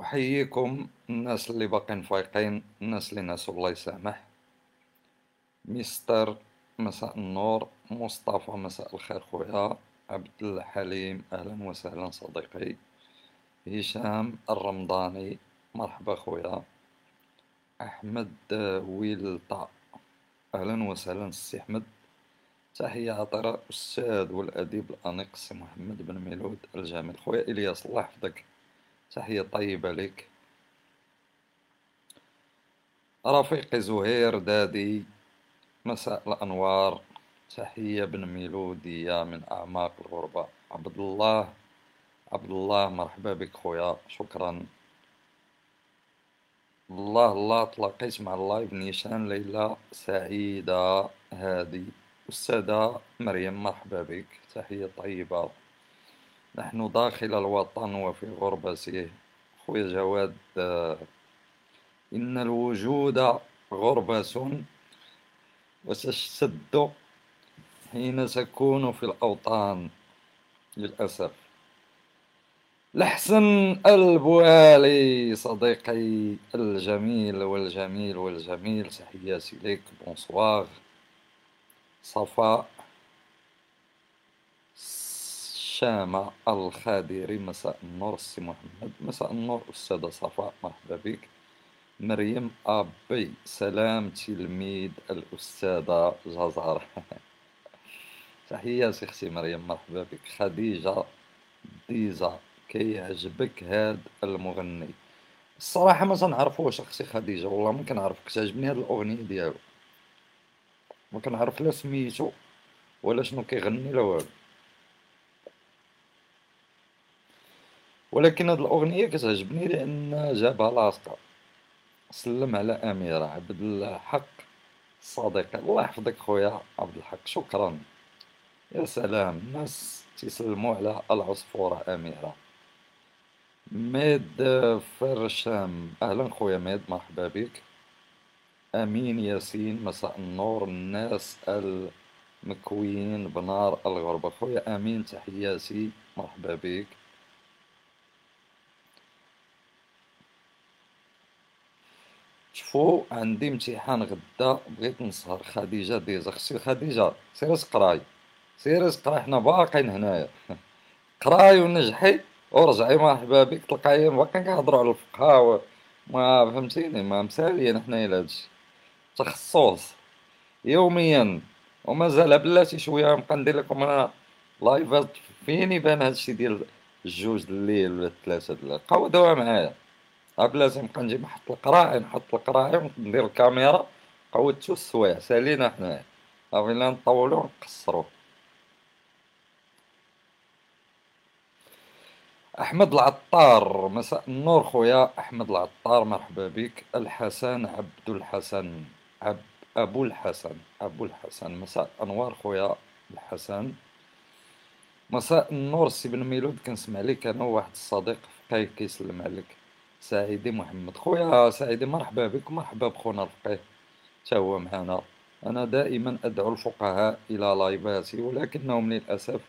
أحييكم الناس اللي باقين فايقين الناس اللي ناس الله يسامح. مستر مساء النور. مصطفى مساء الخير خويا. عبد الحليم أهلا وسهلا صديقي. هشام الرمضاني مرحبا خويا. أحمد ويلطا أهلا وسهلا سي أحمد. تحية عطرة أستاذ والأديب الأنيق سي محمد بن ميلود الجميل خويا إلياس الله يحفظك. تحية طيبة لك. رفيقي زهير دادي مساء الأنوار. تحية بن ميلودية من أعماق الغربة. عبد الله عبد الله مرحبا بك خويا شكرا. الله الله تلاقيت مع اللايف نيشان ليلى سعيدة هادي أستاذة مريم مرحبا بك. تحية طيبة. نحن داخل الوطن وفي غربته خويا جواد إن الوجود غربة وتشتد حين تكون في الأوطان للأسف. لحسن البوالي صديقي الجميل والجميل والجميل تحياتي لك بونسواغ صفاء. شامة الخادري مساء النور السي محمد مساء النور أستاذة صفاء مرحبا بك. مريم أبي سلام تلميذ الأستاذة جزر تحياتي أختي مريم مرحبا بك. خديجة ديزا كيعجبك هاد المغني؟ الصراحة ما تنعرفوش أختي خديجة والله ما كنعرف كتعجبني هاد الأغنية ديالو. ما كنعرف لا سميتو ولا شنو كيغني لا والو. ولكن هاد الأغنية كتعجبني لأن جابها لاصقة سلم على أميرة عبد الحق صديقي الله يحفظك خويا عبد الحق شكرا. يا سلام الناس تيسلموا على العصفورة أميرة. ميد فرشام أهلا خويا ميد مرحبا بك. أمين ياسين مساء النور الناس المكويين بنار الغربة. خويا أمين تحياتي مرحبا بك. شوفو عندي امتحان غدا بغيت نسهر خديجة ديزا. خصي خديجة سيري تقراي سيري تقراي حنا باقيين هنايا. قراي ونجحي ورجعي مرحبا بك تلقاي باقيين كنهضرو على الفقهاء ما فهمتيني ما مساليين حنايا لهادشي تخصص. يوميا. ومازال بلاتي شوية نبقى ندير لكم أنا لايفات فين يبان هادشي ديال الجوج د الليل ولا الثلاثة د الليل بقاو دوا معايا. بلاتي نبقى نجي نحط القراعي نحط القراعي وندير الكاميرا. قودتو السوايع. سالينا حنايا صافي لا نطولو ونقصرو. أحمد العطار. مساء النور خويا. أحمد العطار مرحبا بك. الحسن عبد الحسن. عب أبو الحسن. أبو الحسن. مساء أنوار خويا. الحسن. مساء النور سي بن ميلود. كنسمع لك أنا وواحد الصديق فقيه كيسلم عليك سعيدي محمد. خويا سعيدي مرحبا بك مرحبا بخونا الفقيه. تا هو معنا. أنا دائما أدعو الفقهاء إلى لايفاتي ولكنهم للأسف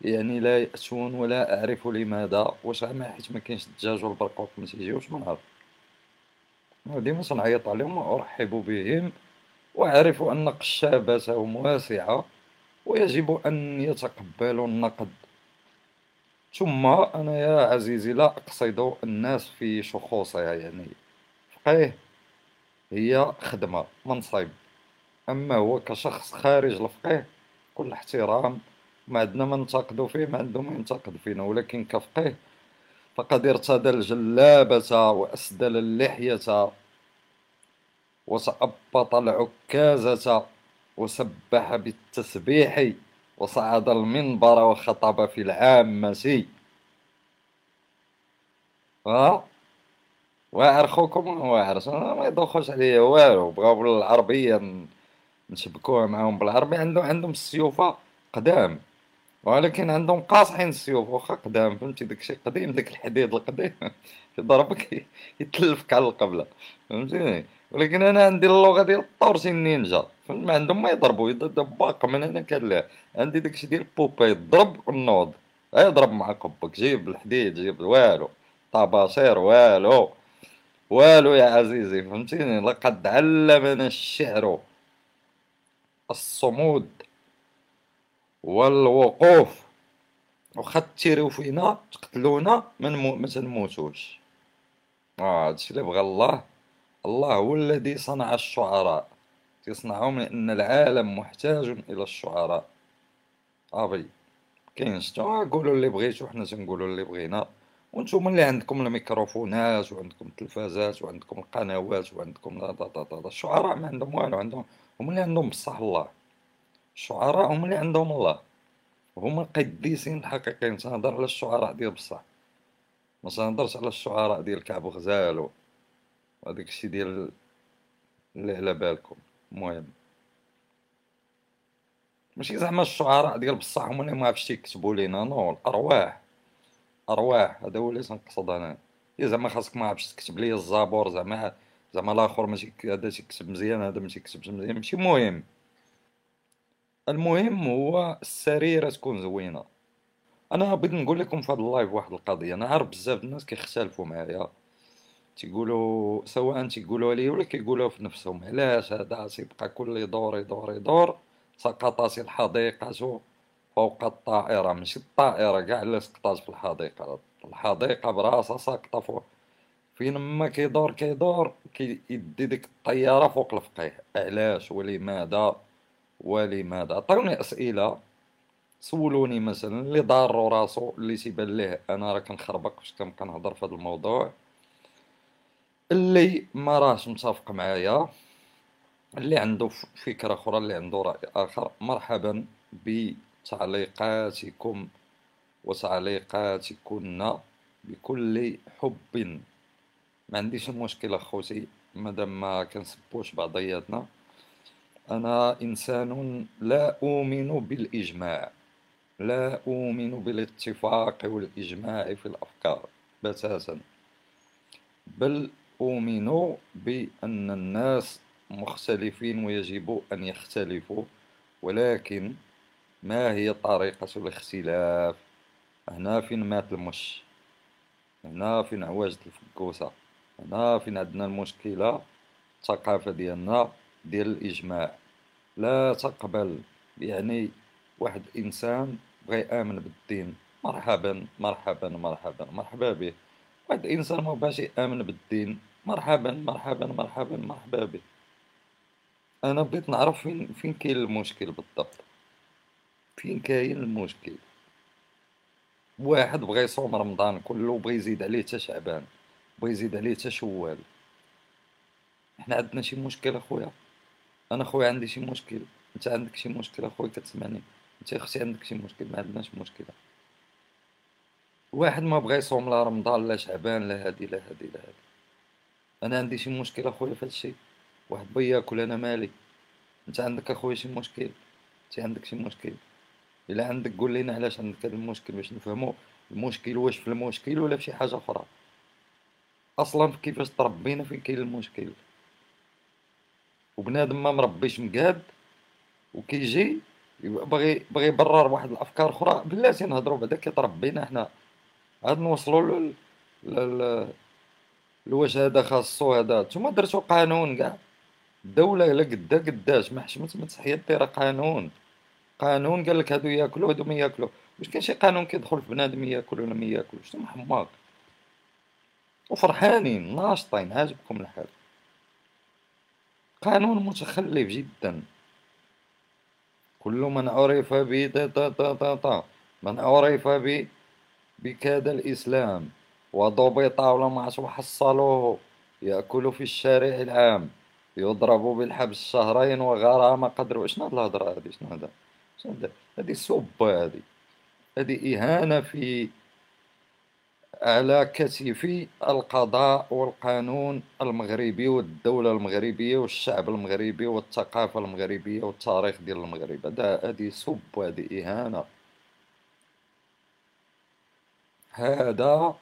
يعني لا يأتون ولا أعرف لماذا واش ما حيت ما كاينش الدجاج والبرقوق ما تيجيوش ما نعرف ديما تنعيط عليهم وأرحب بهم وأعرف أن قشابتهم واسعة ويجب أن يتقبلوا النقد. ثم أنا يا عزيزي لا أقصد الناس في شخوصها يعني. فقيه هي خدمة منصب. أما هو كشخص خارج الفقيه كل احترام. ما عندنا ما ننتقدو فيه ما عنده ما ينتقد فينا. ولكن كفقيه فقد ارتدى الجلابة وأسدل اللحية وتأبط العكازة وسبح بالتسبيح. وصعد المنبر وخطب في العامة. ها؟ واعر خوكم واعر ما يدخلش عليا والو. بغاو بالعربية نشبكوها معاهم بالعربي. عندهم عندهم السيوفة قدام. ولكن عندهم قاصحين السيوف واخا قدام. فهمتي؟ داكشي قديم. داك الحديد القديم. يضربك يتلفك على القبلة. فهمتيني ولكن أنا عندي اللغة ديال الطورسي النينجا. ما عندهم ما يضربوا. باقة من هنا كان عندي داكشي ديال بوبا يضرب ونوض يضرب مع قبك جيب الحديد جيب والو طباشير والو. والو يا عزيزي. فهمتيني؟ لقد علمنا الشعر الصمود والوقوف. وخا تيريو فينا تقتلونا ما تنموتوش. آه هادشي اللي بغى الله. الله هو الذي صنع الشعراء. تصنعهم لأن العالم محتاج إلى الشعراء. أبي كاينش نتوما قولوا اللي بغيتو حنا تنقولوا اللي بغينا. وأنتم اللي عندكم الميكروفونات وعندكم التلفازات وعندكم القنوات وعندكم لا لا لا لا الشعراء ما عندهم والو عندهم هم اللي عندهم بصح الله. الشعراء هم اللي عندهم الله. هما القديسين الحقيقيين. تنهضر على الشعراء ديال بصح. ما تنهضرش على الشعراء ديال كعب غزال وهداك الشيء ديال اللي على بالكم. المهم. ماشي زعما الشعراء ديال بصح هما اللي ما عرفتش يكتبوا لينا نو الأرواح. ارواح هذا هو اللي تنقصد أنا. زعما خاصك ما عرفتش تكتب لي الزبور زعما زعما الآخر ماشي هذا تيكتب مزيان هذا ما تيكتبش مزيان ماشي مهم. المهم هو السريرة تكون زوينة. أنا بغيت نقول لكم في هذا ال live واحد القضية أنا عارف بزاف الناس كيختلفوا معايا. تيقولوا سواء تيقولوا لي ولا كيقولوا في نفسهم. علاش؟ هذا تيبقى كل يدور يدور يدور سقطت الحديقة فوق الطائرة ماشي الطائرة كاع اللي سقطات في الحديقة. الحديقة براسها ساقطة فوق. فين ما كيدور كيدور كيدي ديك الطيارة فوق الفقيه. علاش؟ ولماذا؟ ولماذا؟ عطوني أسئلة. سولوني مثلا اللي ضارو راسو اللي تيبان ليه أنا راه كنخربق فاش كنبقى نهضر في هذا الموضوع. اللي ما راهش متفق معايا اللي عنده فكرة أخرى اللي عنده رأي آخر. مرحبا بتعليقاتكم وتعليقاتكن بكل حب. ما عنديش مشكلة خوتي مادام ما كنسبوش بعضياتنا. أنا إنسان لا أؤمن بالإجماع لا أؤمن بالاتفاق والإجماع في الأفكار بتاتا. بل أؤمن بأن الناس مختلفين ويجب أن يختلفوا ولكن ما هي طريقة الاختلاف؟ هنا فين مات المش؟ هنا فين عواجد الفكوسة؟ هنا فين عندنا المشكلة؟ الثقافة ديالنا ديال الإجماع. لا تقبل يعني واحد إنسان بغى يآمن بالدين مرحبا مرحبا مرحبا مرحبا به. واحد الإنسان ما بغاش يآمن بالدين مرحبا مرحبا مرحبا مرحبا به أنا بغيت نعرف فين فين كاين المشكل بالضبط؟ فين كاين المشكل؟ واحد بغى يصوم رمضان كله بغى يزيد عليه حتى شعبان بغى يزيد عليه حتى شوال. حنا عندنا شي مشكل أخويا؟ أنا خويا عندي شي مشكل. أنت عندك شي مشكل أخويا كتسمعني؟ أنت أختي عندك شي مشكل؟ ما عندناش مشكله واحد ما بغى يصوم لا رمضان لا شعبان لا هادي لا هادي لا هادي. أنا عندي شي مشكل أخويا في هادشي واحد بغى ياكل أنا مالي. أنت عندك أخويا شي مشكل؟ أنت عندك شي مشكل؟ إلا عندك قول لنا علاش عندك هذا المشكل باش نفهمو المشكل واش في المشكل ولا في شي حاجة أخرى. أصلا كيفاش تربينا فين كاين المشكل؟ وبنادم ما مربيش مقاد وكيجي باغي باغي يبرر واحد الأفكار أخرى. بلاتي نهضروا بعدا كي تربينا حنا عاد نوصلوا ل لواش هذا خاصو هذا؟ نتوما درتو قانون كاع. الدولة الا قدا قداش ما حشمت ما تحيد دايره قانون. قانون قال لك هادو ياكلوا هادو ما ياكلوا واش كاين شي قانون كيدخل في بنادم ياكل ولا ما ياكلوش نتوما حماق وفرحانين ناشطين عاجبكم الحال. قانون متخلف جدا. كل من عرف ب من عرف ب بكاد الإسلام. وضبط ولم وحصلوه يأكل في الشارع العام. يضرب بالحبس شهرين وغرامة قدر شنو هاد الهضرة هادي؟ شنو هذا؟ هادي سب هادي. هادي إهانة في على كتف القضاء والقانون المغربي والدولة المغربية والشعب المغربي والثقافة المغربية والتاريخ ديال المغرب. هذا هذه سب وهذه إهانة. هذا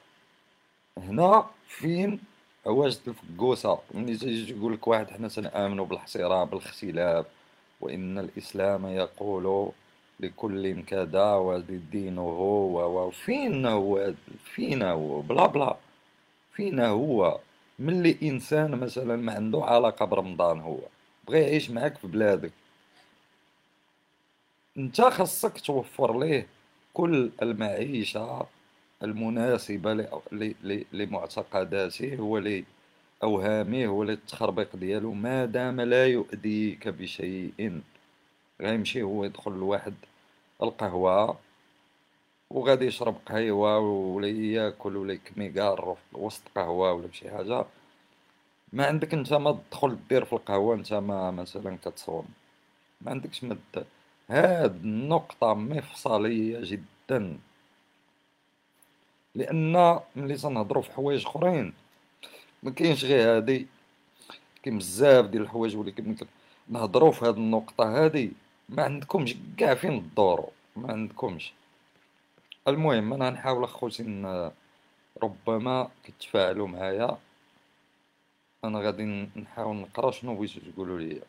هنا فين؟ عواجد الفقوسة. ملي تجي يقول لك واحد حنا تنآمنوا بالاحترام بالاختلاف وإن الإسلام يقول لكل كذا ودين هو وفين هو؟ فين هو؟ بلا بلا. فينا هو؟ ملي إنسان مثلا ما عنده علاقة برمضان هو؟ بغى يعيش معاك في بلادك. أنت خاصك توفر ليه كل المعيشة المناسبة لمعتقداته ولأوهامه وللتخربيق ديالو. ما دام لا يؤذيك بشيء غيمشي هو يدخل لواحد القهوة وغادي يشرب قهيوة ولا ياكل ولا يكميكار وسط قهوة ولا بشي حاجة. ما عندك انت ما تدخل دير في القهوة انت ما مثلا كتصوم. ما عندكش مد هاد النقطة مفصلية جدا. لأن ملي تنهضرو في حوايج أخرين مكاينش غير هادي. كاين بزاف ديال الحوايج ولكن نهضرو في هاد النقطة هادي ما عندكمش كاع فين تدورو ما عندكمش. المهم أنا نحاول أخوتي ربما كتفاعلوا معايا. أنا غادي نحاول نقرا شنو بغيتو تقولوا لي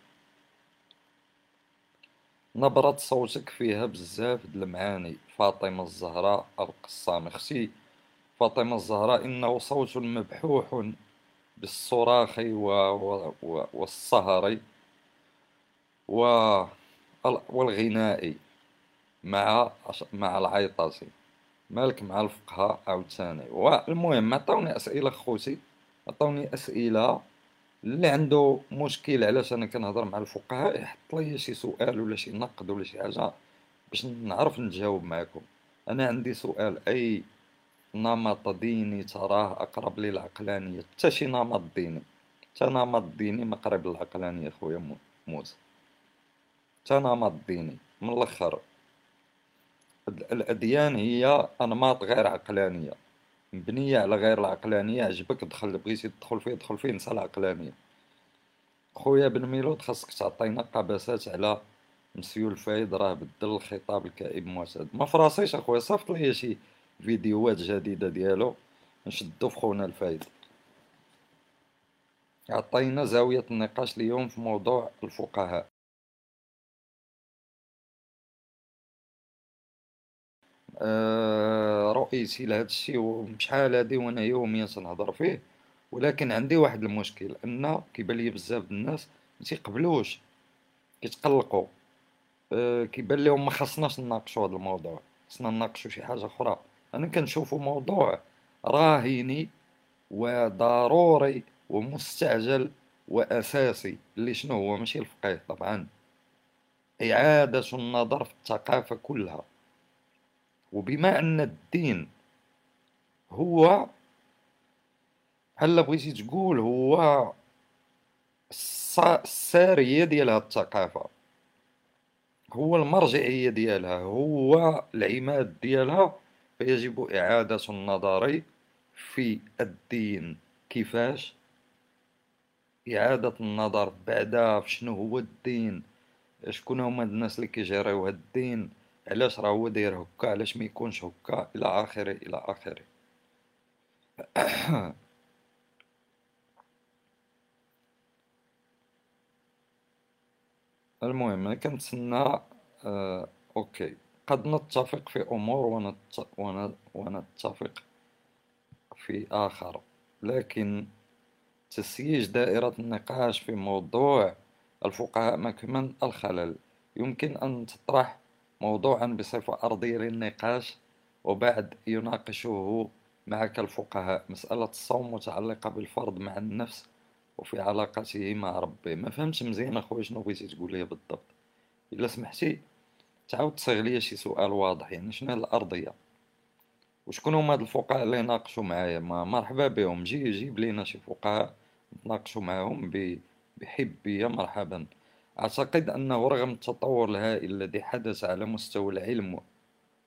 نبرة صوتك فيها بزاف د المعاني. فاطمة الزهراء القصام أختي. فاطمة الزهراء إنه صوت مبحوح بالصراخ. والسهر. والغناء مع مع العيطة مالك مع الفقهاء عاوتاني والمهم عطاوني أسئلة خوتي عطاوني أسئلة اللي عنده مشكل علاش أنا كنهضر مع الفقهاء يحط لي شي سؤال ولا شي نقد ولا شي حاجة باش نعرف نجاوب معكم أنا عندي سؤال أي نمط ديني تراه أقرب للعقلانية. حتى شي نمط ديني؟ حتى نمط ديني ما قريب للعقلانية خويا موسى. حتى نمط ديني من الأخر. الأديان هي أنماط غير عقلانية. مبنية على غير العقلانية عجبك دخل بغيتي تدخل فيه دخل فيه نسى العقلانية. خويا بن ميلود خاصك تعطينا قباسات على مسيو الفايد راه بدل الخطاب الكئيب معتاد ما فراسيش أخويا صيفط ليا شي فيديوهات جديدة ديالو. نشدو في خونا الفايد عطينا زاوية النقاش اليوم في موضوع الفقهاء. آه، رؤيتي لهذا الشيء وشحال هادي وأنا يوميا تنهضر فيه. ولكن عندي واحد المشكل أن كيبان لي بزاف الناس ما تيقبلوش كيتقلقوا. أه كيبان لهم ما خصناش نناقشوا هذا الموضوع. خصنا نناقشوا شي حاجة أخرى. أنا كنشوفوا موضوع راهني وضروري ومستعجل وأساسي اللي شنو هو؟ ماشي الفقيه طبعا. إعادة النظر في الثقافة كلها. وبما أن الدين هو هلا بغيتي تقول هو السارية ديال هاد الثقافة؟ هو المرجعية ديالها هو العماد ديالها؟ فيجب إعادة النظر في الدين. كيفاش؟ إعادة النظر بعدا في شنو هو الدين؟ شكون هما الناس اللي كيجريو هاد الدين؟ علاش راه هو داير هكا؟ علاش ما يكونش هكا؟ إلى آخره إلى آخره. المهم أنا كنتسنى آه أوكي. قد نتفق في ونت... ونتفق في آخر. لكن تسييج دائرة النقاش في موضوع الفقهاء مكمن الخلل. يمكن أن تطرح موضوعا بصفة أرضية للنقاش وبعد يناقشه معك الفقهاء. مسألة الصوم متعلقة بالفرض مع النفس وفي علاقته مع ربه. ما فهمتش مزيان اخويا شنو بغيتي تقول لي بالضبط؟ إلا سمحتي تعاود تصيغ لي شي سؤال واضح يعني شنو الأرضية؟ وشكون هما هاد الفقهاء اللي يناقشوا معايا؟ ما مرحبا بهم جي جيب لينا شي فقهاء نتناقشوا معاهم بحبية مرحبا. أعتقد أنه رغم التطور الهائل الذي حدث على مستوى العلم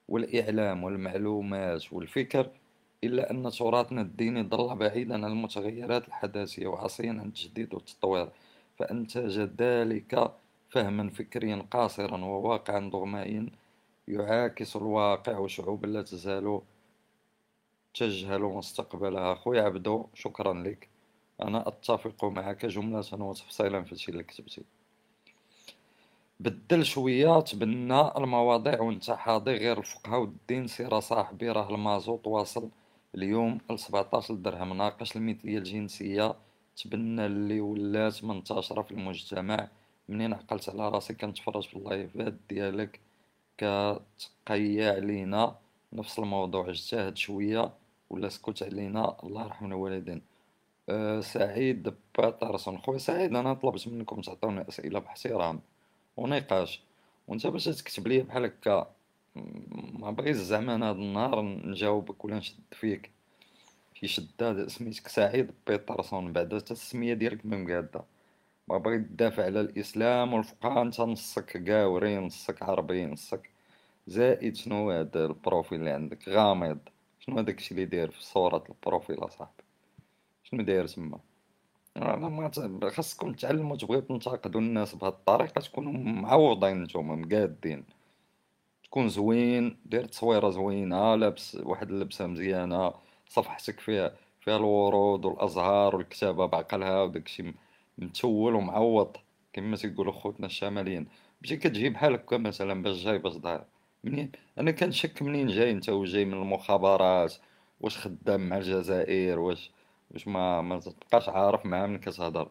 والإعلام والمعلومات والفكر إلا أن تراثنا الديني ظل بعيدا عن المتغيرات الحداثية وعصيا عن التجديد والتطوير فأنتج ذلك فهما فكريا قاصرا وواقعا ضغمائيا يعاكس الواقع وشعوب لا تزال تجهل مستقبلها. خويا عبدو شكرا لك. أنا أتفق معك جملة وتفصيلا في الشيء اللي كتبتي بدل شوية تبنى المواضيع وانت حاضي غير الفقه والدين سير صاحبي راه المازوط واصل. اليوم لسبعطاش درهم ناقش المثلية الجنسية تبنى اللي ولات منتشرة في المجتمع. منين عقلت على راسي كنتفرج في اللايفات ديالك كتقيا علينا نفس الموضوع اجتهد شوية ولا سكت علينا؟ الله يرحم الوالدين. أه سعيد باترسون خويا سعيد أنا طلبت منكم تعطوني أسئلة باحترام ونقاش. وأنت باش تكتب لي بحال هكا ما بغيت زعما أنا هاد النهار نجاوبك ولا نشد فيك. شي شداد سميتك سعيد بيترسون بعدا حتى السمية ديالك ما مقاده ما بغيت تدافع على الإسلام والفقهاء انت نصك قاوري نصك عربي نصك زائد شنو هذا ال profil اللي عندك؟ غامض. شنو هذاك الشيء اللي داير في صورة ال profil أصاحبي؟ شنو داير تما ما خاصكم تعلموا تبغيو تنتقدوا الناس بهذه الطريقة تكونوا معوضين نتوما مقادين. تكون زوين دير تصويرة زوينة لابس واحد اللبسة مزيانة صفحتك فيها فيها الورود والأزهار والكتابة بعقلها وداكشي متول ومعوض. كما تيقولوا خوتنا الشماليين. ماشي كتجي بحال هكا مثلا باش جاي باش ضايع منين؟ أنا كنشك منين جاي أنت وجاي من المخابرات؟ واش خدام مع الجزائر؟ واش واش ما ما تبقاش عارف مع من كتهضر؟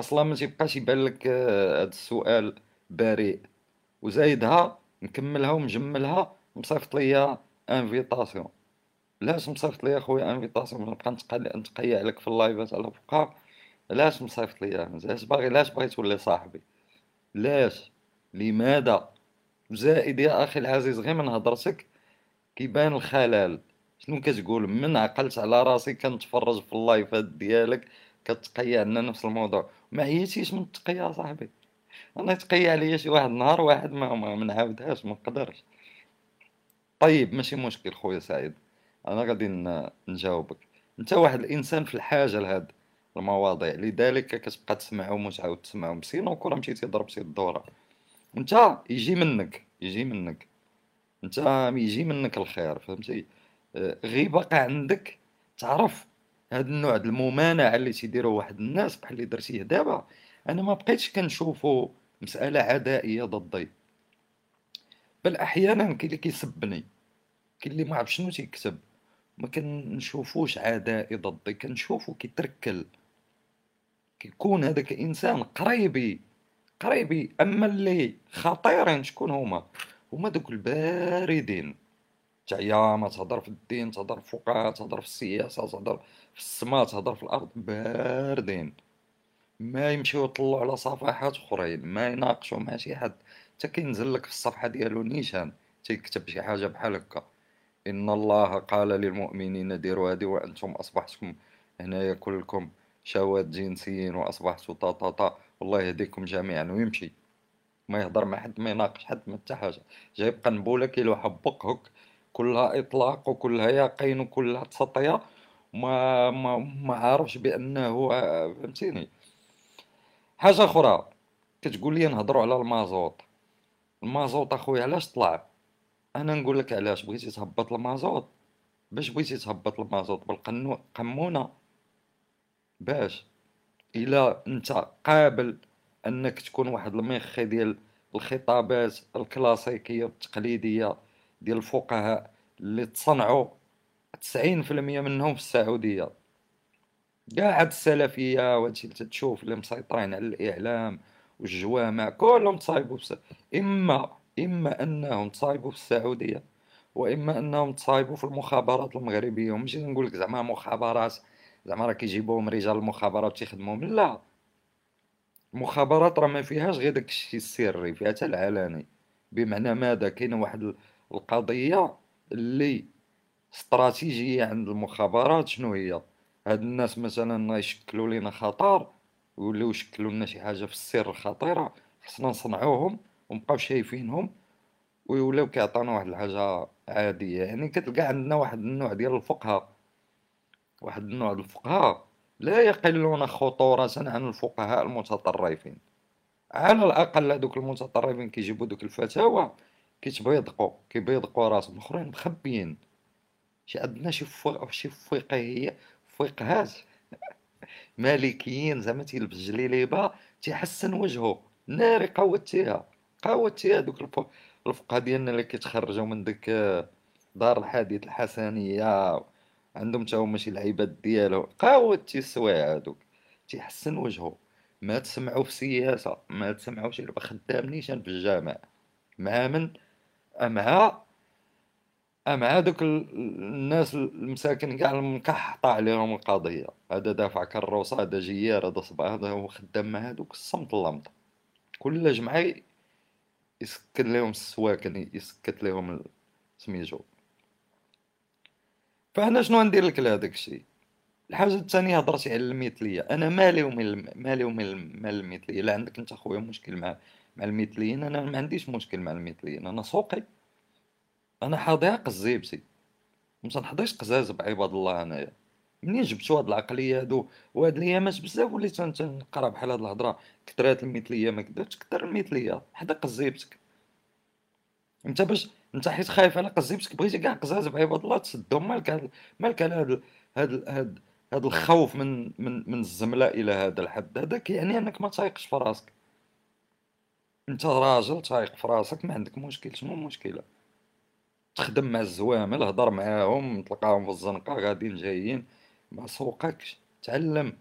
أصلا ما تيبقاش يبان لك هذا السؤال بريء. وزايدها مكملها ومجملها مصيفط ليا invitation علاش مصيفط ليا خويا invitation نبقى نتقيا عليك في اللايفات على فوقها علاش مصيفط ليا علاش باغي علاش باغي تولي صاحبي؟ علاش لماذا؟ زائد يا أخي العزيز غير من هضرتك كيبان الخلل. شنو كتقول؟ من عقلت على راسي كنتفرج في اللايفات ديالك كتقيأ عندنا نفس الموضوع. ما عييتيش من التقيأ صاحبي؟ أنا تقيا عليا شي واحد نهار واحد ما, ما نعاودهاش ما نقدرش. طيب ماشي مشكل خويا سعيد. أنا غادي نجاوبك. أنت واحد الإنسان في الحاجة لهاد. المواضيع. لذلك كتبقى تسمعهم وتعاود تسمعهم. سينو كره مشيتي ضربتي الدورة. أنت يجي منك يجي منك. أنت يجي منك الخير فهمتي؟ آه، غير باقي عندك. تعرف هاد النوع الممانعة اللي تيديروا واحد الناس بحال اللي درتيه دابا أنا ما بقيتش كنشوفو مسألة عدائية ضدي بل أحيانا كاين اللي كيسبني. كاين اللي ما عرف شنو تيكتب ما كنشوفوش عدائي ضدي كنشوفو كيتركل. كيكون هذاك انسان قريبي قريبي. أما اللي خطيرين شكون هما؟ هما دوك الباردين. تعيا تهضر في الدين تهضر في الفقهاء تهضر في السياسة تهضر في السماء تهضر في الأرض. باردين. ما يمشيو يطلعوا على صفحات أخرين ما يناقشوا مع شي حد. حتى كينزل لك في الصفحة ديالو نيشان تيكتب شي حاجة بحال هكا. إن الله قال للمؤمنين ديروا هذه وأنتم اصبحتم هنايا كلكم شهوات جنسيين واصبحتوا طا طا طا والله يهديكم جميعا ويمشي. ما يهضر مع حد ما يناقش حد ما حتى حاجة. جايب قنبوله كيلوحها بق هك كلها إطلاق وكلها يقين وكلها تسطية. ما ما ما عارفش بأنه فهمتيني؟ حاجة أخرى. كتقول لي نهضروا على المازوط المازوط أخويا علاش طلع؟ أنا نقول لك علاش بغيتي تهبط المازوط باش بغيتي تهبط المازوط بالقمونه باش إلا أنت قابل أنك تكون واحد الميخي ديال الخطابات الكلاسيكية والتقليديه ديال الفقهاء اللي تصنعوا 90% منهم في السعودية. كاع هاد السلفية وهادشي اللي تشوف اللي مسيطرين على الإعلام والجوامع كلهم تصايبوا بس إما إما أنهم تصايبوا في السعودية وإما أنهم تصايبوا في المخابرات المغربية. وماشي نقول لك زعما مخابرات زعما راه كيجيبوهم رجال المخابرات تيخدموهم لا. المخابرات راه ما فيهاش غير داك الشيء السري فيها حتى العلاني. بمعنى ماذا؟ كاينة واحد القضية اللي استراتيجية عند المخابرات شنو هي؟ هاد الناس مثلا يشكلوا لنا خطر ويوليو يشكلوا لنا شي حاجة في السر خطيره خصنا نصنعوهم ونبقاو شايفينهم ويوليو كيعطيونا واحد الحاجة عادية. يعني كتلقى عندنا واحد النوع ديال الفقهاء. واحد النوع الفقهاء لا يقلون خطورة عن الفقهاء المتطرفين. على الأقل هذوك المتطرفين كيجيبوا دوك الفتاوى كيتبيضقوا كيبيضقوا راسهم الاخرين مخبيين. شي عندنا شي شي فقهية فقهات مالكيين زعما تيلبس جليليبة تيحسن وجهه ناري قوتيها قوتيها دوك الفقهاء ديالنا اللي كيتخرجوا من ديك دار الحديث الحسنية. عندهم تا هما شي لعيبات ديالو قاوت تيسوايع هادوك. تيحسن وجهه ما تسمعوا في السياسة ما تسمعوا شي لعبة خدام نيشان في الجامع. مع من؟ مع مع دوك الناس المساكن كاع المكحطة عليهم القضية. هذا دافع كروسة هذا جيار هذا صباح هذا هو خدام مع هادوك الصمت اللمط كل جمعة يسكت لهم السواكن يسكت لهم سميتو. فانا شنو ندير لك لهداك الشيء؟ الحاجة الثانية هضرتي على المثليه أنا مالي ومن مالي ومن المثليه لا عندك أنت خويا مشكل مع مع المثليين أنا ما عنديش مشكل مع المثليين أنا سوقي أنا حاضيها قزيبتي ما تنحضيش قزاز بعباد الله انايا منين جبتو هاد العقلية هادو؟ وهاد الأيامات بزاف وليت تنقرا بحال هاد الهضرة. كثرات المثليه ما كدرتش. كثر المثليه حدا قزيبتك. أنت باش انت حيت خايف على قزيبتك بغيتي كاع قزاز بعباد الله تسدهم مالك مالك على هاد هاد هاد هاد الخوف من من من الزملاء إلى هذا الحد. هذاك يعني أنك ما تايقش في راسك. أنت راجل تايق في راسك ما عندك مشكل. شنو المشكلة؟ تخدم مع الزوامل هضر معاهم تلقاهم في الزنقة غاديين جايين. ما سوقكش. تعلم.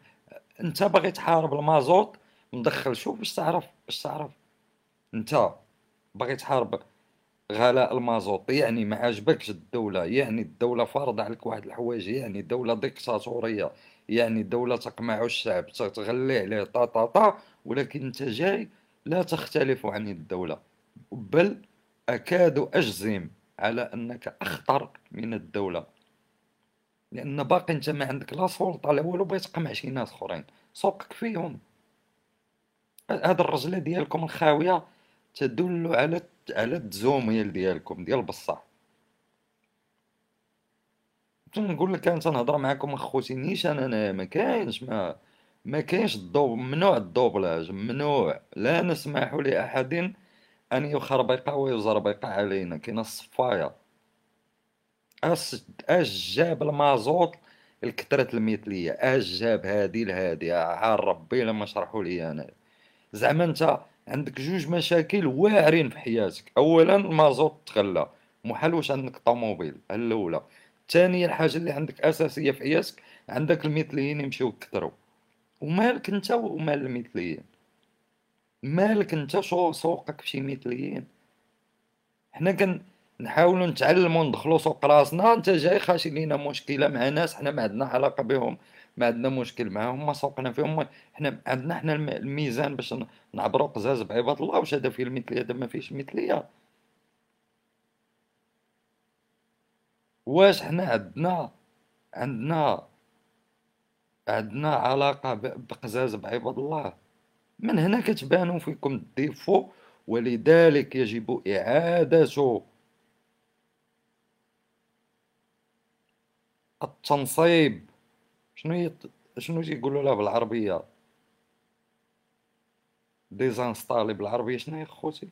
أنت باغي تحارب المازوط مدخل شوف باش تعرف باش تعرف. أنت باغي تحارب غلاء المازوط يعني ما عجبكش الدولة يعني الدولة فارضة عليك واحد الحوايج يعني دولة ديكتاتورية يعني دولة تقمع الشعب تغلي عليه طا طا طا ولكن انت جاي لا تختلف عن الدولة. بل أكاد أجزم على أنك أخطر من الدولة. لأن باقي أنت ما عندك لا سلطة لا والو بغيت تقمع شي ناس أخرين. سوقك فيهم. هاد الرجلة ديالكم الخاوية تدل على على التزوميل ديالكم ديال بصح نقول لك أنا تنهضر معاكم ما خوتينيش أنا ما كاينش ما ما كاينش الضوب ممنوع الدوبلاج ممنوع. لا نسمح لأحد أن يخربق ويزربق علينا كاين الصفايه اش اش جاب المازوط الكثرة المثلية اش جاب هادي لهادي عار ربي لما شرحوا لي أنا. زعما أنت عندك جوج مشاكل واعرين في حياتك. اولا المازوت تغلى محال واش عندك طوموبيل الأولى. الثانية الحاجة اللي عندك أساسية في حياتك عندك المثليين يمشيو يكثروا. ومالك أنت ومال المثليين مالك أنت شو سوقك في شي مثليين حنا كن نحاولوا نتعلموا ندخلوا سوق راسنا أنت جاي خاشي لينا مشكلة مع ناس حنا ما عندنا علاقة بهم. ما عندنا مشكل معاهم ما سوقنا فيهم حنا عندنا حنا الميزان باش نعبروا قزاز بعباد الله واش هذا فيه المثلية؟ هذا ما فيش مثلية. واش حنا عندنا؟ عندنا عندنا علاقة بقزاز بعباد الله. من هنا كتبانوا فيكم ال défauts ولذلك يجب إعادة التنصيب. شنو هي شنو تيقولوا لها بالعربية؟ désinstaller بالعربية شنو هي خوتي؟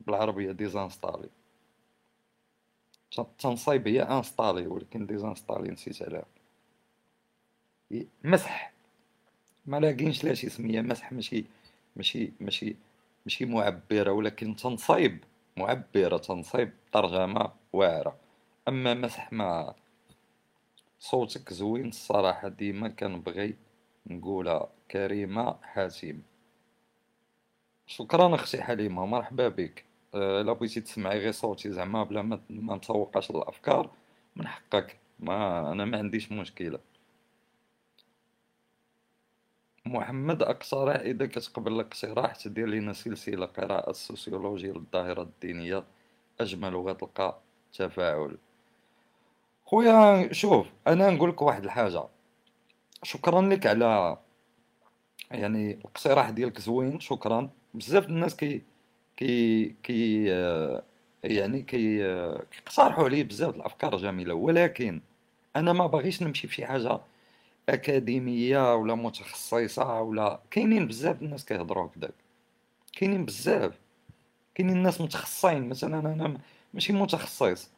بالعربية désinstaller. تنصيب هي installer ولكن désinstaller نسيت عليها. مسح. ما لاقينش لها شي سميه مسح ماشي ماشي ماشي ماشي معبرة ولكن تنصيب معبرة تنصيب ترجمة واعرة. أما مسح ما صوتك زوين الصراحة ديما كنبغي نقولها كريمة حاتم شكرا أختي حليمة مرحبا بك. أه لا بغيتي تسمعي غير صوتي زعما بلا ما, ما نتسوقاش الافكار من حقك. ما أنا ما عنديش مشكلة. محمد اقترح اذا كتقبل الاقتراح تدير لنا سلسلة قراءة السوسيولوجيا للظاهرة الدينية أجمل وغتلقى تفاعل. خويا شوف أنا نقول لك واحد الحاجة. شكرا لك على يعني الاقتراح ديالك زوين شكرا. بزاف الناس كي كي كي يعني كي كيقترحوا عليه بزاف الأفكار جميلة. ولكن أنا ما باغيش نمشي في حاجة أكاديمية ولا متخصصة ولا. كاينين بزاف الناس كيهضروا هكذاك. كاينين بزاف. كاينين ناس متخصصين. مثلا أنا ماشي متخصص.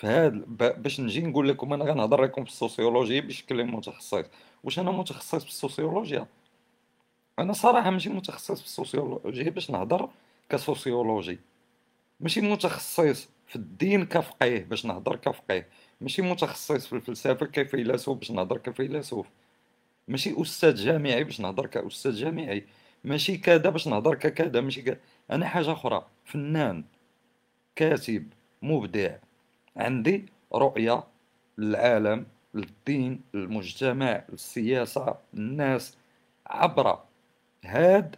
فهاد باش نجي نقول لكم أنا غنهضر لكم في السوسيولوجيا بشكل متخصص. واش أنا متخصص في السوسيولوجيا؟ أنا صراحة ماشي متخصص في السوسيولوجيا باش نهضر كسوسيولوجي. ماشي متخصص في الدين كفقيه باش نهضر كفقيه. ماشي متخصص في الفلسفة كفيلسوف باش نهضر كفيلسوف ماشي أستاذ جامعي باش نهضر كأستاذ جامعي. ماشي كذا باش نهضر ككذا. ماشي كذا أنا حاجة أخرى. فنان كاتب مبدع. عندي رؤية للعالم للدين للمجتمع للسياسة الناس عبر هاد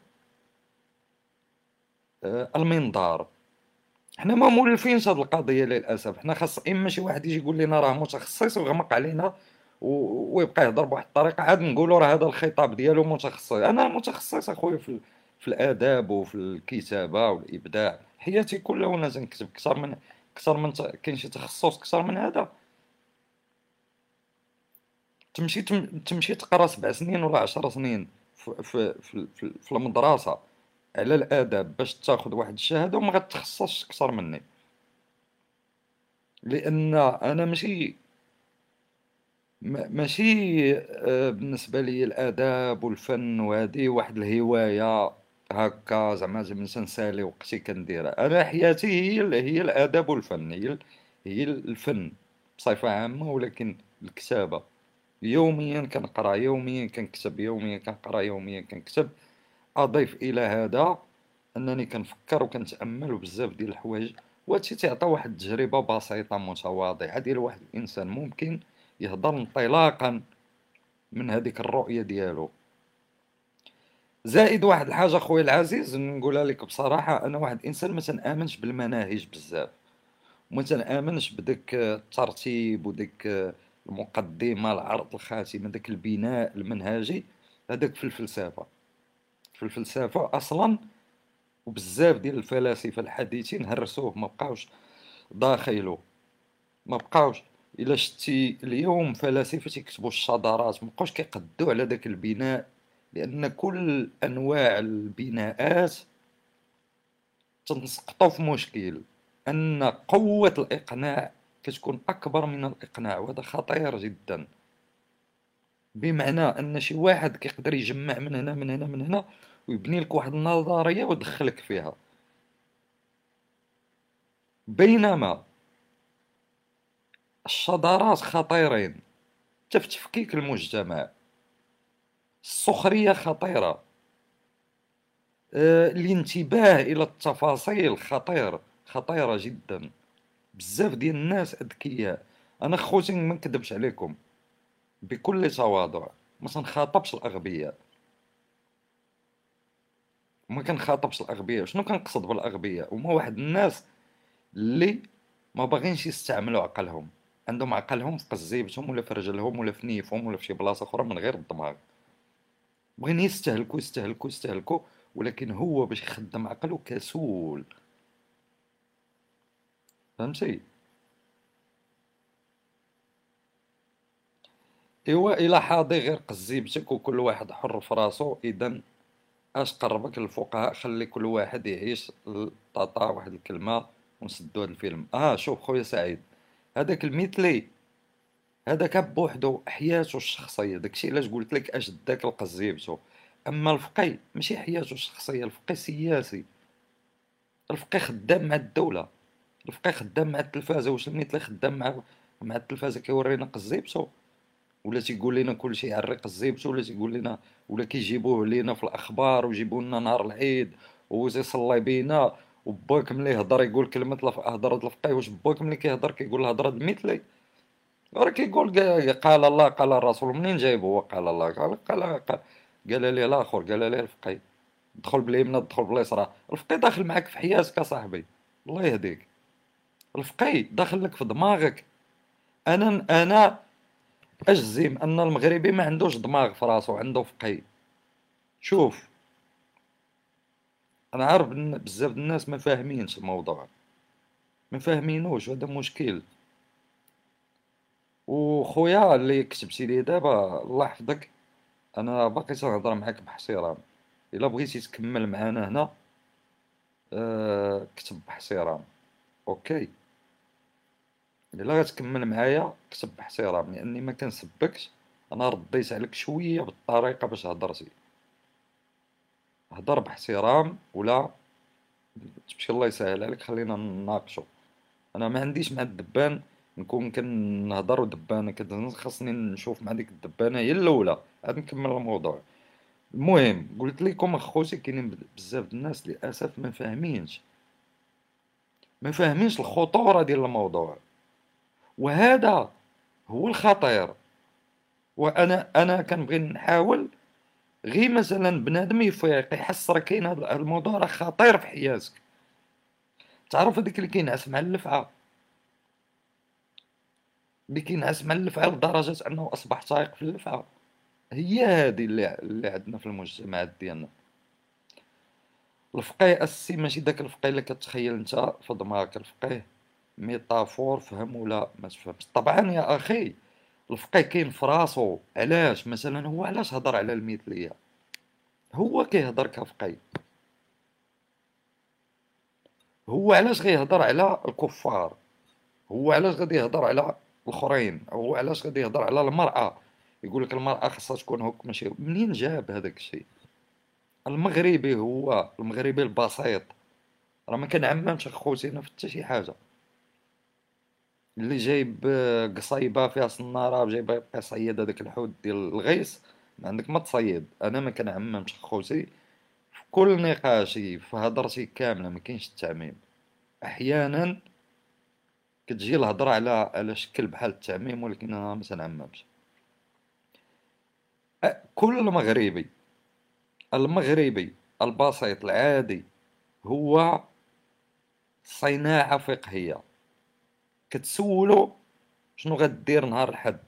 آه، المنظار. حنا ما مولفينش هاد القضية للأسف. حنا خاص اما شي واحد يجي يقول لنا راه متخصص ويغمق علينا ويبقى يهضر بواحد الطريقة. عاد نقولوا راه هذا الخطاب ديالو متخصص. أنا متخصص أخويا في في الآداب وفي الكتابة والإبداع. حياتي كلها وأنا تنكتب أكثر من أكثر من كاين شي تخصص أكثر من هذا. تمشي تمشي تقرا سبع سنين ولا عشر سنين في في في, في المدرسة على الاداب باش تاخذ واحد الشهادة وما غتخصصش أكثر مني. لأن أنا ماشي ماشي آه، بالنسبة لي الاداب والفن وهذه واحد الهواية. هكا زعما باش نسالي وقتي كنديرها. أنا حياتي هي هي الاداب والفن هي هي الفن بصفة عامة ولكن الكتابة. يوميا كنقرأ يوميا كنكتب يوميا كنقرأ يوميا كنكتب. أضيف إلى هذا أنني كنفكر وكنتأمل بزاف ديال الحوايج وهادشي تيعطي واحد التجربة بسيطة متواضعة ديال واحد الإنسان ممكن يهضر انطلاقا من هذيك الرؤية ديالو. زائد واحد الحاجة خويا العزيز نقولها لك بصراحة أنا واحد الإنسان ما تنآمنش بالمناهج بزاف. وما تنآمنش بداك الترتيب وديك المقدمة العرض الخاتمه داك البناء المنهجي. هذاك في الفلسفة. في الفلسفة أصلا وبزاف ديال الفلاسفة الحديثين هرسوه ما بقاوش داخلو. ما بقاوش. إلا شتي اليوم فلاسفة تيكتبوا الشذرات ما بقاوش كيقدوا على داك البناء لأن كل أنواع البناءات تنسقطوا في مشكل. أن قوة الإقناع كتكون أكبر من الإقناع وهذا خطير جدا. بمعنى أن شي واحد كيقدر يجمع من هنا من هنا من هنا ويبني لك واحد النظرية ويدخلك فيها. بينما الشذرات خطيرين حتى في تفكيك المجتمع. السخرية خطيرة. آه، الانتباه إلى التفاصيل خطير خطيرة جدا. بزاف ديال الناس أذكياء. أنا خوتي ما نكذبش عليكم. بكل تواضع ما تنخاطبش الأغبياء. ما كنخاطبش الأغبياء. شنو كنقصد بالأغبياء؟ هما واحد الناس اللي ما باغينش يستعملوا عقلهم. عندهم عقلهم في قزيبتهم ولا في رجلهم ولا في نيفهم ولا في شي بلاصة أخرى من غير الدماغ. بغين يستهلكوا يستهلكوا يستهلكوا ولكن هو باش يخدم عقله كسول. فهمتي؟ إيوا إلى حاضي غير قزيبتك وكل واحد حر في راسو إذا أش قربك للفقهاء؟ خلي كل واحد يعيش طاطا واحد الكلمة ونسدو هذا الفيلم. آه شوف خويا سعيد هذاك المثلي. هذاك بوحدو حياته الشخصية. داكشي علاش قلت لك أش داك القزيبتو أما الفقي ماشي حياته الشخصية الفقي سياسي. الفقي خدام مع الدولة. الفقيه خدام مع التلفازة. واش المثلي خدام مع مع التلفازة كيورينا قزيبتو ولا تيقول لنا كلشي على الريق الزيبتو ولا تيقول لنا ولا كيجيبوه لينا في الأخبار ويجيبوا لنا نهار العيد ويصلي بينا وباك ملي يهضر يقول كلمة هضرة الفقيه. واش باك ملي كيهضر كيقول الهضره المثلي راه كيقول قال الله قال الرسول منين جايبه؟ هو قال الله قال قال قال, لي الآخر قال لي الفقيه دخل باليمنى دخل باليسرى الفقيه داخل معاك في حياتك اصاحبي الله يهديك. الفقيه داخل لك في دماغك. أنا أنا أجزم أن المغربي ما عندوش دماغ في راسو عنده فقيه. شوف. أنا عارف بزاف الناس ما فاهمينش الموضوع. ما فاهمينوش هذا مشكل. وخويا اللي كتبتي لي دابا الله يحفظك. أنا باقي تنهضر معاك باحترام إلا بغيتي تكمل معانا هنا أه كتب باحترام أوكي. إلا غتكمل معايا كتب باحترام لأني ما كنسبكش أنا رديت عليك شوية بالطريقة باش هضرتي. هضر باحترام ولا؟ تمشي الله يسهل عليك خلينا نناقشوا أنا ما عنديش مع الدبان نكون كنهضر ودبانة كتهز خاصني نشوف مع ديك الدبانة هي الأولى. عاد نكمل الموضوع. المهم قلت لكم أخوتي كاينين بزاف د الناس للأسف ما فاهمينش. ما فاهمينش الخطورة ديال الموضوع. وهذا هو الخطير. وأنا أنا كنبغي نحاول غير مثلا بنادم يفيق يحس راه كاين هذا الموضوع راه خطير في حياتك. تعرف هذيك اللي كينعس مع اللفعة. اللي كينعس مع اللفعه لدرجه أنه أصبح سائق في اللفعه هي هذه اللي, اللي عندنا في المجتمعات ديالنا. الفقيه أساسي ماشي داك الفقيه اللي كتخيل أنت في دماغك الفقيه. ميتافور فهم ولا ما تفهمش. طبعا يا أخي الفقيه كاين في راسو. علاش؟ مثلا هو علاش هضر على المثلية؟ هو كيهضر كفقيه. هو علاش غيهضر على الكفار؟ هو علاش غادي يهضر على الأخرين هو علاش غادي يهضر على المرأة؟ يقول لك المرأة خاصها تكون هوك ماشي منين جاب هذاك الشيء؟ المغربي هو المغربي البسيط. راه ما كنعممش خوتينا في حتى شي حاجة. اللي جايب قصيبة فيها صنارة جايب يبقى يصيد هذاك الحوت ديال الغيس ما عندك ما تصيد. أنا ما كنعممش خوتي في كل نقاشي في هضرتي كاملة ما كاينش التعميم. أحيانا كتجي الهضرة على على شكل بحال التعميم ولكن أنا ما تنعممش كل مغربي المغربي البسيط العادي هو صناعة فقهية. كتسولو شنو غدير نهار الحد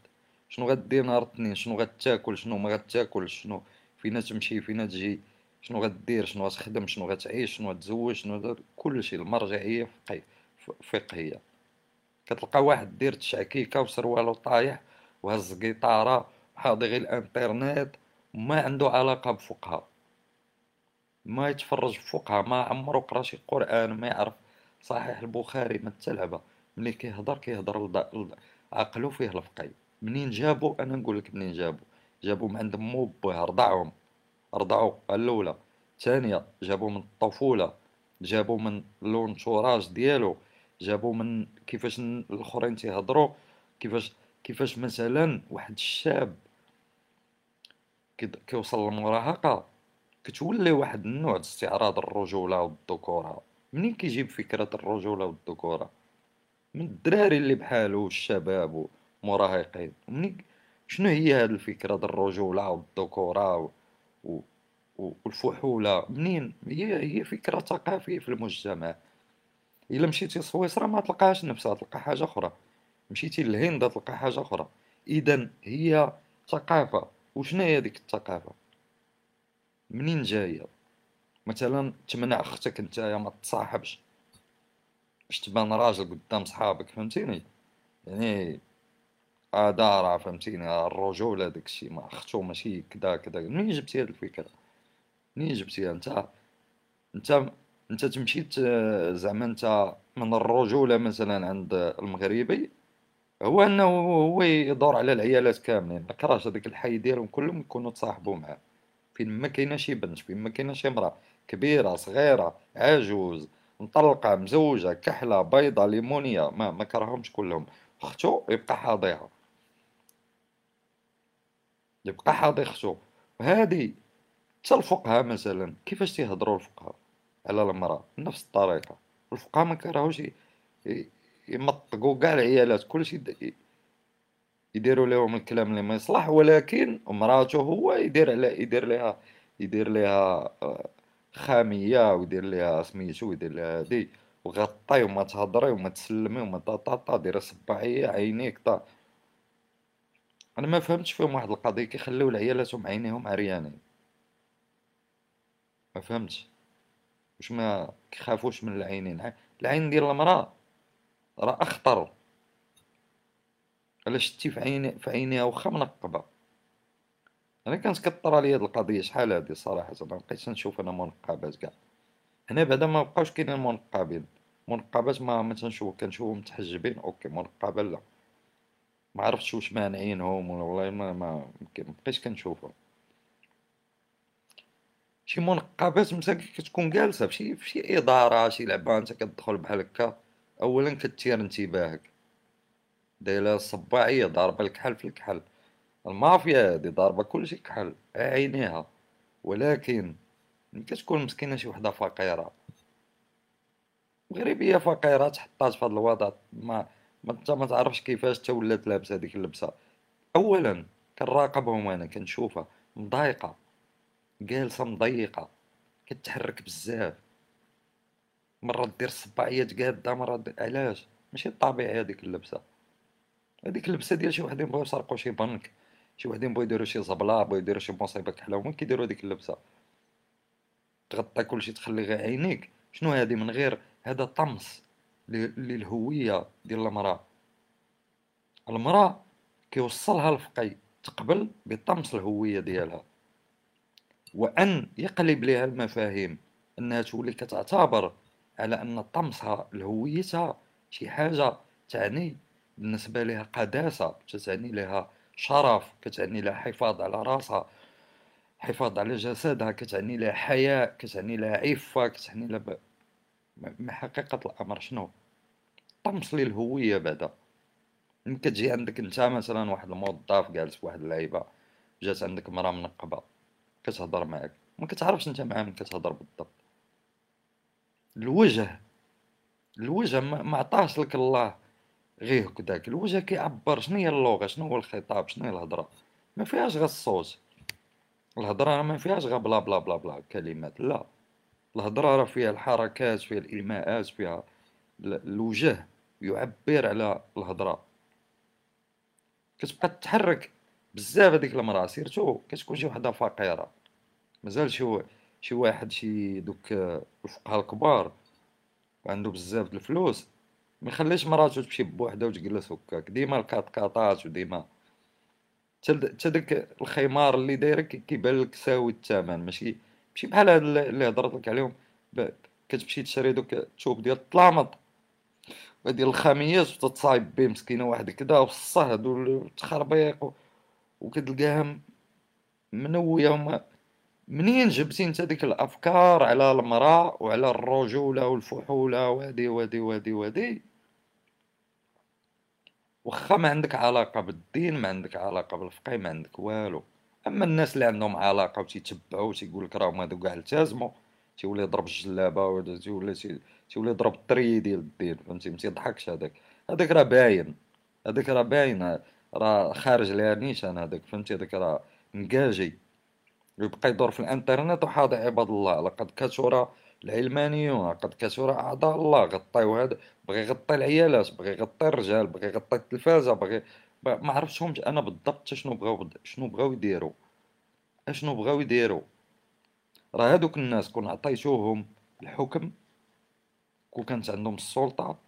شنو غدير نهار الاثنين شنو غتاكل شنو ما غتاكل شنو فين تمشي فين تجي شنو غدير شنو غتخدم شنو غتعيش شنو غتزوج شنو كلشي المرجعية فقهية. كتلقى واحد دير تشعكيكة وسروالو طايح وهز قيطارة حاضي غير الانترنت ما عنده علاقة بفقهاء. ما يتفرج في فقهاء ما عمرو قرا شي قرآن ما يعرف صحيح البخاري ما تلعبه ملي كيهضر كيهضر عقلو فيه الفقي منين جابو؟ أنا نقول لك منين جابو. جابو من عند مو باه رضعهم. رضعوا الأولى. الثانية جابو من الطفولة. جابو من لونتوراج ديالو. جابو من كيفاش الأخرين تيهضروا كيفاش كيفاش مثلا واحد الشاب كيوصل للمراهقة كتولي واحد النوع استعراض الرجولة والذكورة. منين كيجيب فكرة الرجولة والذكورة؟ من الدراري اللي بحالو الشباب ومراهقين. منين شنو هي هاد الفكرة د الرجولة والذكورة و... والفحولة؟ منين؟ هي هي فكرة ثقافية في المجتمع. إلا مشيتي سويسرا ما تلقاهاش نفسها تلقى حاجة أخرى. مشيتي للهند تلقى حاجة أخرى. إذا هي ثقافة. وشنو هي ديك الثقافة؟ منين جاية؟ مثلا تمنع أختك نتايا ما تصاحبش. باش تبان راجل قدام صحابك فهمتيني؟ يعني راه فهمتيني؟ الرجولة داكشي ما أختو ماشي كدا كدا منين جبتي هاد الفكرة؟ منين جبتيها؟ انت أنت انت تمشي زعما انت من الرجولة مثلا عند المغربي هو انه هو يدور على العيالات كاملين. كراش هذاك الحي ديالهم كلهم يكونوا تصاحبوا معاه. فين ما كاينة شي بنت فين ما كاينة شي امرأة كبيرة صغيرة عجوز مطلقة مزوجة كحلة بيضة ليمونية ما ما كرههمش كلهم. أختو يبقى حاضيها يبقى حاضي أختو. هادي حتى الفقهاء مثلا كيفاش تيهضروا الفقهاء؟ على المرأة نفس الطريقة. الفقهاء ما كرهوش يمطقوا كاع العيالات كلشي يديروا لهم الكلام اللي ما يصلح. ولكن مراته هو يدير على يدير لها يدير لها آه، خامية ويدير لها سميتو ويدير لها هادي. وغطي وما تهضري وما تسلمي وما طاطا ديري صباعية عينيك طا أنا ما فهمتش فيهم واحد القضية كيخليو العيالاتهم عينيهم عريانين. ما فهمتش. واش ما كيخافوش من العينين. العين ديال المرأة راه أخطر. الا شتي في عيني في عينيها واخا منقبة؟ أنا كانت كطرى لي هاد القضية. شحال هادي صراحة؟ ما بقيتش نشوف أنا منقبات كاع. هنا بعدا ما بقاوش كاينين منقبين منقبات ما ما تنشوف كنشوفهم متحجبين. أوكي منقبة لا. ما عرفتش واش مانعينهم والله ما ما بقيتش كنشوفهم. شي منقبات مساكن كتكون جالسة فشي فشي إدارة شي لعبة أنت كتدخل بحال هكا. اولا كتثير انتباهك. دايرة الصباعية ضاربة الكحل في الكحل. المافيا هادي ضاربة كلشي كحل عينيها ولكن ملي كتكون مسكينة شي وحدة فقيرة. مغربية فقيرة تحطات في هاد الوضع. ما ما أنت ما تعرفش كيفاش تا ولات لابسة هاديك اللبسة. اولا كنراقبهم أنا كنشوفها. مضايقة. جالسة مضيقة كتحرك بزاف. مرة دير الصباعيات قادة مرة دير علاش؟ ماشي طبيعي هاديك اللبسة. هاديك اللبسة ديال شي وحدين بغاو يسرقو شي بنك شي وحدين بغاو يديرو شي زبلة بغاو يديرو شي مصيبة كحلة هما كيديرو هاديك اللبسة؟ تغطى كلشي تخلي غير عينيك. شنو هادي من غير؟ هذا طمس للهوية ديال المرأة. المرأة كيوصلها الفقي تقبل بطمس الهوية ديالها. وأن يقلب لها المفاهيم. أنها تولي كتعتبر على أن طمسها لهويتها شي حاجة تعني بالنسبة لها قداسة تعني لها شرف كتعني لها حفاظ على راسها حفاظ على جسدها كتعني لها حياء كتعني لها عفة كتعني لها ب... ما حقيقة الأمر شنو؟ طمس للهوية بعدا. ملي كتجي عندك أنت مثلا واحد الموظف جالس واحد اللعيبة جات عندك مرا منقبة. كتهضر معاك ما كتعرفش أنت معاه من كتهضر بالضبط. الوجه الوجه ما عطاش لك الله غير هكداك الوجه كيعبر شنو هي اللغة شنو هو الخطاب شنو هي الهضرة. ما فيهاش غير الصوت. الهضرة ما فيهاش غير بلا بلا بلا بلا كلمات لا. الهضرة راه فيها الحركات فيها الايماءات فيها الوجه يعبر على الهضرة. كتبقى تتحرك بزاف هذيك المراه surtout كتكون شي وحدة فقيرة. مازال شي شي واحد شي دوك الفقهاء الكبار وعنده بزاف د الفلوس ما يخليش مراتو تمشي بوحدها وتجلس هكاك. ديما الكاطكاطات وديما. حتى داك الخمار اللي دايره كيبان لك ساوي الثمن. ماشي ماشي بحال هاد اللي هضرت لك عليهم. كتمشي تشري دوك الثوب ديال الطلامط. ديال الخاميات وتتصايب به مسكينة واحد كدا والصهد والتخربيق وكتلقاها منويه منين جبتي انت ديك الأفكار على المرأة وعلى الرجولة والفحولة وهادي وهادي وهادي وهادي واخا ما عندك علاقة بالدين ما عندك علاقة بالفقه ما عندك والو. أما الناس اللي عندهم علاقة وتيتبعوا وتيقول لك راهم هادو كاع التزموا تيولي يضرب الجلابة ولا تيولي تيولي يضرب الطري ديال الدين فهمتي؟ ما تيضحكش هذاك. هذاك راه باين. هذاك راه باين. راه خارج لها نيشان هذاك فهمتي؟ هذاك راه مكاجي. يبقى يدور في الانترنت وحاضر عباد الله. لقد كثر العلمانيون لقد كثر أعضاء الله. غطيو هذا بغى يغطي العيالات بغى يغطي الرجال بغى يغطي التلفازه بغى ما عرفتهمش أنا بالضبط شنو بغاو شنو بغاو يديروا. اشنو بغاو يديروا؟ راه هادوك الناس كون عطيتوهم الحكم كون كانت عندهم السلطة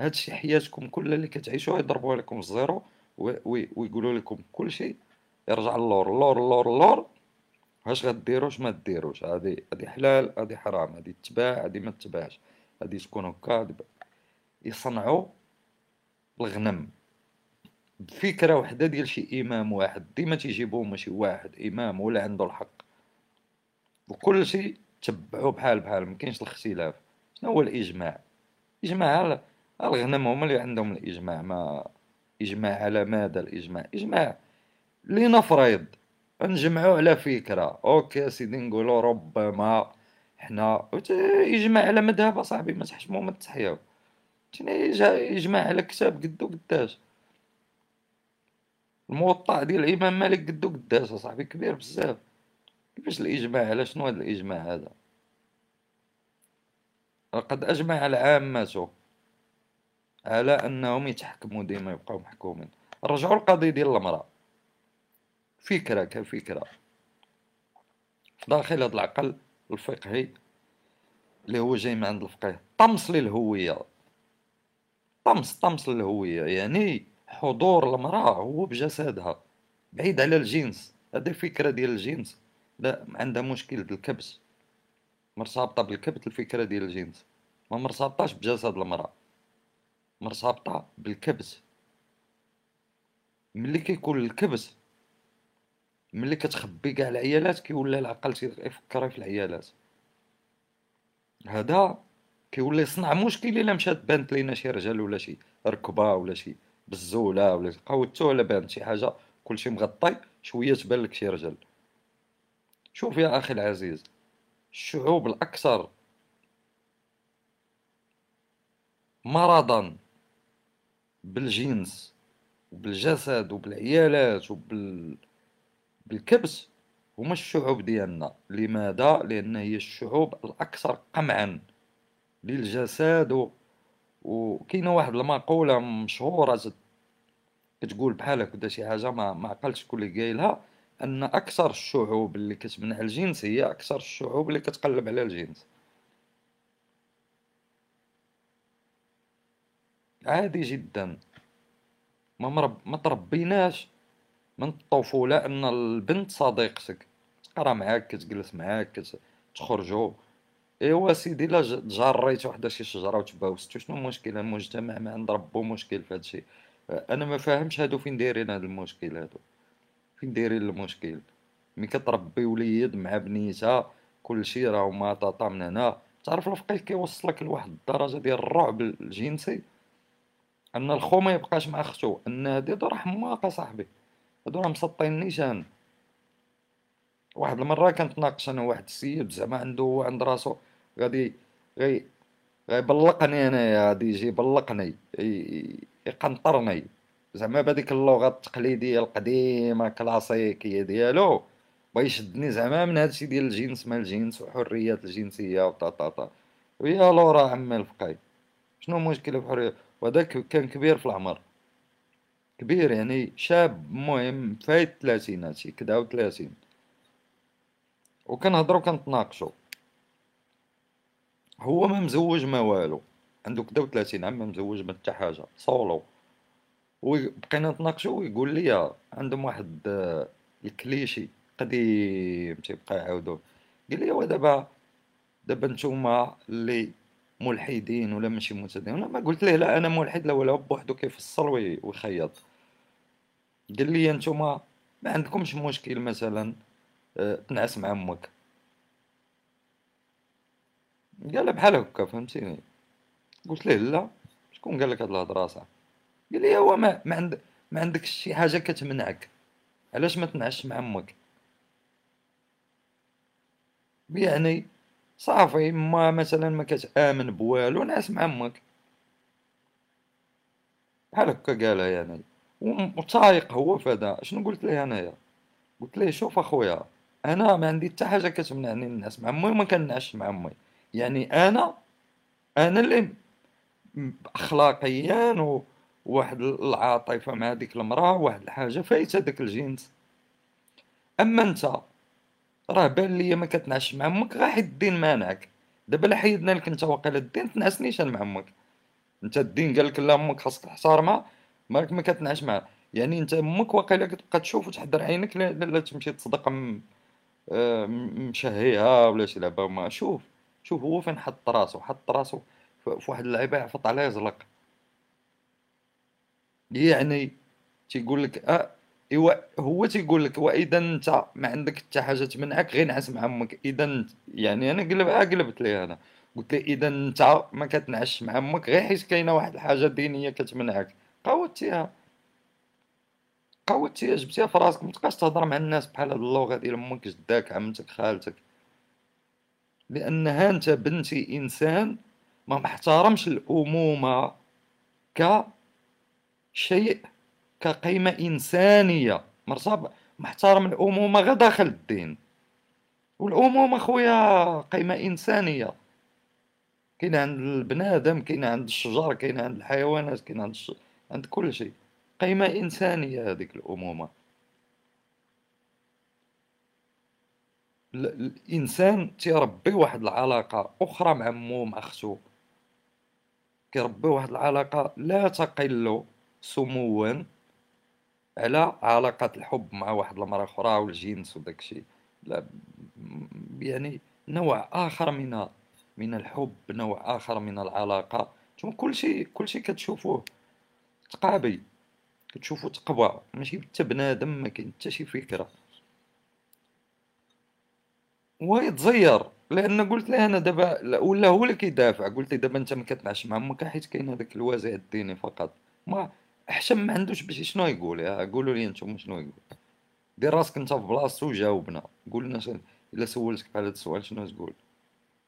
هادشي حياتكم كلها اللي كتعيشوها يضربوها لكم ال zéro. ويقولوا لكم كل شيء يرجع اللور اللور اللور اللور واش غديروا ما ديروش؟ هادي هادي حلال هادي حرام هادي تباع هادي ما تباعش. هادي تكون هكا يصنعوا الغنم بفكرة وحدة ديال شي إمام واحد. ديما تيجيبوا ماشي واحد إمام ولا عنده الحق. وكل شيء تبعوه بحال بحال مكاينش الاختلاف. شنو هو الإجماع؟ إجماع الغنم هما اللي عندهم الإجماع ما إجماع على ماذا الإجماع؟ إجماع لنفرض نجمعوا على فكرة. أوكي سيدي نقولوا ربما حنا يجمع على مذهب أصاحبي ما تحشموا ما تحياو. يجمع على كتاب قدو قداش؟ الموطأ ديال الإمام مالك قدو قداش أصاحبي؟ كبير بزاف. كيفاش الإجماع؟ على شنو هذا الإجماع هذا؟ لقد أجمع العامة على أنهم يتحكموا ديما يبقاو محكومين. رجعوا القضية ديال المرأة. فكرة كفكرة. داخل هذا العقل الفقهي اللي هو جاي من عند الفقيه. طمس للهوية. طمس طمس للهوية. يعني حضور المرأة هو بجسدها. بعيد على الجنس. هذه الفكرة ديال الجنس. لا عندها مشكل بالكبس مرتبطة بالكبت الفكرة ديال الجنس. ما مرتبطاش بجسد المرأة. مرتبطة بالكبس. ملي كيكون الكبس ملي كتخبي كاع العيالات كيولي العقل تيفكر في العيالات. هذا كيولي يصنع مشكل إلا مشات بانت لينا شي رجال ولا شي ركبة ولا شي بالزوله ولا قودتو ولا بانت شي حاجة كلشي مغطي شوية تبان لك شي رجل. شوف يا أخي العزيز الشعوب الأكثر مرضا بالجنس وبالجسد وبالعيالات وبال بالكبس هما الشعوب ديالنا. لماذا؟ لأن هي الشعوب الأكثر قمعا للجسد و... وكاينة واحد المقولة مشهورة كتقول بحال هكا شي حاجة ما ما عقلتش شكون اللي قايلها أن أكثر الشعوب اللي كتمنع الجنس هي أكثر الشعوب اللي كتقلب على الجنس. عادي جدا. ما مرب... ما تربيناش. من الطفولة أن البنت صديقتك تقرا معاك كتجلس معاك تخرجوا. إيوا سيدي الا تجريت وحدة شي شجرة وتباوستو شنو المشكل المجتمع ما عند ربو مشكل في هادشي. أنا ما فاهمش هادو فين دايرين هاد المشكل هادو. فين دايرين المشكل؟ ملي كتربي وليد مع بنيتها كلشي راه ما طاطا من هنا. تعرف الفقيه كيوصلك لواحد الدرجة ديال الرعب الجنسي؟ أن الخو ما يبقاش مع اختو أن هادي راه حماقه صاحبي. هادو راه مسطين نيشان. واحد المرة كنتناقش أنا واحد السيد زعما عنده عند راسو غادي غي غيبلقني انايا غادي يجي يبلقني يقنطرني. زعما بهذيك اللغة التقليدية القديمة كلاسيكيه ديالو. بغا يشدني زعما من هادشي ديال الجنس ما الجنس وحريات الجنسية وطاطاطا ويا لورا عمي الفقي شنو المشكلة في وهذاك كان كبير في العمر كبير يعني شاب مهم فايت الثلاثينات شي كدا وثلاثين وكنهضرو كنتناقشو. هو ما مزوج ما والو. عنده كدا وثلاثين عام ما مزوج ما حتى حاجة. سولو وبقينا نتناقشو ويقول لي عندهم واحد آه، الكليشي قديم تيبقى يعاودوه قال لي ودابا دابا نتوما اللي ملحدين ولا ماشي متدينين ما قلت له لا أنا ملحد لا ولا بوحدو كيفصل ويخيط. قال لي نتوما ما عندكمش مشكل مثلا أه تنعس مع أمك. قال بحال هكا فهمتيني؟ قلت له لا شكون قال لك هاد الهضره صاحبي قال لي هو ما ما, عند ما عندكش شي حاجة كتمنعك. علاش ما تنعش مع أمك؟ يعني صافي ما مثلا ما كتآمن بوالو نعس مع أمك بحال هكا قالها يعني وطايق هو فدا شنو قلت ليه انايا قلت ليه شوف أخويا أنا ما عندي حتى حاجة كتمنعني نعس مع امي وما كنعش مع امي يعني أنا أنا اللي اخلاقيا وواحد العاطفة مع ديك المرأة واحد الحاجة فايتة داك الجنس. أما أنت راه بان ليا ما كتنعش مع أمك غا حيت الدين مانعك. دابا لا حيدنا لك انت واقيلا الدين تنعس مع أمك. انت الدين قال لك لا أمك خاصك تحترمها مالك ما كتنعش معها يعني انت أمك واقيلا كتبقى تشوف وتحضر عينك لا, لا تمشي تصدق آه، مشهيها ولا شي لعبه ما شوف شوف هو فين حط راسو حط راسو في واحد اللعيبة يعفط عليها يزلق يعني تيقول لك آه إيوا هو تيقول لك وإذا أنت ما عندك حتى حاجة تمنعك غير نعس مع أمك اذا يعني أنا قلب قلبت ليه أنا قلت له إذا أنت ما كتنعش مع أمك غير حيت كاينة واحد الحاجة دينية كتمنعك. قوتيها قوتيها جبتيها في راسك متبقاش تهضر مع الناس بحال هاد اللغة ديال أمك جداك عمتك خالتك. لأنها أنت بنتي إنسان ما محترمش الأمومة كشيء كقيمة إنسانية. مرصاب محترم الأمومة غير داخل الدين. والأمومة خويا قيمة إنسانية. كاين عند البنادم كاين عند الشجر كاين عند الحيوانات كاين عند الش... عند كل شيء. قيمة إنسانية هذيك الأمومة. الإنسان تيربي واحد العلاقة أخرى مع مو مع أختو. كيربي واحد العلاقة لا تقل سموا. على علاقة الحب مع واحد المرأة أخرى والجنس وداك الشيء. يعني نوع آخر من من الحب نوع آخر من العلاقة. ثم كل شيء كل شيء كتشوفوه تقابي كتشوفو تقوى. ماشي؟ حتى بنادم ما كاين حتى شي فكرة. ويتزير. لأن قلت له أنا دابا ولا هو اللي كيدافع. قلت له دابا أنت ما كتنعش مع أمك حيت كاين هذاك الوازع الديني فقط. ما حشم ما عندوش باش شنو يقول؟ قولوا لي أنتم شنو يقول. دير راسك انت في بلاصتو وجاوبنا. قول لنا إلا سولتك بحال هذا السؤال شنو تقول.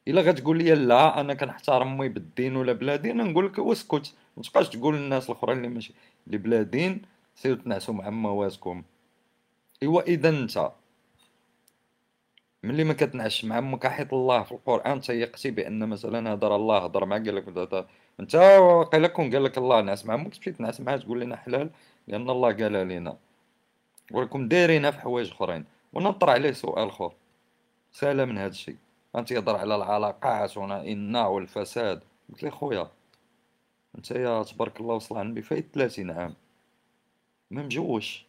إلا غتقول لي لا أنا كنحترم أمي بالدين ولا بلا دين نقول لك اسكت. ما تبقاش تقول للناس الأخرين اللي ماشي اللي بلا دين سيروا تنعسوا مع مواتكم إيوا إذا أنت ملي ما كتنعش مع أمك حيت الله في القرآن تيقتي بأن مثلا هضر الله هضر معك قال لك انت قال لكم قال لك الله نعس مع أمك تمشي تنعس معها تقول لنا حلال لأن الله قال لنا. ولكم دايرينها في حوايج أخرين. ونطر عليه سؤال آخر. سهله من هذا الشيء. أنت يهضر على العلاقات ان والفساد. قلت لي خويا أنت يا تبارك الله وصل على النبي فايت 30 عام. ما مجوش.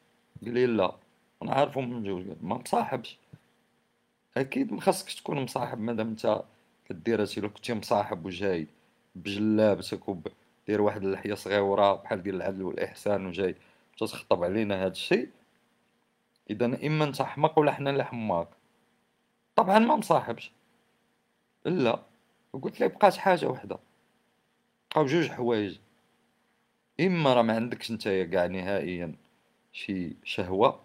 قال لي لا. أنا عارفه ما مجوش. ما مصاحبش. أكيد ما خاصكش تكون مصاحب مادام أنت كدير هادشي لو كنتي مصاحب وجاي. بجلابتك ودير واحد اللحية صغيرة بحال ديال العدل والإحسان وجاي. تخطب علينا هاد الشيء. إذا إما أنت حماق ولا حنا اللي حماق. طبعا ما مصاحبش لا. قلت لي بقات حاجة وحدة. بقاو جوج حوايج. إما راه ما عندكش نتايا كاع نهائيا شي شهوة.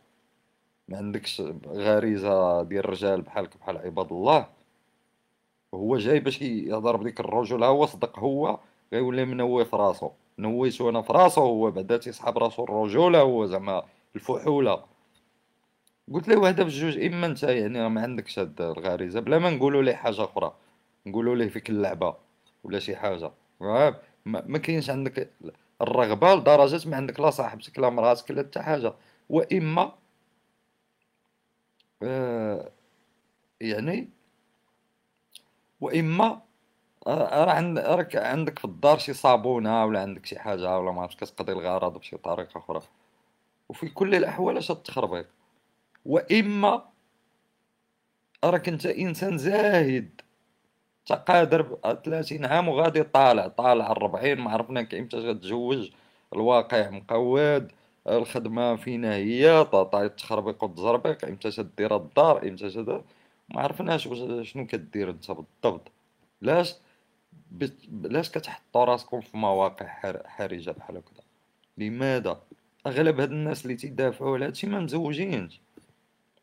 ما عندكش غريزة ديال الرجال بحالك بحال عباد الله. هو جاي باش يهضر بديك الرجل هو صدق هو غيولي منوي في راسو نويتو أنا في راسو هو بعدا تيسحب راسو الرجوله هو زعما الفحولة. قلت له وحده بجوج إما أنت يعني ما عندكش هاد الغريزة بلا ما نقولوا ليه حاجة أخرى نقولوا ليه فيك اللعبة ولا شي حاجة. ما, ما كاينش عندك الرغبة لدرجة ما عندك لا صاحبتك لا مراتك لا حتى حاجة. وإما آه يعني وإما آه، راه راك عندك في الدار شي صابونة ولا عندك شي حاجة ولا ما عرفتش كتقضي الغرض بشي طريقة أخرى. وفي كل الأحوال أش التخربيق وإما راك أنت إنسان زاهد تقادر 30 عام وغادي طالع طالع 40 ما عرفنا إمتى غتزوج الواقع مقود الخدمة فينا هي طاطا تخربيق وتزربيق إمتى تدير الدار إمتى تدير ما عرفناش واش شنو كدير انت بالضبط لاش لاش كتحطوا راسكم في مواقع حرجة بحال هكذا. لماذا؟ أغلب هاد الناس اللي تيدافعوا على هادشي ما مزوجينش.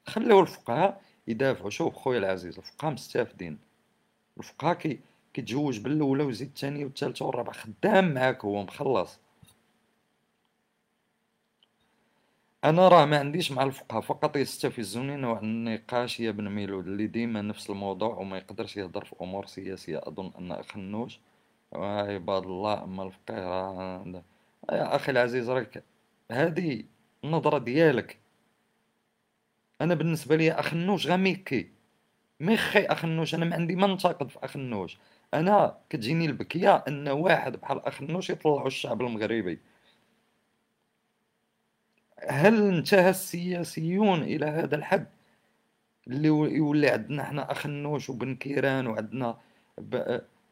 خليو الفقهاء يدافعوا شوف خويا العزيز الفقهاء مستافدين. الفقهاء كي كيتزوج بالأولى ويزيد الثانية والثالثة والرابعة خدام معاك هو مخلص. أنا راه ما عنديش مع الفقهاء فقط يستفزوني نوع النقاش يا بن ميلود اللي ديما نفس الموضوع وما يقدرش يهضر في أمور سياسية أظن أن أخنوش. عباد الله أما الفقيه راه يا أخي العزيز راك هذه النظرة ديالك. أنا بالنسبة لي أخنوش غير ميكي. ميخي أخنوش أنا ما عندي ما ننتقد في أخنوش. أنا كتجيني البكية أن واحد بحال أخنوش يطلعوا الشعب المغربي. هل انتهى السياسيون إلى هذا الحد؟ اللي يولي عندنا حنا اخنوش وبن كيران وعندنا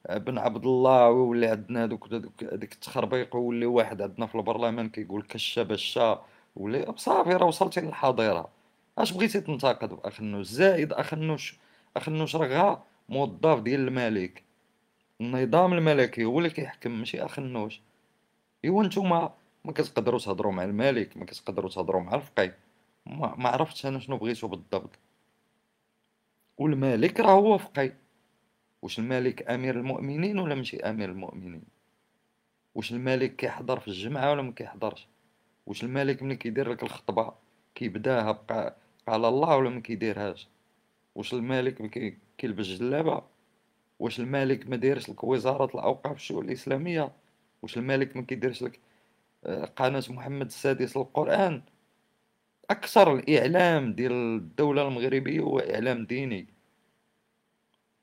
بن عبد الله ويولي عندنا دوك ديك التخربيق ويولي واحد عندنا في البرلمان كيقول كشا بشا ولي صافي راه وصلتي للحاضره أش بغيتي تنتقد اخنوش زائد اخنوش اخنوش راه موظف ديال الملك. النظام الملكي هو اللي كيحكم ماشي اخنوش إيوا نتوما ما كتقدروا تهضروا مع الملك ما كتقدروا تهضروا مع الفقيه. ما, ما عرفتش أنا شنو بغيتو بالضبط. والملك راه هو فقيه. واش الملك أمير المؤمنين ولا ماشي أمير المؤمنين؟ واش الملك كيحضر في الجمعه ولا ما كيحضرش؟ واش الملك ملي كيدير لك الخطبة كيبداها بقى على الله ولا ما كيديرهاش؟ واش الملك كيلبس جلابة؟ واش الملك ما دايرش لك وزارة الأوقاف الشؤون الإسلامية؟ واش الملك ما كيديرش لك قناة محمد السادس للقرآن أكثر الإعلام ديال الدولة المغربية هو إعلام ديني.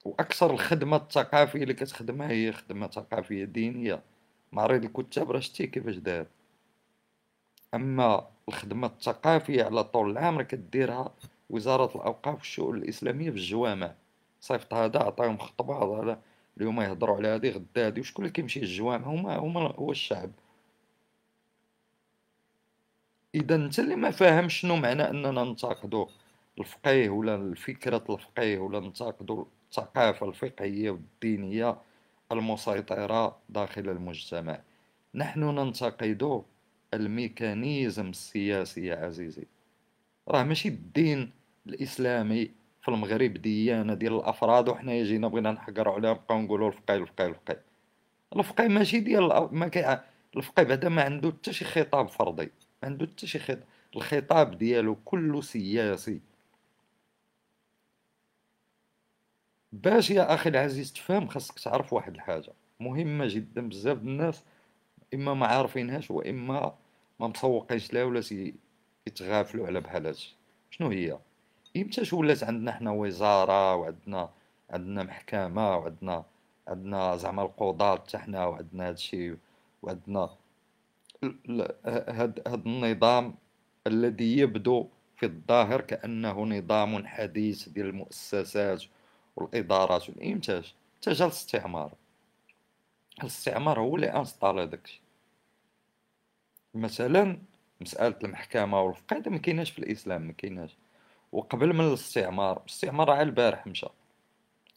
وأكثر الخدمة الثقافية اللي كتخدمها هي خدمة ثقافية دينية. معرض الكتاب راه شتي كيفاش دار. أما الخدمة الثقافية على طول العام راه كديرها وزارة الأوقاف والشؤون الإسلامية في الجوامع. صيفط هذا عطاهم خطبة هذا. اليوم يهضروا على هذه غدا هذه. وشكون اللي كيمشي للجوامع؟ هما هما هو الشعب. إذا أنت اللي ما فاهم شنو معنى أننا ننتقدوا الفقيه ولا الفكرة الفقيه ولا ننتقدوا الثقافة الفقهية والدينية المسيطرة داخل المجتمع. نحن ننتقد الميكانيزم السياسي يا عزيزي. راه ماشي الدين الإسلامي في المغرب ديانة ديال الأفراد وحنا جينا بغينا نحقروا عليها نبقاو نقولوا الفقيه الفقيه الفقيه. الفقيه ماشي ديال ما كي الفقيه بعدا ما عنده حتى شي خطاب فردي. عنده حتى شي خطاب الخطاب ديالو كله سياسي. باش يا أخي العزيز تفهم خاصك تعرف واحد الحاجة. مهمة جدا بزاف الناس إما ما عارفينهاش وإما ما مسوقينش لها ولا يتغافلوا على بحال هادشي. شنو هي؟ امتاش ولات عندنا حنا وزارة وعندنا عندنا محكمة وعندنا عندنا زعما القضاة حتى حنا وعندنا هادشي وعندنا هاد النظام الذي يبدو في الظاهر كأنه نظام حديث ديال المؤسسات والإدارات والإنتاج تجا الاستعمار. الاستعمار هو اللي انستالي داكشي مثلا مسألة المحكمة والفقه ما كايناش في الإسلام ما كايناش. وقبل من الاستعمار الاستعمار على البارح مشى.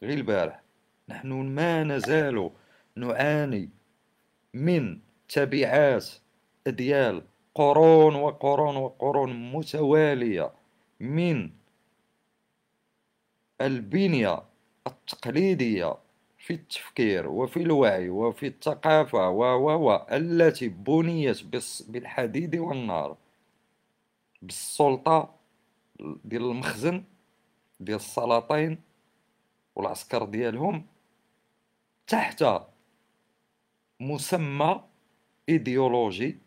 غير البارح. نحن ما نزال نعاني من تبعات ديال قرون وقرون وقرون متوالية من البنية التقليدية في التفكير وفي الوعي وفي الثقافة و و التي بنيت بالحديد والنار. بالسلطة ديال المخزن ديال السلاطين والعسكر ديالهم تحت مسمى إيديولوجي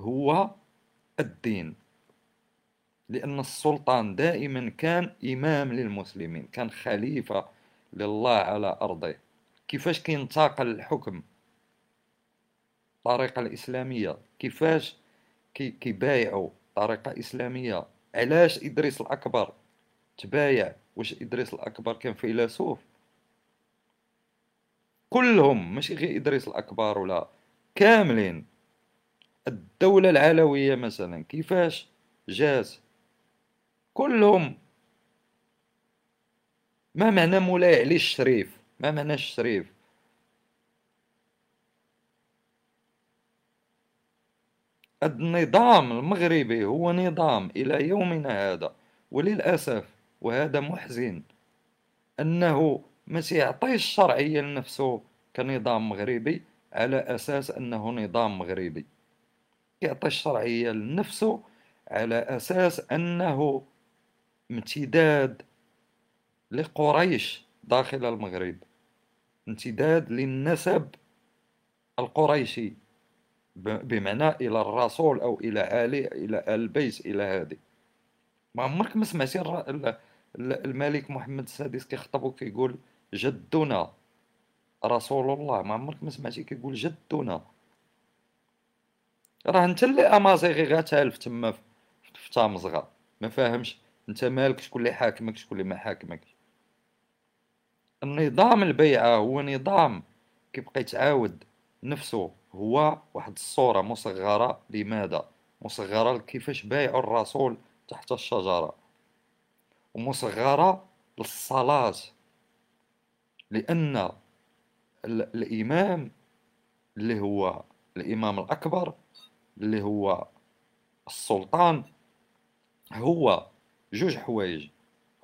هو الدين. لأن السلطان دائما كان إمام للمسلمين كان خليفة لله على أرضه. كيفاش كينتقل الحكم؟ الطريقة الإسلامية. كيفاش كيبايعوا؟ طريقة إسلامية. علاش إدريس الأكبر تبايع؟ واش إدريس الأكبر كان فيلسوف؟ كلهم ماشي غير إدريس الأكبر ولا كاملين. الدولة العلوية مثلا كيفاش جات كلهم. ما معنى مولاي علي الشريف؟ ما معنى الشريف؟ النظام المغربي هو نظام إلى يومنا هذا وللأسف وهذا محزن أنه ما سيعطيش الشرعية لنفسه كنظام مغربي على أساس أنه نظام مغربي. يعطي الشرعية لنفسه على أساس أنه امتداد لقريش داخل المغرب. امتداد للنسب القريشي بمعنى إلى الرسول أو إلى آل إلى البيت إلى هذه. ما عمرك ما سمعتي الملك محمد السادس كيخطب وكيقول جدنا رسول الله؟ ما عمرك ما سمعتي كيقول جدنا راه انت اللي امازيغي غاتالف تما في تامزغا. ما فاهمش. انت مالك شكون اللي حاكمك شكون اللي ما حاكمكش. النظام البيعة هو نظام كيبقى يتعاود. نفسه هو واحد الصورة مصغرة. لماذا؟ مصغرة كيفاش بايعوا الرسول تحت الشجرة. ومصغرة للصلاة. لأن الإمام اللي هو الإمام الأكبر اللي هو السلطان هو جوج حوايج.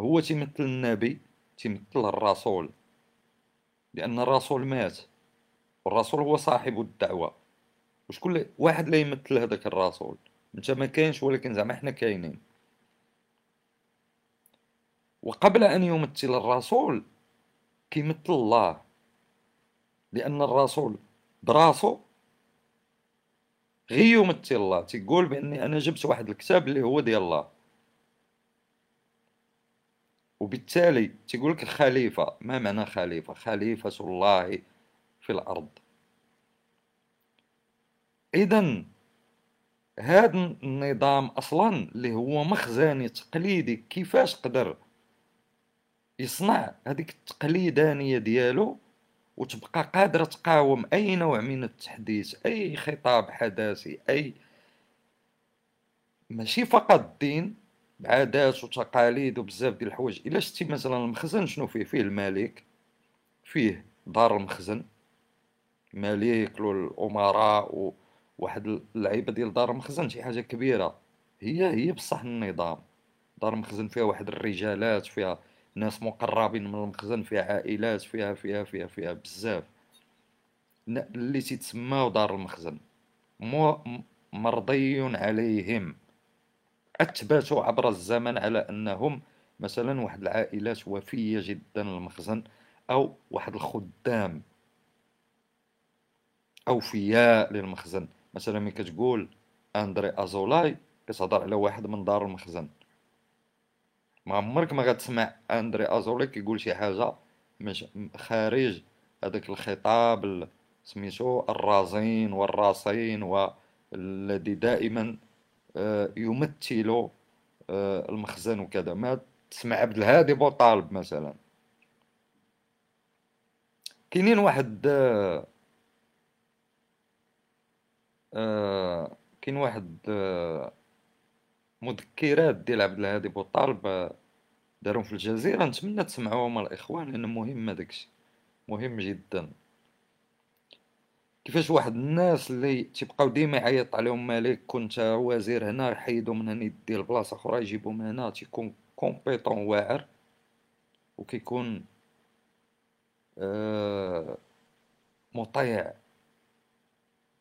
هو تيمثل النبي تيمثل الرسول لأن الرسول مات والرسول هو صاحب الدعوة. وشكون واحد لا يمثل هذاك الرسول. أنت ما كاينش ولكن زعما حنا كاينين. وقبل أن يمثل الرسول كيمثل الله. لأن الرسول براسو غير يمثل الله تيقول بأني أنا جبت واحد الكتاب اللي هو ديال الله وبالتالي تيقول لك خليفة ما معنى خليفة؟ خليفة الله في الأرض. إذا هذا النظام أصلا اللي هو مخزني تقليدي كيفاش قدر يصنع هذيك التقليدانية ديالو؟ وتبقى قادرة تقاوم أي نوع من التحديث أي خطاب حداثي أي ماشي فقط الدين بعادات وتقاليد وبزاف ديال الحوايج. إلا شتي مثلا المخزن شنو فيه؟ فيه الملك فيه دار المخزن. مليك والأمراء واحد اللعيبة ديال دار المخزن شي حاجة كبيرة. هي هي بصح النظام. دار المخزن فيها واحد الرجالات فيها ناس مقربين من المخزن فيها عائلات فيها فيها فيها فيها بزاف. اللي تيتسماو دار المخزن. مو مرضي عليهم. أثبتوا عبر الزمن على أنهم مثلا واحد العائلات وفية جدا للمخزن أو واحد الخدام. أوفياء للمخزن. مثلا ملي كتقول أندري أزولاي كتهضر على واحد من دار المخزن. ما عمرك ما غتسمع أندري ازولاي كيقول شي حاجة مش خارج هذاك الخطاب سميتو الرازين والراسين والذي دائما آه، يمثل آه، المخزن وكذا. ما تسمع عبد الهادي بوطالب مثلا. كاينين واحد آه، كاين واحد مذكرات ديال عبد الهادي بوطالب آه، دارهم في الجزيرة. نتمنى تسمعوهم الإخوان لأن مهم داكشي مهم جدا. كيفاش واحد الناس اللي تيبقاو ديما يعيط عليهم مالك كنت وزير هنا يحيدو من هنا يدي لبلاصة أخرى يجيبو من هنا تيكون كومبيتون واعر. وكيكون آه مطيع.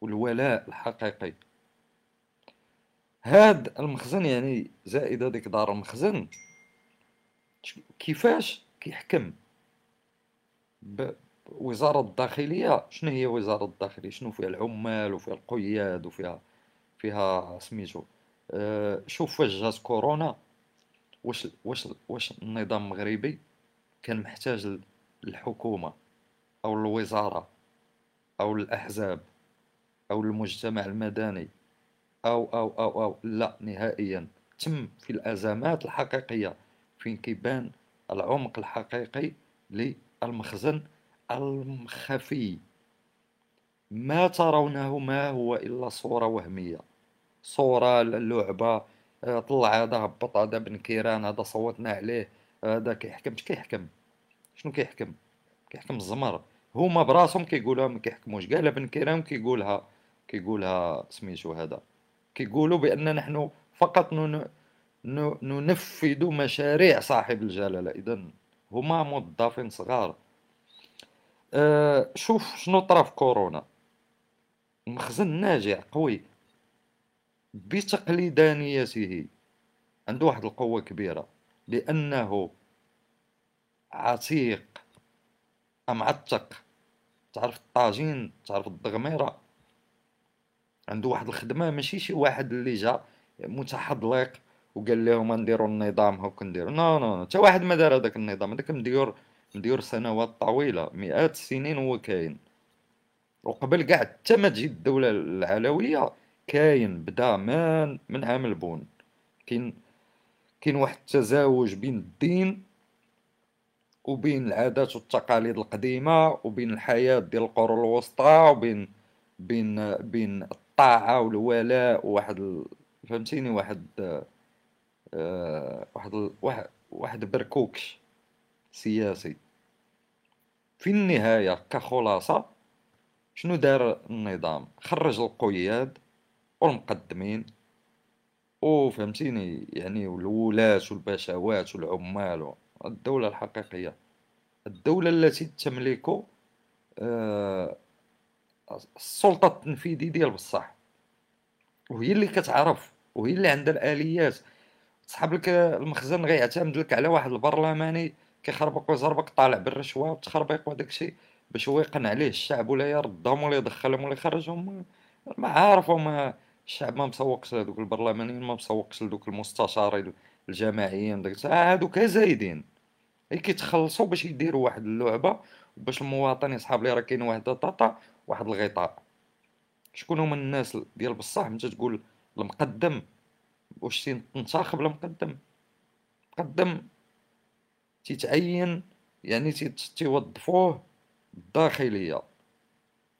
والولاء الحقيقي. هاد المخزن يعني زائد هذيك دار المخزن. كيفاش كيحكم؟ وزارة الداخلية شنو هي وزارة الداخلية؟ شنو فيها العمال وفيها القياد وفيها فيها سميتو أه شوف فاش جات كورونا واش واش واش النظام المغربي كان محتاج الحكومة أو الوزارة أو الأحزاب أو المجتمع المدني أو أو أو أو لا نهائيا. تم في الأزمات الحقيقية فين كيبان العمق الحقيقي للمخزن المخفي. ما ترونه ما هو إلا صورة وهمية. صورة اللعبة آه، طلع هذا هبط هذا بن كيران هذا صوتنا عليه هذا كيحكم. كيحكم؟ شنو كيحكم؟ كيحكم الزمر. هما براسهم كيقولوها ما كيحكموش. كاع بن كيران كيقولها كيقولها سميتو هذا. كيقولوا بأن نحن فقط ننفذ مشاريع صاحب الجلالة. إذا هما موظفين صغار. أه شوف شنو طرا في كورونا. المخزن ناجع قوي. بتقليدانيته. عنده واحد القوة كبيرة. لأنه عتيق أم عتق تعرف الطاجين تعرف الضغميرة عنده واحد الخدمة ماشي شي واحد اللي جا متحذلق وقال لهم نديروا النظام هاك نديروا non non حتى واحد ما دار هذاك النظام هذاك مديور مديور سنوات طويلة مئات السنين هو كاين. وقبل كاع حتى ما تجي الدولة العلوية كاين بدا من من عام البون. كاين كاين واحد التزاوج بين الدين وبين العادات والتقاليد القديمة وبين الحياة ديال القرون الوسطى وبين بين بين الطاعة والولاء وواحد. فهمتيني واحد آه واحد. واحد بركوكش سياسي في النهاية كخلاصة شنو دار النظام خرج القياد والمقدمين وفهمتيني يعني الولاة والبشوات والعمال الدولة الحقيقية الدولة التي تملك آه السلطة التنفيذي ديال بصح. وهي اللي كتعرف وهي اللي عندها الآليات. صحاب لك المخزن غيعتمد لك على واحد البرلماني كيخربق ويزربق طالع بالرشوة والتخربيق وداك الشيء باش هو يقنع عليه الشعب ولا يردهم ولا يدخلهم ولا يخرجهم. ما عارف ما الشعب ما مسوقش لهذوك البرلمانيين ما مسوقش لذوك المستشارين الجماعيين داك هادوك زايدين كيتخلصوا باش يديروا واحد اللعبة باش المواطن يصحاب لي راه كاين واحد الطاطا واحد الغطاء. شكون هما الناس ديال بصح؟ انت تقول المقدم. واش تنتخب المقدم؟ مقدم تيتعين يعني تيوظفوه الداخلية.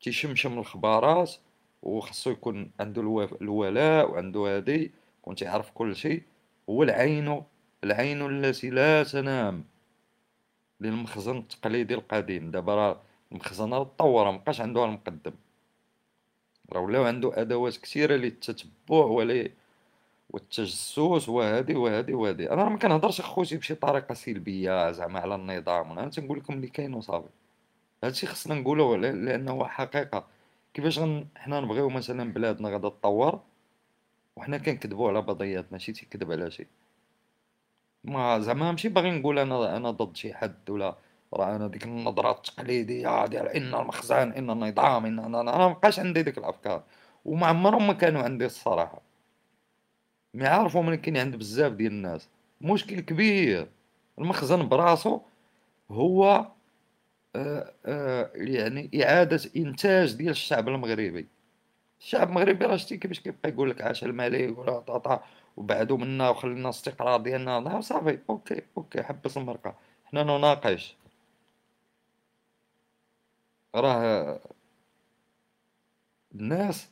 تيشمشم الخبارات وخصو يكون عنده الولاء وعنده هادي يكون تيعرف كل شيء هو العين العين التي لا تنام. للمخزن التقليدي القديم دابا راه المخزنه تطور مابقاش عندها المقدم راه ولاو عنده أدوات كثيرة للتتبع ولا والتجسس وهذه وهذه وهذه. أنا ما كنهضرش أخوتي بشي طريقة سلبية زعما على النظام. أنا تنقول لكم اللي كاين وصافي. هادشي خصنا نقولوه لأنه حقيقة. كيفاش غن حنا نبغيو مثلا بلادنا غادا تطور؟ وحنا كنكذبوا على بعضياتنا. شي تيكذب على شي. ما زعما ماشي باغي نقول أنا أنا ضد شي حد ولا راه أنا ديك النظرة التقليدية ديال إن المخزن إن النظام إن أنا أنا مابقاش عندي ديك الأفكار وما عمرهم ما كانوا عندي الصراحة. مي عارفوا من كاين عند بزاف ديال الناس. مشكل كبير. المخزن براسو هو آه آه يعني إعادة إنتاج ديال الشعب المغربي. الشعب المغربي راه شتي كيفاش كيبقى يقول لك عاش الملك ولا طاطا وبعدو منا وخلينا الاستقرار ديالنا صافي OK OK حبس المرقه حنا نناقش. راه الناس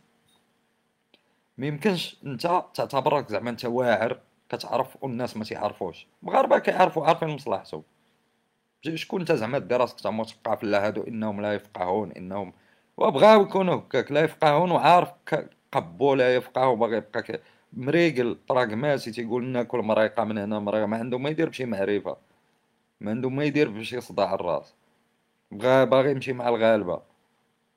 ما يمكنش أنت تعتبرك زعما أنت واعر كتعرف والناس ما تيعرفوش. المغاربه كيعرفوا عارفين مصلحتهم شكون أنت زعما دير راسك زعما مثقف لا هادو؟ إنهم لا يفقهون إنهم وبغاو يكونوا هكاك لا يفقهون وعارف قبو لا يفقه وباغي يبقى مريقل براغماتي تيقول ناكل مريقه من هنا مريقه ما عنده ما يدير بشي معرفه ما عنده ما يدير بشي صداع الراس. بغا باغي يمشي مع الغالبة.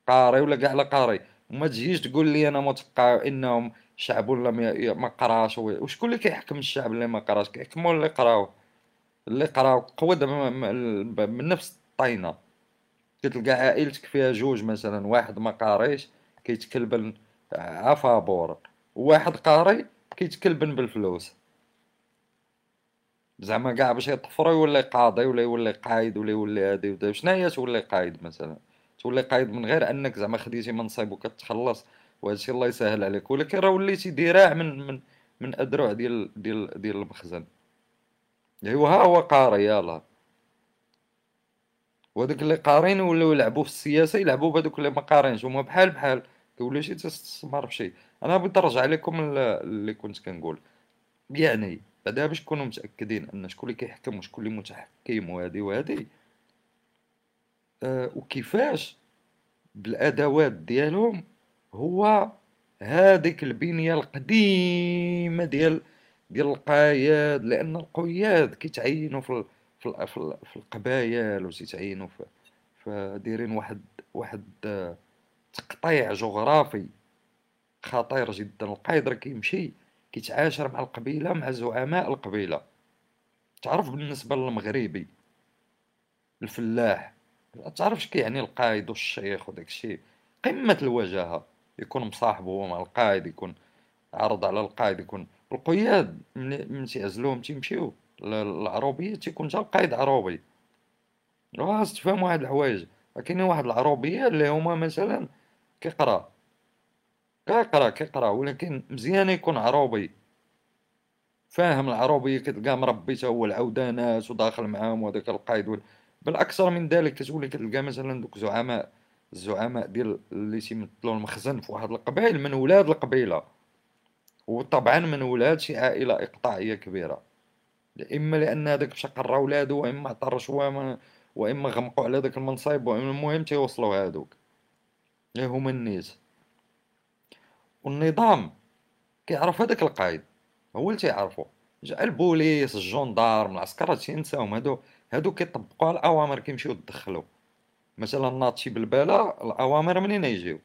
قاري ولا كاع لا قاري. وما تجيش تقول لي أنا متوقع إنهم شعب ولا ما قراش وشكون اللي كيحكم الشعب اللي ما قراش؟ كيحكموا اللي قراو اللي قراو قود من نفس الطينة. كتلقى عائلتك فيها جوج مثلا واحد ما قاريش كيتكلبن عفابور وواحد قاري كيتكلبن بالفلوس. زعما كاع باش يطفرو يولي قاضي ولا يولي قايد ولا يولي هادي شنو هي تولي قايد مثلا؟ تولي قايد من غير أنك زعما خديتي منصب وكتخلص وهادشي الله يسهل عليك. ولكن راه وليتي ذراع من من من اذرع ديال ديال ديال المخزن. أيوا ها هو قاري يلاه وهذوك اللي قارين ولاو يلعبوا في السياسة يلعبوا بهذوك اللي ما قارينش. هما بحال بحال شي تستثمر في شي أنا بغيت نرجع لكم اللي كنت كنقول. يعني بعدا باش تكونوا متأكدين أن شكون اللي كيحكم وشكون اللي متحكم وهادي وهادي أه وكيفاش بالأدوات ديالهم هو هذيك البنية القديمة ديال ديال القياد لأن القياد كيتعينوا في في في القبائل وتيتعينوا في فدايرين واحد واحد تقطيع جغرافي خطير جدا. القايد راه كيمشي كيتعاشر مع القبيلة مع زعماء القبيلة. تعرف بالنسبة للمغربي الفلاح تعرف شكي يعني القايد والشيخ وداك الشيء؟ قمة الوجاهه يكون مصاحب هو مع القائد يكون عرض على القائد يكون القياد من تيعزلوهم تيمشيو العروبيه تيكون جا القايد عروبي. خاص تفهم واحد الحوايج. كاينين واحد العروبية اللي هما مثلا كيقرأ. كيقرأ كيقرأ. ولكن مزيان يكون عروبي فاهم العروبيه كتلقاه مربي تا هو العودانات وداخل معاهم وهذاك القايد بالأكثر من ذلك كتولي كتلقى مثلا دوك زعماء الزعماء ديال اللي تيمثلوا المخزن في واحد القبائل من ولاد القبيلة. وطبعا من ولاد شي عائلة إقطاعية كبيرة. إما لأن هذاك مشى قرا ولادو وإما عطى رشوه وإما غمقوا على ذاك المنصب المهم تيوصلوا هادوك. هما الناس والنظام كيعرف هذاك القائد. هو اللي تيعرفو. جا البوليس الجندارم العسكر هادشي هادو هادو كيطبقوا على الأوامر كيمشيو يدخلوا مثلا ناض شي بالبالة الأوامر منين يجيو؟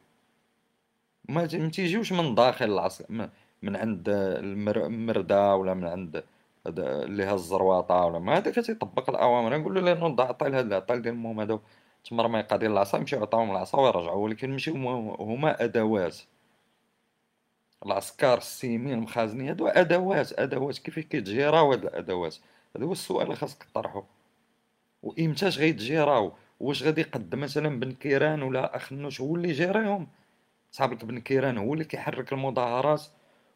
ما تيجيوش من داخل العسكر من عند المردة ولا من عند اللي هز الزرواطه ولا ما هذاك تيطبق الأوامر. نقول له لأنه ضاع عطي لهاد العطال ديال المهم هادو. تمر ما يقضي العصا يمشيو يعطيهم العصا ويرجعوا ولكن ماشي هما أدوات. العسكر السيمين المخازنين هادو أدوات أدوات كيف كيتجيراو هاد الأدوات؟ هذا هو السؤال اللي خاصك تطرحه وامتاش غيتجيراو واش غادي يقد مثلا بن كيران ولا اخنوش هو اللي جيريهم. صاحبك بن كيران هو اللي كيحرك المظاهرات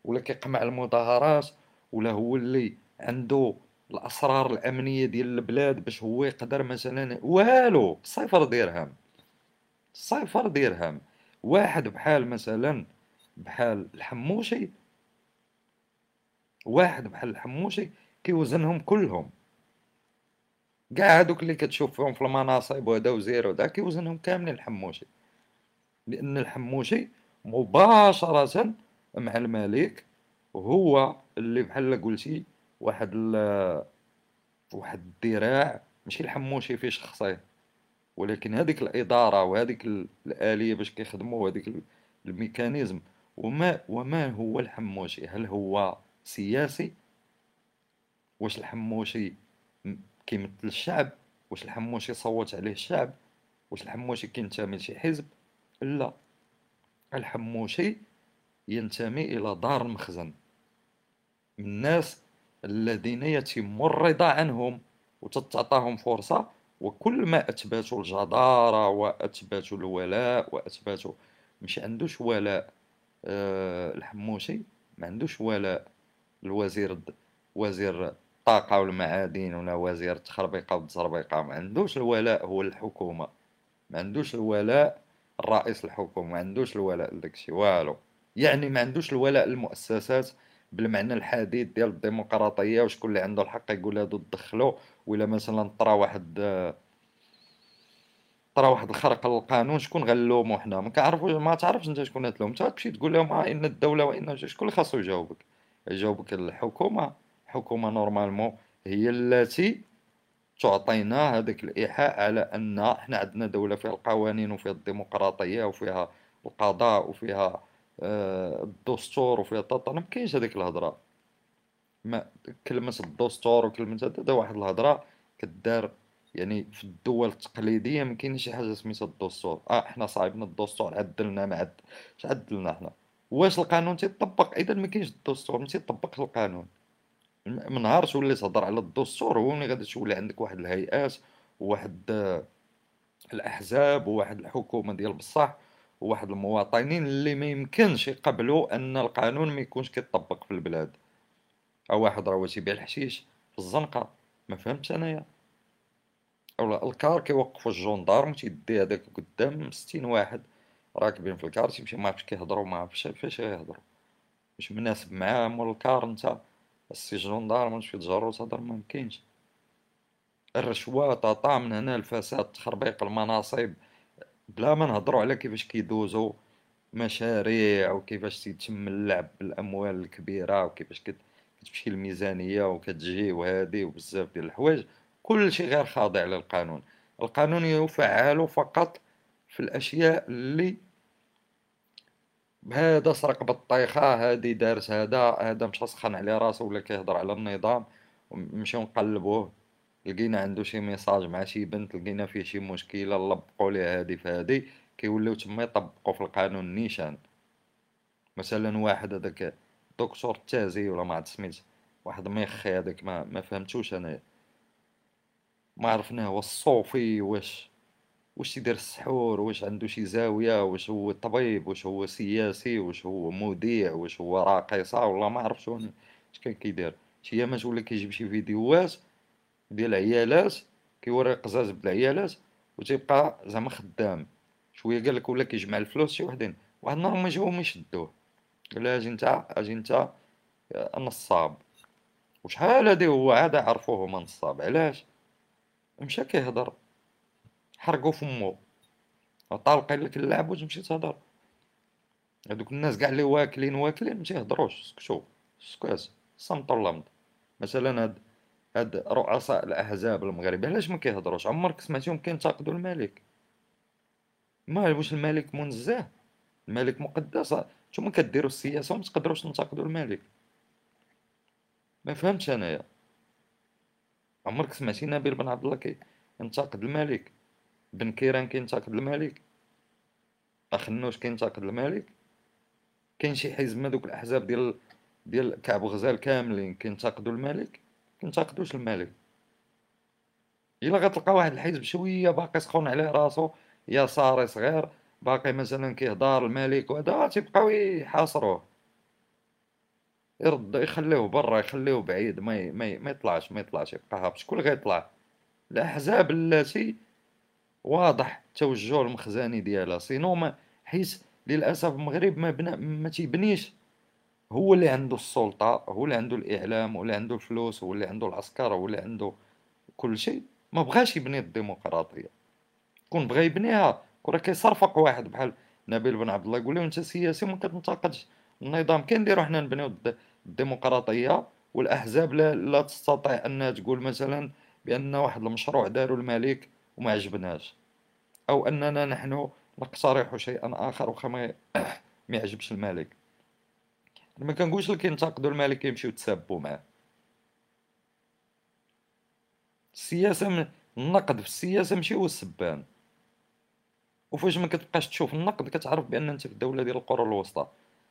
ولا كيقمع المظاهرات ولا هو اللي عنده الأسرار الأمنية ديال البلاد باش هو يقدر مثلا والو صفر درهم صفر درهم. واحد بحال مثلا بحال الحموشي واحد بحال الحموشي كيوزنهم كلهم. كاع هادوك اللي كتشوف فيهم في المناصب وهذا وزير وهذا كيوزنهم كاملين الحموشي. لأن الحموشي مباشرة مع الملك هو اللي بحال قلتي واحد ال واحد الذراع ماشي الحموشي في شخصيه ولكن هذيك الإدارة وهذيك الآلية باش كيخدموا وهذيك الميكانيزم وما وما هو الحموشي؟ هل هو سياسي؟ واش الحموشي كيمثل الشعب؟ واش الحموشي صوت عليه الشعب؟ واش الحموشي كينتمي لشي حزب؟ لا. الحموشي ينتمي إلى دار المخزن من الناس الذين يتم الرضا عنهم وتتعطاهم فرصة وكل ما أثبتوا الجدارة وأثبتوا الولاء وأثبتوا مش عندوش ولاء أه الحموشي ما عندوش ولاء. الوزير وزير الطاقة والمعادن ولا وزير التخربيقة والتزربيقة ما عندوش الولاء هو الحكومة. ما عندوش الولاء الرئيس الحكومة ما عندوش الولاء لداكشي والو. يعني ما عندوش الولاء للمؤسسات بالمعنى الحديث ديال الديمقراطية وشكون اللي عنده الحق يقول هادو تدخلوا ولا مثلا طرا واحد طرا واحد الخرق للقانون شكون غنلومو حنا؟ ما كنعرفوش ما تعرفش أنت شكون تلوم أنت تمشي تقول لهم آه إن الدولة وإن شكون اللي خاصو يجاوبك؟ يجاوبك الحكومة. الحكومة نورمالمون هي التي تعطينا هذاك الإيحاء على أن حنا عندنا دولة فيها القوانين وفيها الديمقراطية وفيها القضاء وفيها الدستور وفيها طاطا ما كاينش هذيك الهضرة. ما كلمة الدستور وكلمة هذا واحد الهضرة كدار يعني في الدول التقليدية. ما كاينش شي حاجة سميتها الدستور. آه حنا صايبنا الدستور عدلنا ما عد اش عدلنا حنا؟ واش القانون تيطبق؟ اذا ما كاينش الدستور ما تيطبقش القانون. من نهار تولي تهضر على الدستور هو ملي غادي تولي عندك واحد الهيئات وواحد آه، الأحزاب وواحد الحكومة ديال بصح. وواحد المواطنين اللي ما يمكنش يقبلوا أن القانون ما يكونش كيطبق في البلاد. أو واحد راه تيبيع الحشيش في الزنقة ما فهمتش أنايا. أو الكار كيوقفوا الجندارم تيدي هذاك قدام 60 واحد راكبين في الكار تيمشي ما عرفتش كيهضروا ما عرفتش فاش غيهضروا مش مناسب معاهم مول الكار انت السي جندارم مش تجرو تهضر ما مكينش الرشوة طاطا من هنا الفساد تخربيق المناصب. بلا ما نهضروا على كيفاش كيدوزوا مشاريع وكيفاش تيتم اللعب بالأموال الكبيرة وكيفاش كتمشي الميزانيه وكتجي وهادي وبزاف ديال الحوايج. كل شيء غير خاضع للقانون. القانون يفعل فقط في الأشياء اللي هذا سرق بالطيخة هادي دارس هذا هذا مشى سخن على راسو ولا كيهضر على النظام نمشيو نقلبوه. لقينا عنده شي message مع شي بنت لقينا فيه شي مشكلة لبقوا ليه هادي فهادي كيوليو تما يطبقوا في القانون نيشان. مثلا واحد هذاك دكتور تازي ولا ما عرفت سميت واحد ميخي هذاك ما ما فهمتوش أنا. ما عرفناه هو الصوفي واش واش يدير السحور واش عنده شي زاوية واش هو طبيب واش هو سياسي واش هو مذيع واش هو راقصة ولا ما عرف شنو كان كيدير. شي ايامات ولا كيجيب شي فيديوهات ديال عيالات كيوري قزاز بالعيالات وتيبقى زعما خدام. شوية قال لك ولا كيجمع الفلوس شي وحدين. واحد النهار ما جاو ما يشدوه. قال أجي انت أجي انت نصاب وشحال هادي هو؟ عاد عرفوه هما نصاب علاش؟ مشى كيهضر. حرقو فمو. طالقين لك اللعب وتمشي تهضر. هادوك الناس كاع اللي واكلين واكلين ما تيهضروش. سكتو. سكات صمت لمض مثلا هاد هاد رؤساء الأحزاب المغربيه علاش ما كيهضروش؟ عمرك سمعتيهم كينتقدوا الملك. ما واش الملك منزه. الملك مقدس. نتوما كديروا السياسة وما تقدروش تنتقدوا الملك. ما فهمتش أنايا. عمرك سمعتي نبيل بن عبد الله كينتقد الملك؟ بن كيران كينتقد الملك؟ اخنوش كينتقد الملك؟ كاين شي حزب من دوك الأحزاب ديال ديال كعب غزال كاملين كينتقدوا الملك؟ كنتقدوش الملك. إلا غتلقى واحد الحزب شوية باقي سخون عليه راسو. يساري صغير باقي مثلا كيهضر الملك وهذا تيبقاو يحاصروه. يرد يخليوه برا يخليوه بعيد ما ما ما يطلعش ما يطلعش يبقى هابط. شكون غيطلع؟ الأحزاب التي واضح التوجه المخزني ديالها. سينو ما للأسف المغرب ما بنا ما تيبنيش هو اللي عنده السلطة هو اللي عنده الإعلام هو اللي عنده الفلوس هو اللي عنده العسكر هو اللي عنده كل شيء. ما بغاش يبني الديمقراطية. كون بغى يبنيها كون راه كيصرفق واحد بحال نبيل بن عبد الله يقول له أنت سياسي وما كتنتقدش النظام. نديرو حنا نبنيو الديمقراطية والأحزاب لا, لا تستطيع أنها تقول مثلا بأن واحد المشروع دارو الملك وما عجبناش. أو أننا نحن نقترح شيئا آخر وخا ما يعجبش الملك. ما كنقولش لك ينتقدوا الملك يمشيو يتسابوا معاه. السياسة من النقد في السياسة ماشي هو السبان. وفاش ما كتبقاش تشوف النقد كتعرف بأن أنت في الدولة ديال القرون الوسطى.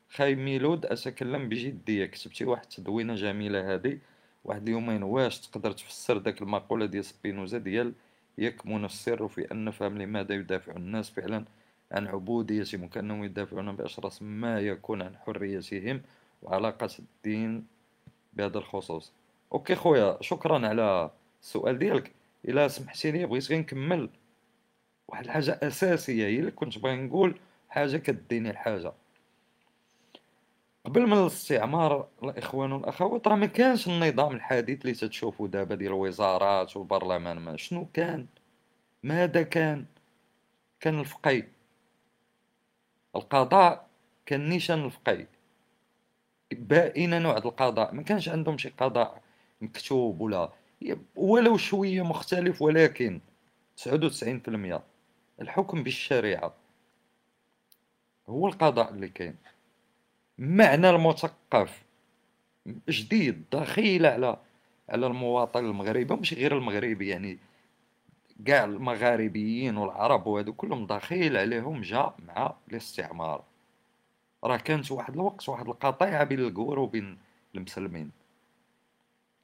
خاي ميلود أتكلم بجدية. كتبتي واحد التدوينة جميلة هذه واحد اليومين واش تقدر تفسر داك المقولة ديال سبينوزا ديال يكمن السر في أن نفهم لماذا يدافع الناس فعلا عن عبوديتهم وكأنهم يدافعون باشرس ما يكون عن حريتهم. وعلاقة الدين بهذا الخصوص. أوكي خويا شكرا على السؤال ديالك. إلا سمحتي لي بغيت غير نكمل واحد الحاجة أساسية. هي اللي كنت باغي نقول حاجة كديني الحاجة. قبل من الاستعمار الإخوان والأخوات راه ما كانش النظام الحديث اللي تتشوفوا دابا ديال الوزارات والبرلمان. ما شنو كان؟ ماذا كان؟ كان الفقي القضاء كان نيشان الفقي بائنا نوع القضاء. ما كانش عندهم شي قضاء مكتوب ولا ولو شوية مختلف ولكن 99% الحكم بالشريعة هو القضاء اللي كاين. معنى المثقف جديد دخيل على على المواطن المغربي. ماشي غير المغربي يعني كاع المغاربيين والعرب وهادو كلهم دخيل عليهم جا مع الاستعمار. راه كانت واحد الوقت واحد القطيعة بين الكور وبين المسلمين.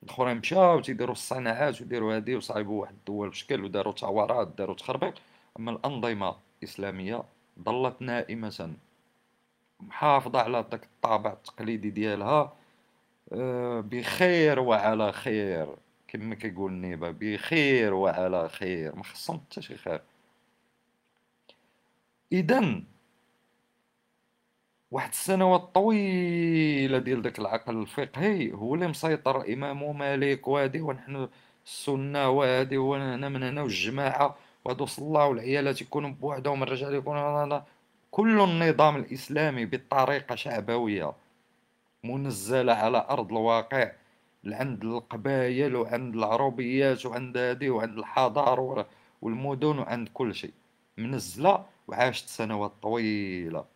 الاخرين مشاو تيديروا الصناعات وديروا هادي وصايبوا واحد الدول بشكل وداروا ثورات داروا تخربيق. أما الأنظمة الإسلامية ظلت نائمة محافظة على داك الطابع التقليدي ديالها آه، بخير وعلى خير. كما كيقول النيبة بخير وعلى خير. ما خصهم حتى شي خير. اذا واحد السنوات طويلة ديال داك العقل الفقهي هو اللي مسيطر الإمام مالك وهادي ونحن السنة وهادي وهنا من هنا والجماعة وهادو صلاو العيالات يكونوا بوحدهم الرجال يكونوا كل النظام الإسلامي بطريقة شعبوية منزلة على أرض الواقع عند القبائل وعند العربيات وعند هذه وعند الحضار والمدن وعند كل شيء. منزلة وعاشت سنوات طويلة.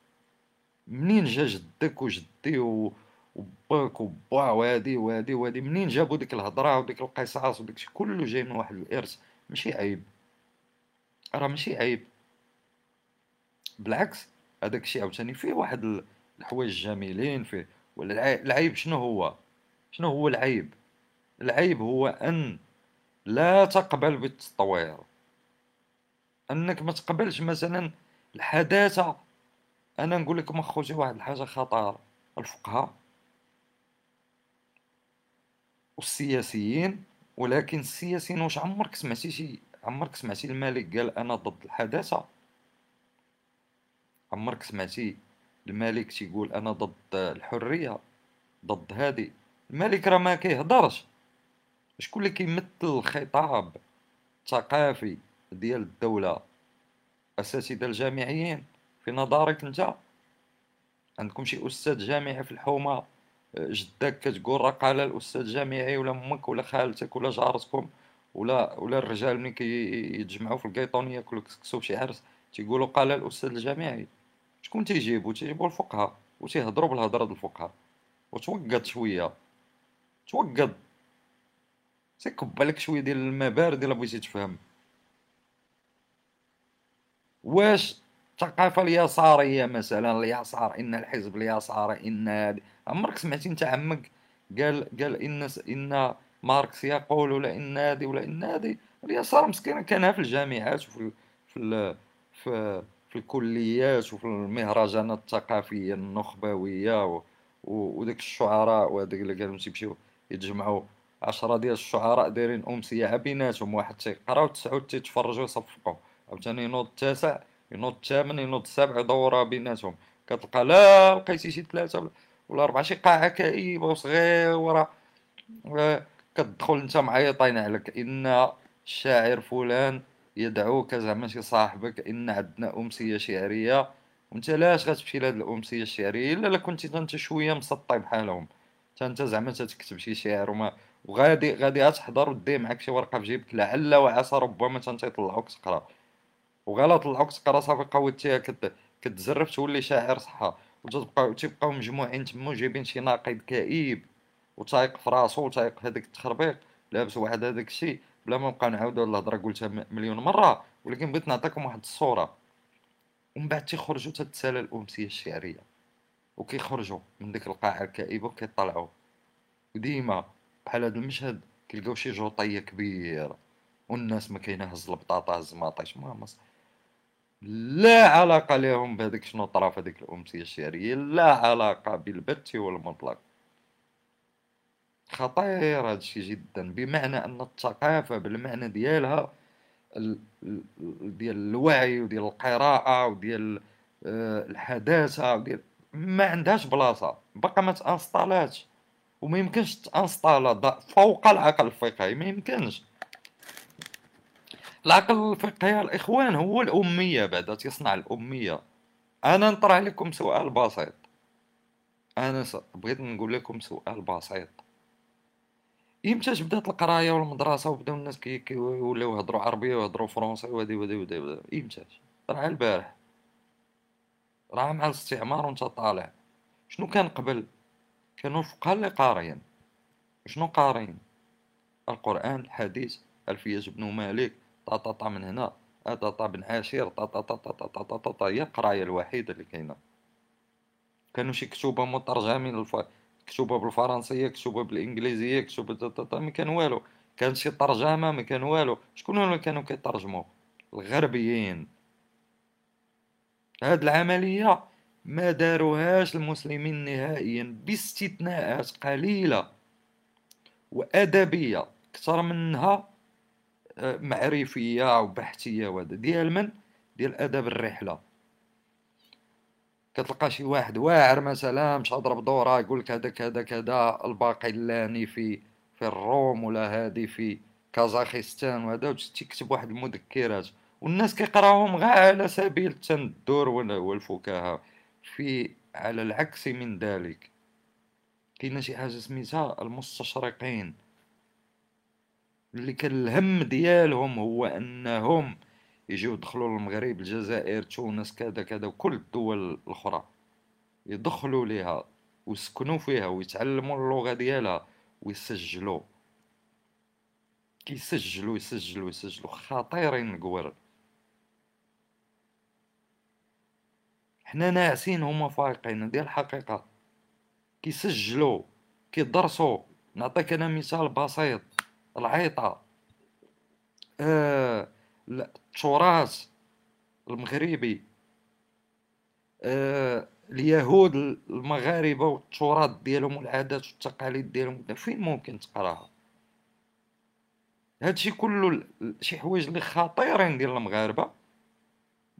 منين جا جدك وجدي وباك وبا وهادي وهادي وهادي؟ منين جابوا ديك الهضرة وديك القصص وديك كله جاي من واحد الإرث. ماشي عيب. راه ماشي عيب. بالعكس هذاك الشيء عاوتاني فيه واحد الحوايج جميلين فيه. ولا العيب شنو هو؟ شنو هو العيب؟ العيب هو أن لا تقبل بالتطوير. أنك ما تقبلش مثلا الحداثة أنا نقول لكم أخوتي واحد الحاجة خطر الفقهاء والسياسيين ولكن السياسيين واش عمرك سمعتي شي عمرك سمعتي الملك قال أنا ضد الحداثة؟ عمرك سمعتي الملك تيقول أنا ضد الحرية ضد هادي؟ الملك راه ما كيهضرش. شكون اللي كيمثل الخطاب الثقافي ديال الدولة؟ أساتذة الجامعيين. في نظرك انت؟ عندكم شي أستاذ جامعي في الحومة؟ جدك كتقول راه قال الأستاذ الجامعي ولا أمك ولا خالتك ولا جارتكم ولا ولا الرجال ملي كيتجمعوا في القيطون ياكلوا كسكسو شي عرس تيقولوا قال الأستاذ الجامعي. شكون تيجيبو؟ تيجيبو الفقهاء وتيهضروا بالهضرة د الفقهاء. وتوقد شوية. توقد. سيكب بالك شوية ديال الماء بارد إلا بغيتي تفهم. واش الثقافة اليسارية مثلا اليسار إن الحزب اليساري إن عمرك سمعتي أنت عمك قال قال إن إن ماركس يقول ولا إن هادي ولا إن هادي اليسار مسكين كانها في الجامعات وفي في في في الكليات وفي المهرجانات الثقافية النخبوية وداك الشعراء وهذاك اللي كانوا تيمشيو يتجمعوا عشرة ديال الشعراء دايرين أمسية بيناتهم واحد تيقراو تسعود تيتفرجوا يصفقوا. عاوتاني ينوض التاسع ينوض الثامن ينوض السابع يدورها بيناتهم. كتلقى لا لقيتي شي ثلاثة ولا أربعة شي قاعة كئيبة وصغيره كتدخل أنت معيطين عليك إن الشاعر فلان يدعوك زعما شي صاحبك إن عندنا أمسية شعرية. وأنت لاش غتمشي لهاد الأمسية الشعرية؟ إلا كنتي أنت شوية مسطي بحالهم. أنت زعما تكتب شي شعر وما وغادي غادي غتحضر ودي معاك شي ورقة في جيبك لعل وعسى ربما أنت يطلعوك تقرأ. تقرا صافي قوتيها كت كتزرف تولي شاعر صحة وتبقى تيبقاو مجموعين تما جايبين شي ناقد كئيب وتايق في راسو وتايق في هذاك التخربيق لابس واحد هذاك الشيء بلا ما نبقى نعاودو الهضرة قلتها مليون مرة ولكن بغيت نعطيكم واحد الصورة. ومن بعد تيخرجوا تتسالى الأمسية الشعرية وكيخرجوا من ديك القاعة الكئيبة وكيطلعوا وديما بحال هذا المشهد كيلقاو شي جوطية كبيرة والناس ما كاينة هز البطاطا هز الماطيش ما مص لا علاقة لهم بهذيك شنو طرا في هذيك الأمسية الشعرية لا علاقة بالبت والمطلق. خطير هذا الشيء جدا بمعنى أن الثقافة بالمعنى ديالها ديال الوعي وديال القراءة وديال آه، الحداثة وديال ما عندهاش بلاصة باقا ما تانستالاتش وما يمكنش تانستالا فوق العقل الفقهي ما يمكنش. العقل الفقهي الإخوان هو الأمية بعدا تصنع الأمية. أنا نطرح لكم سؤال بسيط. أنا بغيت نقول لكم سؤال بسيط. امتاش بدات القراية والمدرسة وبداو الناس كي ولاو يهضروا عربية ويهضروا فرونسي وهادي وهادي وهادي امتاش راه البارح. راه مع الاستعمار وانت طالع. شنو كان قبل؟ كانوا الفقهاء اللي قاريين. شنو قارين القرآن الحديث ألفية بن مالك. طاطا من هنا طاطا بن عاشر طاطا طاطا طاطا طاطا هي القرايه الوحيده اللي كاينة. كانوا شي كتوبة مترجمين كتوبة بالفرنسية كتوبة بالإنجليزية كتوبة ما كان والو. كان شي ترجمة ما كان والو. شكون اللي كانوا كيترجموا؟ الغربيين. هاد العملية ما داروهاش المسلمين نهائيا باستثناءات قليلة وأدبية. أكثر منها معرفية وبحثيه وهذا. ديال من؟ ديال أدب الرحلة. كتلقى شي واحد واعر مثلا مشى ضرب دوره يقول لك هذا كذا كذا الباقلاني في في الروم ولا هادي في كازاخستان وهذا تيكتب واحد المذكرات. والناس كيقراوهم غير على سبيل التندر والفكاهة. في على العكس من ذلك. كاينة شي حاجة سميتها المستشرقين. اللي كان الهم ديالهم هو أنهم يجيو يدخلوا للمغرب الجزائر تونس كذا كذا وكل الدول الأخرى يدخلوا ليها ويسكنوا فيها ويتعلموا اللغة ديالها ويسجلوا. كيسجلوا يسجلوا يسجلوا. خطيرين القور حنا ناعسين هما فايقين. هذه الحقيقة. كيسجلوا كيدرسوا. نعطيك أنا مثال بسيط. العيطة. آه التراث المغربي. آه اليهود المغاربة والتراث ديالهم والعادات والتقاليد ديالهم فين ممكن تقراها؟ هادشي كله شي حوايج اللي خطيرين ديال المغاربة.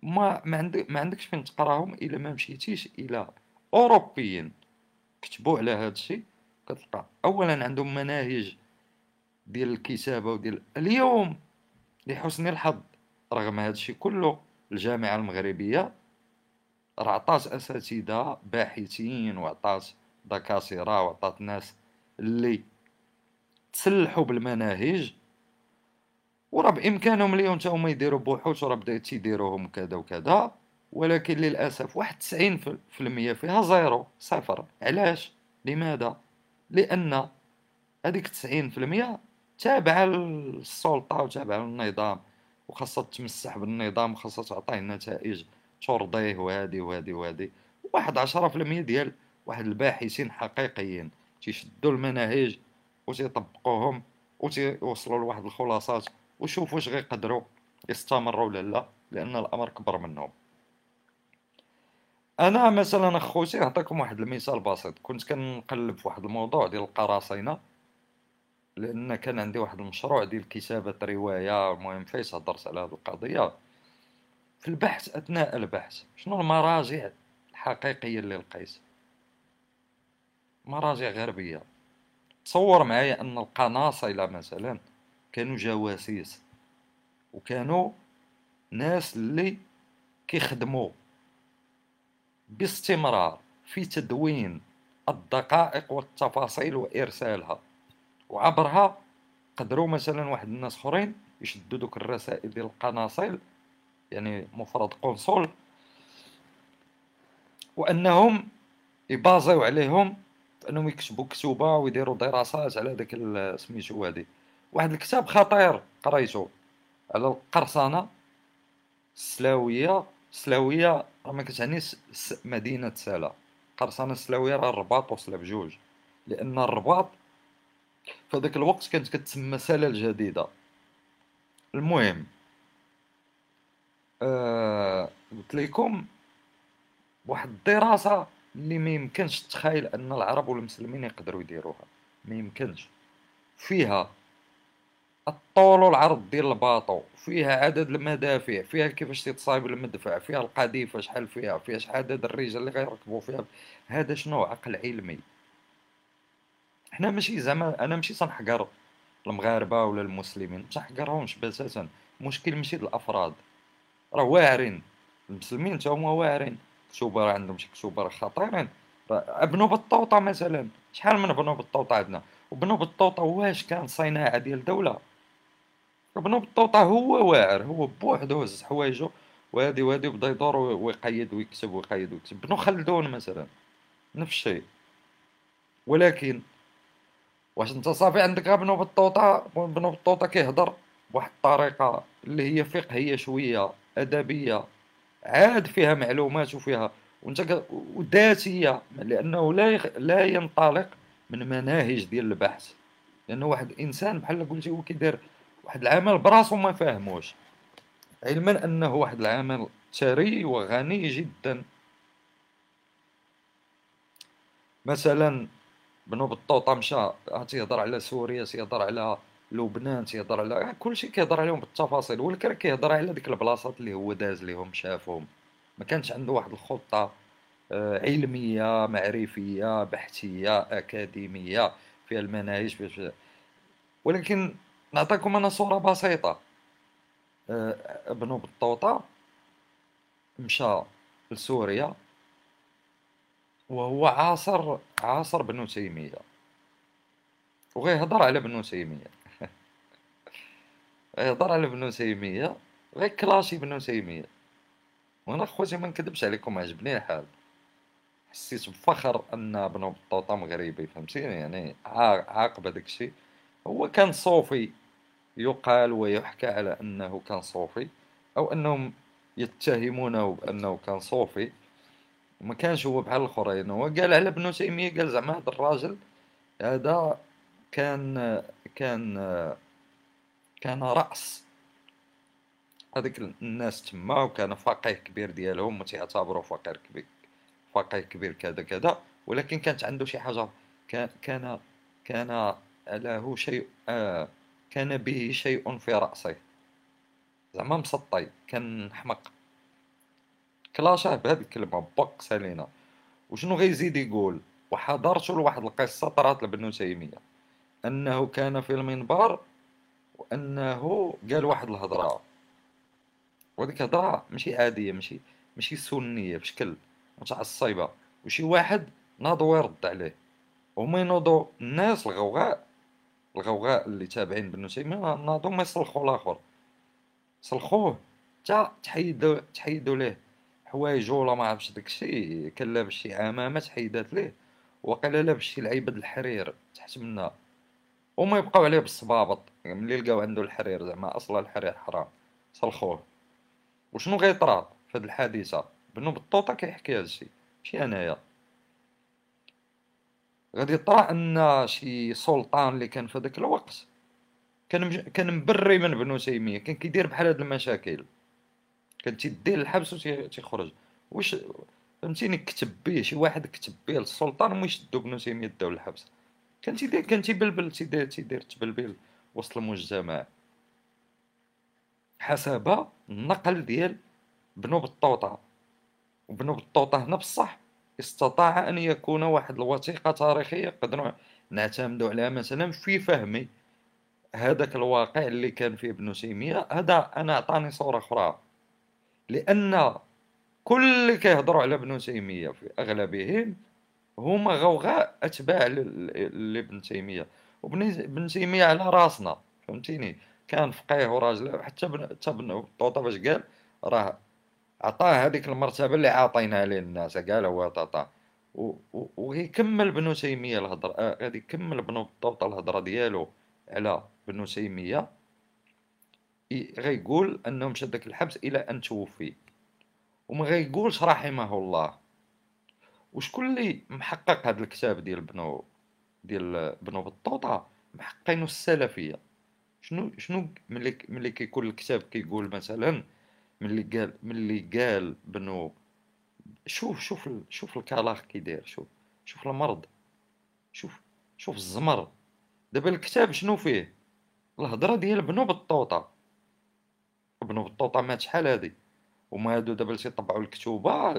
ما ما, عندك ما عندكش فين تقراهم إلا ما مشيتيش إلى أوروبيين. كتبوا على هادشي كتلقى. اولا عندهم مناهج ديال الكتابة وديال اليوم لحسن الحظ رغم هذا الشيء كله الجامعة المغربية راه عطات أساتذة باحثين وعطات دكاترة وعطات ناس اللي تسلحوا بالمناهج وراه بإمكانهم اليوم حتى يديروا بحوث وراه بداو تيديروهم كذا وكذا ولكن للأسف واحد 90% فيها زيرو صفر علاش؟ لماذا؟ لأن هذيك 90% تابعه للسلطة وتابعه للنظام وخاصها تمسح بالنظام وخاصها تعطيه نتائج ترضيه وهادي وهادي وهادي. واحد عشرة في المية ديال واحد الباحثين حقيقيين تيشدوا المناهج وتيطبقوهم وتيوصلوا لواحد الخلاصات وشوفوا واش غيقدروا يستمروا ولا لا لأن الأمر كبر منهم. أنا مثلا أخوتي نعطيكم واحد المثال بسيط. كنت كنقلب في واحد الموضوع ديال القراصنة. لأن كان عندي واحد المشروع ديال كتابه رواية المهم فايس هضرت على هذه القضية. في البحث أثناء البحث شنو المراجع الحقيقية اللي لقيت؟ مراجع غربية. تصور معايا أن القناصلة مثلا كانوا جواسيس وكانوا ناس اللي كيخدموا باستمرار في تدوين الدقائق والتفاصيل وإرسالها. وعبرها قدروا مثلا واحد الناس أخرين يشدوا دوك الرسائل ديال القناصل يعني مفرد قنصل وأنهم يبازيو عليهم انهم يكتبوا كتوبة ويديروا دراسات على داك سميتو هادي. واحد الكتاب خطير قريته على القرصنة السلاوية السلاوية راه ما كتعنيش مدينة سلا. قرصنة السلاوية راه الرباط وصلة بجوج لأن الرباط في هذاك الوقت كانت كتسمى سلا الجديدة. المهم آه قلت لكم واحد الدراسة اللي ما يمكنش تخيل أن العرب والمسلمين يقدروا يديروها. ما يمكنش. فيها الطول والعرض ديال الباطو فيها عدد المدافع فيها كيفاش تتصايب المدفع فيها القذيفة شحال فيها فيها عدد الرجال اللي غيركبوا فيها هذا شنو؟ عقل علمي. حنا ماشي زعما أنا ماشي تنحقر المغاربة ولا المسلمين ما تنحقرهمش باساسا. المشكل ماشي الأفراد. راه واعرين. المسلمين تا هما واعرين. كتوبه راه عندهم شي كتوبه راه خطيرين ابن بطوطه مثلا. شحال من ابن بطوطه عندنا؟ وابن بطوطه واش كان صناعة ديال دولة؟ ابن بطوطه هو واعر. هو بوحدو هز حوايجو. وهادي وهادي بدا يدور ويقيد ويكتب ويقيد ويكتب ابن خلدون مثلا. نفس الشيء. ولكن واش انت صافي عندك غير ابن بطوطة ابن بطوطة كيهضر بواحد الطريقة اللي هي فقهية شوية أدبية عاد فيها معلومات وفيها وانت وذاتيه لأنه لا يخ... لا ينطلق من مناهج ديال البحث. لأنه واحد الانسان بحال قلتي هو كيدير واحد العمل براسو ما فاهموش. علما أنه واحد العمل ثري وغني جدا. مثلا بنو بطوطه مشى تيهضر على سوريا تيهضر على لبنان تيهضر على كلشي كيهضر عليهم بالتفاصيل. ولكن كيهضر على ديك البلاصات اللي هو داز ليهم شافهم ما كانش عنده واحد الخطة آه، علمية معرفية بحثية أكاديمية فيها المناهج ولكن نعطيكم أنا صورة بسيطة. آه، ابن بطوطه مشى لسوريا. وهو عاصر عاصر بنو تيميه وغيهضر على بنو تيميه غيهضر على بنو تيميه غير كلاشي بنو تيميه وأنا خوتي ما نكذبش عليكم عجبني الحال. حسيت بفخر أن بنو بطوطه مغربي فهمتيني؟ يعني عاقب هذاك الشيء. هو كان صوفي يقال ويحكى على أنه كان صوفي أو أنهم يتهمونه بأنه كان صوفي. ما كانش هو بحال الأخرين. هو قال على ابن تيمية قال زعما هذا الراجل هذا كان كان كان رأس. هذيك الناس تما وكان فقيه كبير ديالهم وتيعتبروا فقير كبير فقيه كبير كذا كذا. ولكن كانت عنده شي حاجة كان كان كان له شيء آه كان به شيء في رأسه. زعما مسطي كان حمق. كلاشاه بهذه الكلمة بق سالينا وشنو غيزيد يقول؟ وحضرت لواحد القصة طرات لبنو تيمية أنه كان في المنبر وأنه قال واحد الهضرة. وهذيك الهضرة ماشي عادية ماشي ماشي سنية بشكل متعصبة. وشي واحد ناضو يرد عليه. وما ينوضوا الناس الغوغاء الغوغاء اللي تابعين بنو تيمية ناضوا ما يصلخوا الآخر. صلخوه تا تحيدوا تحيدوا ليه. حوايجو ولا ما عرفتش داكشي كان لابس شي عمامة تحيدات ليه. وقيلا لابس شي لعيبه الحرير تحت منها. وما يبقاو عليه بالصبابط. يعني ملي لقاو عنده الحرير زعما أصلا الحرير حرام. صلخوه وشنو غيطرا في هاد الحادثة؟ بنو بطوطة كيحكي هادشي ماشي أنايا. غادي يطرا أن شي سلطان اللي كان في هذاك الوقت كان كان مبري من بنو تيمية. كان كيدير بحال هاد المشاكل. كان تيديه للحبس وتيخرج واش فهمتيني كتب بيه شي واحد كتب بيه للسلطان وما يشدو بنو تيمية داو للحبس كان تيدير كان تيبلبل تيدير تيدير تبلبل وسط المجتمع. حسب النقل ديال بنو بطوطة. وبنو بطوطة هنا بصح استطاع أن يكون واحد الوثيقة تاريخية نقدروا نعتمدوا عليها مثلا في فهم هذاك الواقع اللي كان فيه ابن تيمية. هذا أنا أعطاني صورة أخرى. لأن كل اللي كيهضروا على ابن تيمية في أغلبهم هما غوغاء أتباع لابن تيمية. وابن تيمية على راسنا فهمتيني؟ كان فقيه وراجل حتى ابن حتى ابن بطوطة باش قال راه عطاه هذيك المرتبة اللي عاطينها للناس. قال هو عطاه ويكمل بنو تيمية الهضرة آه، غادي يكمل بنو بطوطة الهضرة ديالو على بنو تيمية. غيقول انه مشى داك الحبس إلى أن توفي وما غيقولش رحمه الله. وشكون اللي محقق هذا الكتاب ديال بنو ديال بنو بطوطة؟ محققينه السلفية. شنو شنو ملي ملي كيكون الكتاب كيقول مثلا ملي قال ملي قال بنو شوف شوف شوف الكلاخ كي داير شوف شوف المرض شوف شوف الزمر. دابا الكتاب شنو فيه؟ الهضرة ديال بنو بطوطة. بنو بطوطه مات شحال هادي. وما هادو دابا اللي تيطبعوا الكتوبة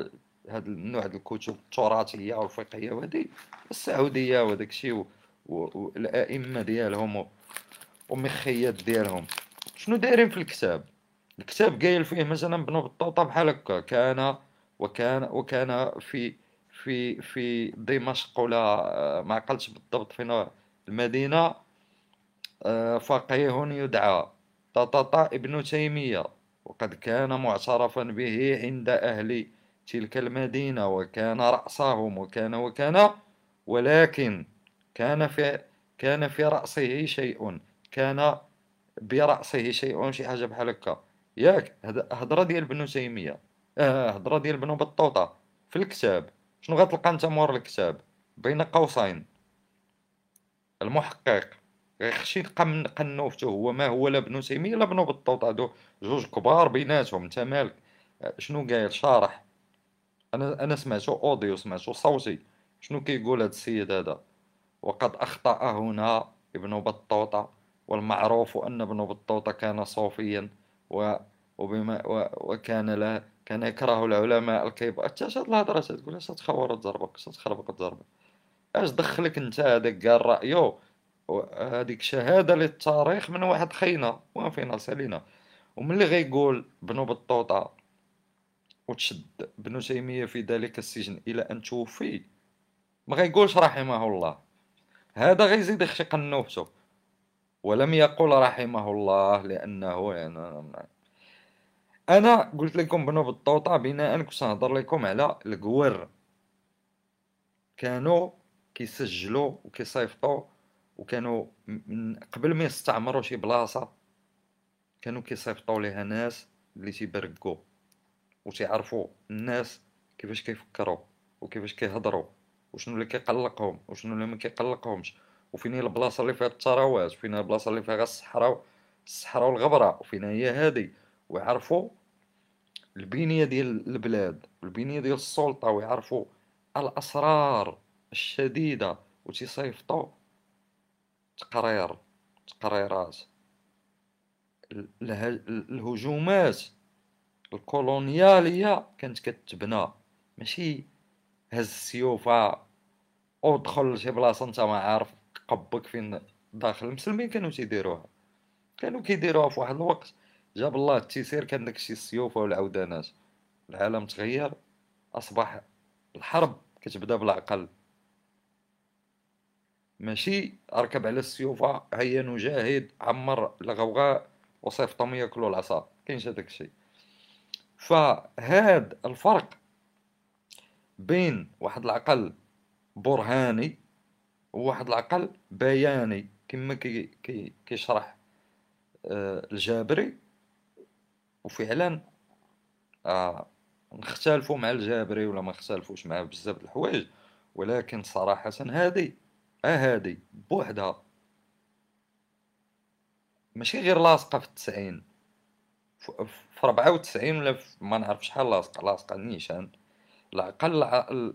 هاد النوع ديال الكتب التراثية والفقهية وهادي السعودية وداك الشيء والائمه ديالهم ومخيات ديالهم. شنو دايرين في الكتاب؟ الكتاب قايل فيه مثلا بنو بطوطه بحال هكا كان وكان وكان في في في دمشق ولا آه، ما عقلتش بالضبط فين المدينة آه، فقيه يدعى. طاطا ابن تيمية. وقد كان معترفا به عند أهل تلك المدينة وكان رأسهم وكان وكان ولكن كان في كان في رأسه شيء كان برأسه شيء شي حاجة بحال هكا ياك هضرة ديال ابن تيمية. آه هضرة ديال بنو بطوطة. في الكتاب. شنو غتلقى أنت مور الكتاب؟ بين قوسين. المحقق. غيخشي قنوفته هو ما هو لا بنو تيميه لا بنو بطوطه هادو جوج كبار بيناتهم انت مالك؟ شنو قايل؟ شارح. أنا أنا سمعتو أوديو سمعتو صوتي. شنو كيقول هاد السيد هذا؟ وقد أخطأ هنا ابن بطوطة والمعروف أن ابن بطوطة كان صوفيا و وبما وكان له كان يكره العلماء الكبار حتى هاد الهضرة تقول اش تخور تضربك اش تخربق تضربك أش دخلك أنت هذاك قال رايو هذيك شهادة للتاريخ من واحد خينا وين فينا سالينا وملي غيقول بنو بطوطة وتشد بنو تيمية في ذلك السجن إلى أن توفي ما غيقولش رحمه الله. هذا غيزيد يخشي قنوفته ولم يقل رحمه الله لأنه يعني أنا قلت لكم بنو بالطوطه بناء كنت نهضر لكم على القور كانوا كيسجلوا وكيصيفطوا وكانوا من قبل ما يستعمروا شي بلاصة كانوا كيصيفطوا ليها ناس اللي تيبرقوا وتيعرفوا الناس كيفاش كيفكروا وكيفاش كيهضروا وشنو اللي كيقلقهم وشنو اللي ما كيقلقهمش. وفين هي البلاصة اللي فيها الثروات وفين هي البلاصة اللي فيها الصحراء الصحراء والغبرة وفين هي هذه ويعرفوا البنية ديال البلاد والبنية ديال السلطة ويعرفوا الأسرار الشديدة وتيصيفطوا تقرير تقريرات. الهجومات الكولونيالية كانت كتبنى ماشي؟ هز السيوفة أو دخل لشي بلاصة انت ما عارف قبك فين داخل. المسلمين كانوا تيديروها. كانوا كيديروها في واحد الوقت. جاب الله التيسير كان داكشي السيوفة والعودانات. العالم تغير أصبح الحرب كتبدا بالعقل. ماشي أركب على السيوفة هيا نجاهد عمر الغوغاء وصيفطهم ياكلوا العصا كاينش هداك الشيء. فهاد الفرق بين واحد العقل برهاني وواحد العقل البياني كما كي كي كيشرح آه، الجابري. وفعلا آه نختلفوا مع الجابري ولا ما نختلفوش معاه بزاف د الحوايج ولكن صراحة هذه هذه بوحدها. ماشي غير لاصقة في التسعين. في ربعة وتسعين ولا ما نعرف شحال لاصقة لاصقة نيشان. العقل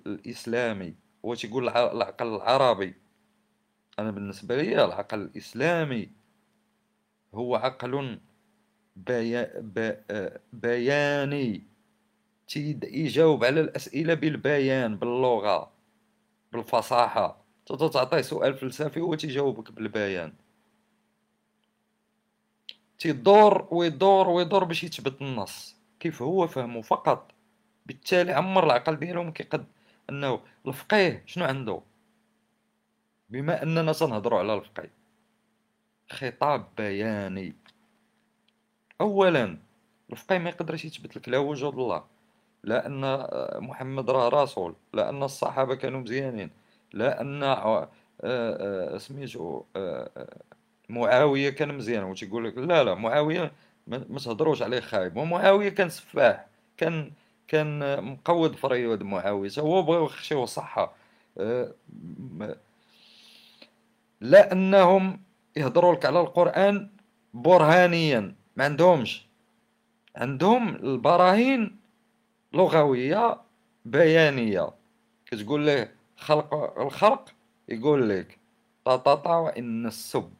الإسلامي هو تيقول العقل العربي؟ أنا بالنسبة لي العقل الإسلامي هو عقل بياني. يجاوب على الأسئلة بالبيان باللغة بالفصاحة. تعطيه سؤال فلسفي هو تيجاوبك بالبيان. تيدور ويدور ويدور باش يثبت النص. كيف هو فهمه فقط؟ بالتالي عمر العقل ديالهم كيقد أنه الفقيه شنو عنده؟ بما أننا سنهضروا على الفقيه. خطاب بياني. اولا الفقيه ما يقدرش يثبت لك لا وجود الله لا أن محمد راه رسول لا أن الصحابة كانوا مزيانين لا ان آه، آه، سميتو آه، معاوية كان مزيان وتيقول لك؟ لا لا معاوية ما تهضروش عليه خايب. ومعاوية كان سفاح كان كان مقود في ريود معاويه هو بغى يخشيو الصحة. لا انهم يهضروا لك على القرآن برهانيا ما عندهمش. عندهم البراهين لغوية بيانية. كتقول له خلق الخلق يقول لك طاطا وإن السب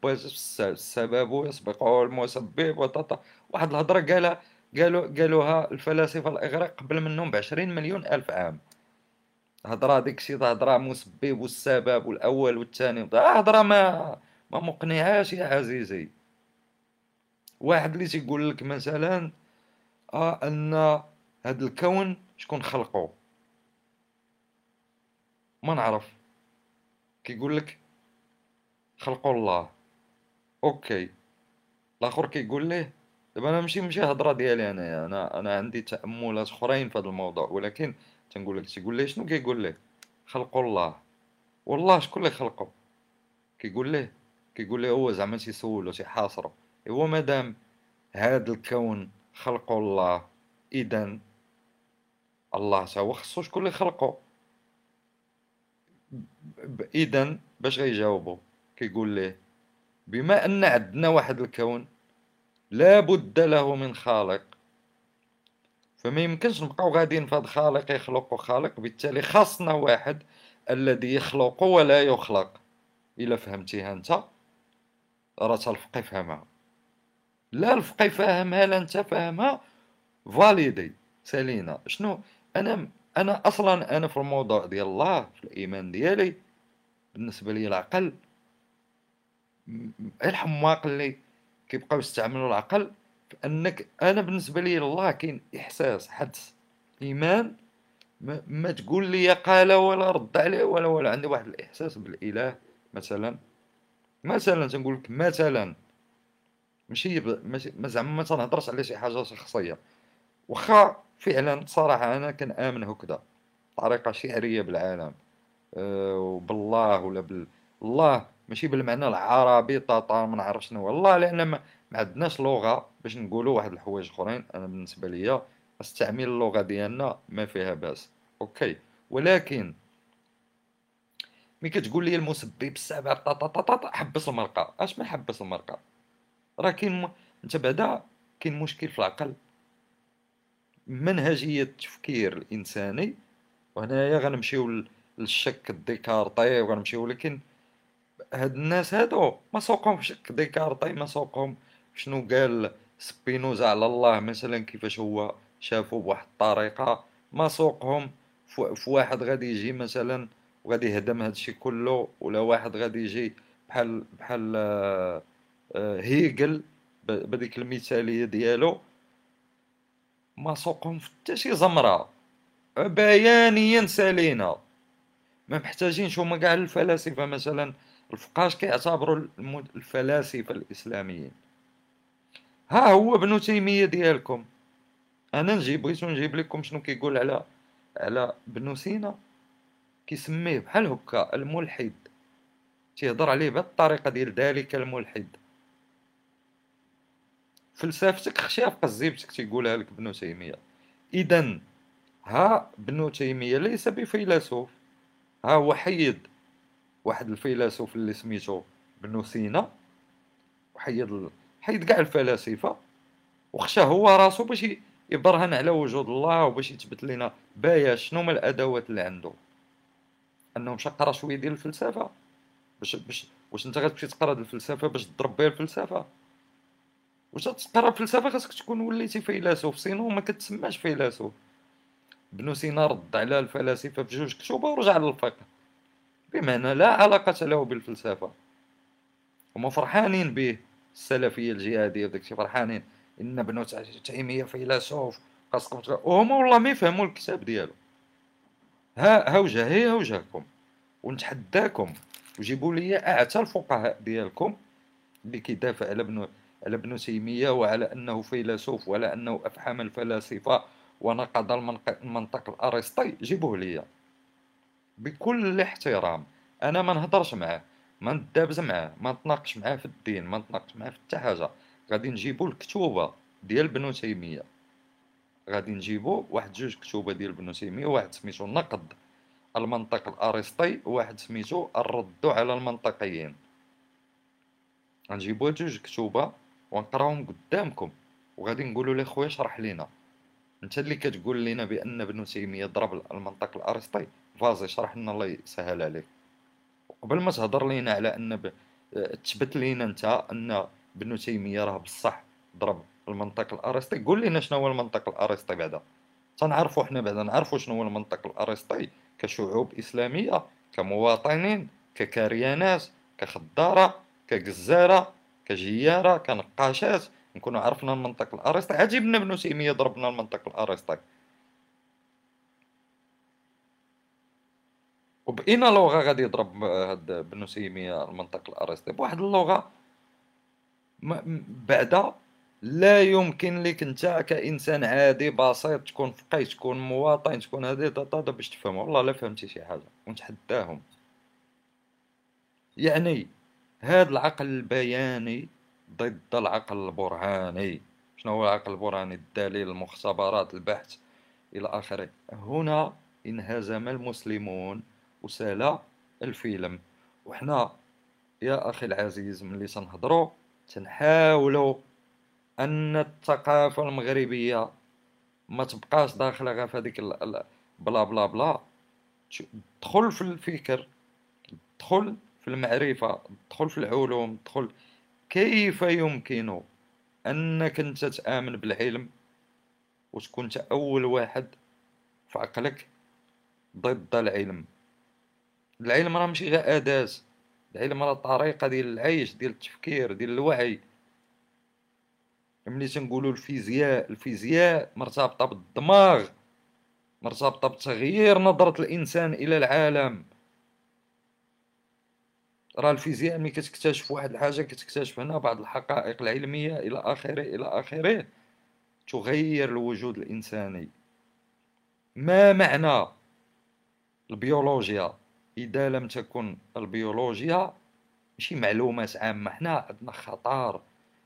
السبب يسبقه المسبب وطاطا. واحد الهضرة قالها قالوا قالوها الفلاسفة الإغريق قبل منهم بعشرين مليون ألف عام. هضرة ديك شي هضرة مسبب والسبب والأول والثاني. هضرة ما ما مقنعاش يا عزيزي. واحد اللي تيقول لك مثلا آه أن هذا الكون شكون خلقه ما نعرف. كيقول لك خلقوا الله. OK. الآخر كيقول ليه؟ دابا أنا ماشي ماشي هضره ديالي انايا أنا أنا عندي تأملات أخرين في هذا الموضوع ولكن تنقول لك تيقول ليه؟ شنو كيقول ليه؟ خلقوا الله. والله شكون اللي خلقه؟ كيقول ليه؟ كيقول ليه هو زعما تيسولو تيحاصرو هو مادام هذا الكون خلقه الله اذا الله تا هو خصو شكون اللي خلقه؟ اذا باش غيجاوبو. كيقول ليه بما أن عندنا واحد الكون لا بد له من خالق فما يمكنش نبقاو غاديين في هذا خالق يخلق خالق بالتالي خاصنا واحد الذي يخلق ولا يخلق. إلا فهمتيها أنت راه الفقيه فهمها. لا الفقيه فاهمها لا أنت فاهمها فاليدي سالينا شنو؟ أنا أنا أصلا أنا في الموضوع ديال الله في الإيمان ديالي بالنسبة لي العقل الحماق اللي كيبقاو يستعملوا العقل أنك أنا بالنسبة لي الله كاين إحساس حدس إيمان ما, ما تقول لي قال ولا رد عليه ولا ولا عندي واحد الإحساس بالإله مثلا. مثلا تنقول لك مثلا ماشي ماشي زعما ما تنهضرش على شي حاجة شخصية. واخا فعلا صراحة أنا كنامن هكذا طريقة شعرية بالعالم. أه وبالله ولا بال الله ماشي بالمعنى العربي طاطا ما نعرف شنو والله لأن ما, عندناش لغة باش نقولوا واحد الحوايج أخرين أنا بالنسبة ليا استعمل اللغة ديالنا ما فيها باس. OK. ولكن ملي كتقول لي المسبب السبب طاطا حبس المرقة. أش ما حبس المرقة؟ راه كاين. أنت بعدا كاين مشكل في العقل. منهجية التفكير الإنساني وهنايا غنمشيو للشك الديكارطي وغنمشيو لكن هاد الناس هادو ما سوقهم شك ديكارطي ما سوقهم شنو قال سبينوزا على الله مثلا كيفاش هو شافو بواحد الطريقة. ما سوقهم في واحد غادي يجي مثلا وغادي يهدم هادشي كله ولا واحد غادي يجي بحال بحال آه، آه، هيجل بهذيك المثالية ديالو. ما سوقهم في حتى شي زمرة. بيانيا سالينا ما محتاجينش هما كاع الفلاسفة مثلا. الفقاش كيعتبروا الفلاسفة الإسلاميين. ها هو ابن تيمية ديالكم. أنا نجيب بغيتو نجيب لكم شنو كيقول على على ابن سينا؟ كيسميه بحال هكا الملحد. تيهضر عليه بهاد الطريقة ديال ذلك الملحد. فلسفتك خشيه في قزيبتك تيقولها لك ابن تيمية. إذا ها ابن تيمية ليس بفيلسوف ها هو حيد واحد الفيلسوف اللي سميتو ابن سينا وحيد حيد كاع الفلاسفة وخشى هو راسو باش يبرهن على وجود الله وباش يثبت لنا بايا شنو هما الأدوات اللي عنده. انه مشى قرا شوية ديال الفلسفة باش باش واش أنت غتمشي تقرا الفلسفة باش تضرب بها الفلسفة. واش تقرا الفلسفه خاصك تكون وليتي فيلسوف سينو ما كتسماش فيلسوف. ابن سينا رد على الفلاسفة بجوج كتوبة ورجع للفقه. بمعنى لا علاقة له بالفلسفة. هما فرحانين به السلفية الجهادية وداك الشيء فرحانين. إن ابن تيمية فيلسوف خاصكم وهما والله ما يفهموا الكتاب ديالو. ها ها وجه هي وجهكم ونتحداكم. وجيبوا لي أعتى الفقهاء ديالكم اللي كيدافع على ابن على ابن تيمية وعلى أنه فيلسوف وعلى أنه افحم الفلاسفة ونقض المنطق الارسطي جيبوه لي بكل احترام أنا ما نهضرش معاه ما ندابز معاه ما نتناقش معاه في الدين ما نتناقش معاه في حتى حاجة. غادي نجيبو الكتوبة ديال ابن تيمية. غادي نجيبو واحد جوج كتوبة ديال ابن تيمية واحد سميتو نقد المنطق الارسطي وواحد سميتو الرد على المنطقيين. غنجيبو جوج كتوبة ونقراهم قدامكم. وغادي نقولوا لي خويا شرح لينا. أنت اللي كتقول لنا بأن ابن تيمية ضرب المنطق الأرسطي. فازي شرح لنا الله يسهل عليك. قبل ما تهضر لينا على أن ب... تثبت لينا أنت أن ابن تيمية راه بصح ضرب المنطق الأرسطي قول لنا شنو هو المنطق الأرسطي بعدا. تنعرفوا حنا بعدا نعرفوا شنو هو المنطق الأرسطي كشعوب إسلامية كمواطنين ككاريانات كخداره كجزاره كجيارة كنقاشات نكونوا عرفنا المنطق الارسطي عجبنا ابن تيميه ضربنا المنطق الارسطي وبأين لغة غادي يضرب هاد ابن تيمية المنطق الأرسطي بواحد اللغة بعدا لا يمكن لك انت كإنسان عادي بسيط تكون فقيه تكون مواطن تكون هادي باش تفهم والله لا فهمتي شي حاجة. ونتحداهم. يعني هذا العقل البياني ضد العقل البرهاني. شنو هو العقل البرهاني؟ الدليل المختبرات البحث إلى آخره. هنا انهزم المسلمون وسال الفيلم. وحنا يا أخي العزيز ملي تنهضروا تنحاولوا أن الثقافة المغربية ما تبقاش داخلة غير في هذيك بلا بلا بلا. دخل في الفكر دخل في المعرفة دخل في العلوم دخل كيف يمكن أنك أنت تآمن بالعلم؟ وتكون أول واحد في عقلك ضد العلم؟ العلم راه ماشي غير أداة. العلم راه طريقة ديال العيش ديال التفكير ديال الوعي. ملي تنقولوا الفيزياء الفيزياء مرتبطة بالدماغ مرتبطة بتغيير نظرة الإنسان إلى العالم. راه الفيزياء ملي كتكتشف واحد الحاجة كتكتشف هنا بعض الحقائق العلمية إلى آخره إلى آخره. تغير الوجود الإنساني. ما معنى البيولوجيا؟ إذا لم تكن البيولوجيا ماشي معلومات عامة. حنا عندنا خطر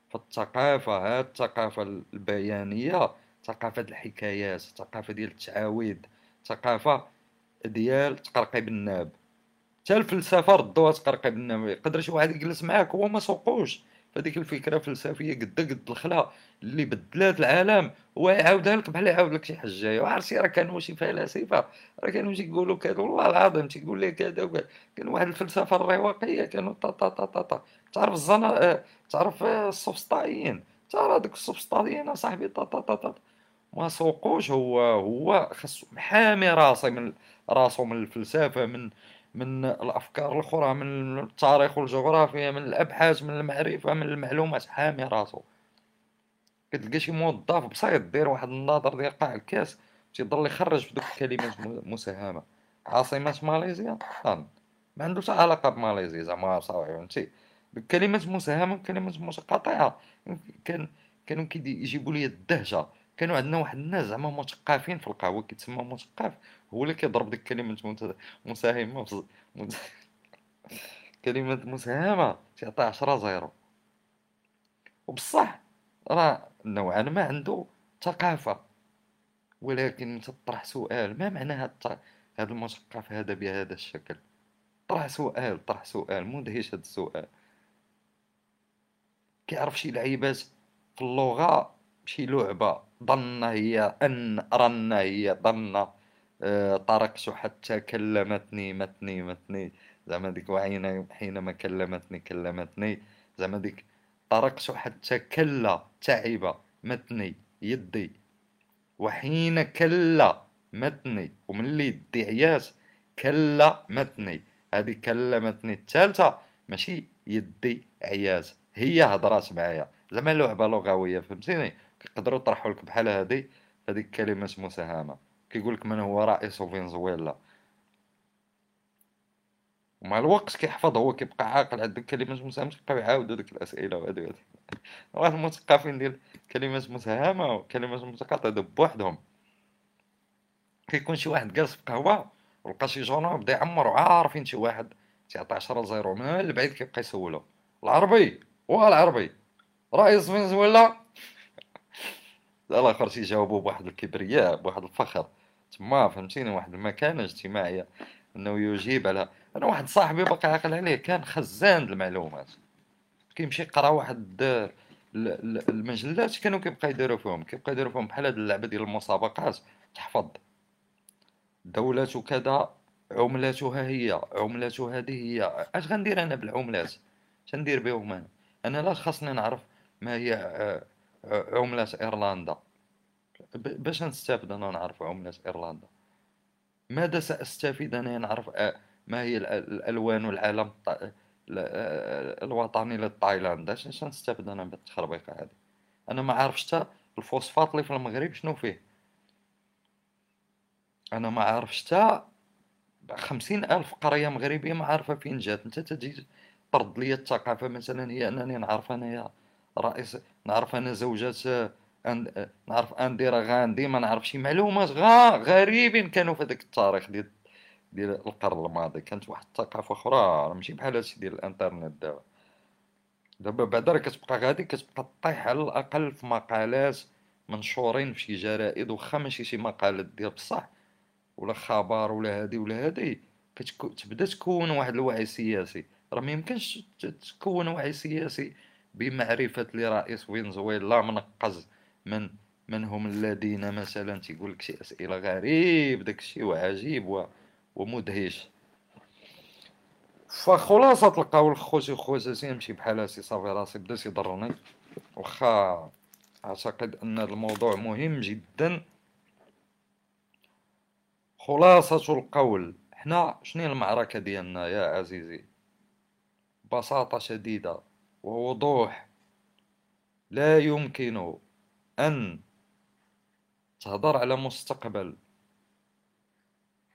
في الثقافة. هاد الثقافة البيانية ثقافة الحكايات ثقافة ديال التعاويد ثقافة ديال تقرقيب الناب. حتى الفلسفه ردوها تقرقب النووي يقدر شي واحد يجلس معاك هو ما سوقوش. فهاديك الفكرة فلسفية قد قد الخلا اللي بدلات العالم هو يعاودها لك بحال يعاود لك شي حجايه وعرفتي راه كانوا شي فلاسفة راه كانوا تيقولوا كذا والله العظيم تيقول لك كذا وكذا. كان واحد الفلسفة الرواقية كانوا طا طا طا طا, طا. تعرف الزنا تعرف السوفسطائيين؟ تعرف هذوك السوفسطائيين اصاحبي طا طا طا طا. ما سوقوش هو هو خاصو محامي راسي من راسو من الفلسفة من من الأفكار الأخرى من التاريخ والجغرافيا من الأبحاث من المعرفة من المعلومات حامي راسو. كتلقى شي موظف بسيط دير واحد الناظر ديال قاع الكاس تيضل يخرج في دوك الكلمات مساهمة. عاصمة ماليزيا؟ ما عنده حتى علاقة بماليزيا زعما صافي فهمتي كلمات مساهمة كلمات متقاطعة. كان كانوا كيجيبوا لي الدهشة. كانوا عندنا واحد الناس زعما مثقفين في القهوة كيتسمى مثقف. هو اللي كيضرب ديك كلمة مساهمة كلمة مساهمة تعطي عشرة زيرو. وبصح راه نوعا ما عنده ثقافة. ولكن تطرح سؤال ما معنى هاد هذا المثقف هذا بهذا الشكل؟ طرح سؤال طرح سؤال مدهش هذا السؤال. كيعرف شي لعيبات في اللغة؟ شي لعبة. ظن هي أن رن هي ظن. آه، طرقت حتى كلمتني متني متني. زعما ديك وعين حينما كلمتني كلمتني. زعما ديك طرقت حتى كلا تعب متني يدي. وحين كلا متني. وملي يدي عياس كلا متني. هذه كلمتني الثالثة ماشي يدي عياس هي هضرات معايا. زعما لعبة لغوية فهمتيني؟ يقدروا يطرحوا لك بحال هذه هذيك كلمة مساهمة كيقول لك من هو رئيس فنزويلا ومع الوقت كيحفظ هو كيبقى عاقل عندك كلمات مساهمة كيبقاو يعاودوا ديك الأسئلة وهادو واحد المثقفين ديال كلمات مسهمة وكلمات متقاطعة بوحدهم. كيكون شي واحد جالس في قهوة ولقى شي journal بدا يعمر وعارفين شي واحد تيعطي 10 zéro من البعيد كيبقى يسولو. العربي هو العربي. رئيس فنزويلا. الآخر تيجاوبو بواحد الكبرياء بواحد الفخر. تما فهمتيني واحد المكانه اجتماعيه أنه يجيب على أنا واحد صاحبي باقي عاقل عليه كان خزان المعلومات. كيمشي يقرأ واحد المجلات كانوا كيبقى يديروا فيهم كيبقى يديروا فيهم بحال هاد اللعبة ديال المسابقات تحفظ. دولة كذا عملتها هي عملتها هذه هي. أش غندير أنا بالعملات؟ اش ندير بهم أنا؟ أنا لا خاصني نعرف ما هي آه، آه، عملة إيرلندا. باش نستافد أنا نعرف عملة إيرلندا. ماذا سأستفيد أنا نعرف ما هي الألوان والعلم الوطني لتايلاند اش نستافد أنا بالتخربيقة هذه. أنا ما عارفش حتى الفوسفات اللي في المغرب شنو فيه. أنا ما عارفش حتى خمسين ألف قرية مغربية ما عارفة فين جات. أنت تجي طرد لي الثقافة مثلا هي أنني نعرف أنايا رئيس نعرف أنا زوجات أن... نعرف أنديرا غاندي ما نعرف شي معلومات غا غريبين كانوا في هذاك التاريخ ديال ديال القرن الماضي. كانت واحد الثقافة أخرى ماشي بحال هادشي ديال الإنترنت دابا. دابا بعدا راه كتبقى غادي كتبقى طيح على الأقل في مقالات منشورين في شي جرائد واخا ماشي شي مقالات ديال بصح ولا خبر ولا هادي ولا هادي. تبدا تكون واحد الوعي السياسي راه ما يمكنش تكون وعي سياسي بمعرفة لرئيس فنزويلا منقز من من هم الذين مثلا تيقول لك شي أسئلة غريب داك الشيء وعجيب و... ومدهش. فخلاصة القول خوتي وخواتاتي نمشي بحال هاسي صافي راسي بدا تيضرني. واخا أعتقد أن الموضوع مهم جدا. خلاصة القول حنا شنو المعركة ديالنا يا عزيزي؟ ببساطة شديدة ووضوح. لا يمكن أن تهضر على مستقبل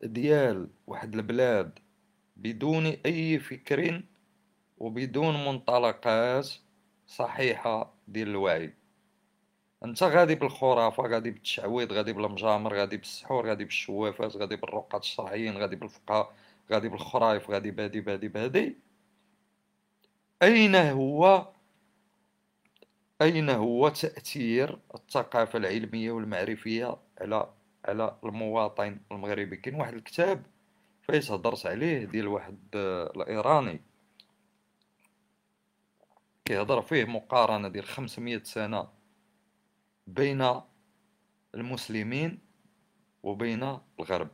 ديال واحد البلاد بدون أي فكر وبدون منطلقات صحيحة ديال الوعي. أنت غادي بالخرافة غادي بالتشعويض غادي بالمجامر غادي بالسحور غادي بالشوافات غادي بالرقات الشرعيين غادي بالفقهاء غادي بالخرايف غادي بهادي بهادي بهادي أين هو أين هو تأثير الثقافة العلمية والمعرفية على على المواطن المغربي؟ كاين واحد الكتاب فايس هضرت عليه ديال واحد الإيراني. كيهضر فيه مقارنة ديال خمسمية سنة بين المسلمين وبين الغرب.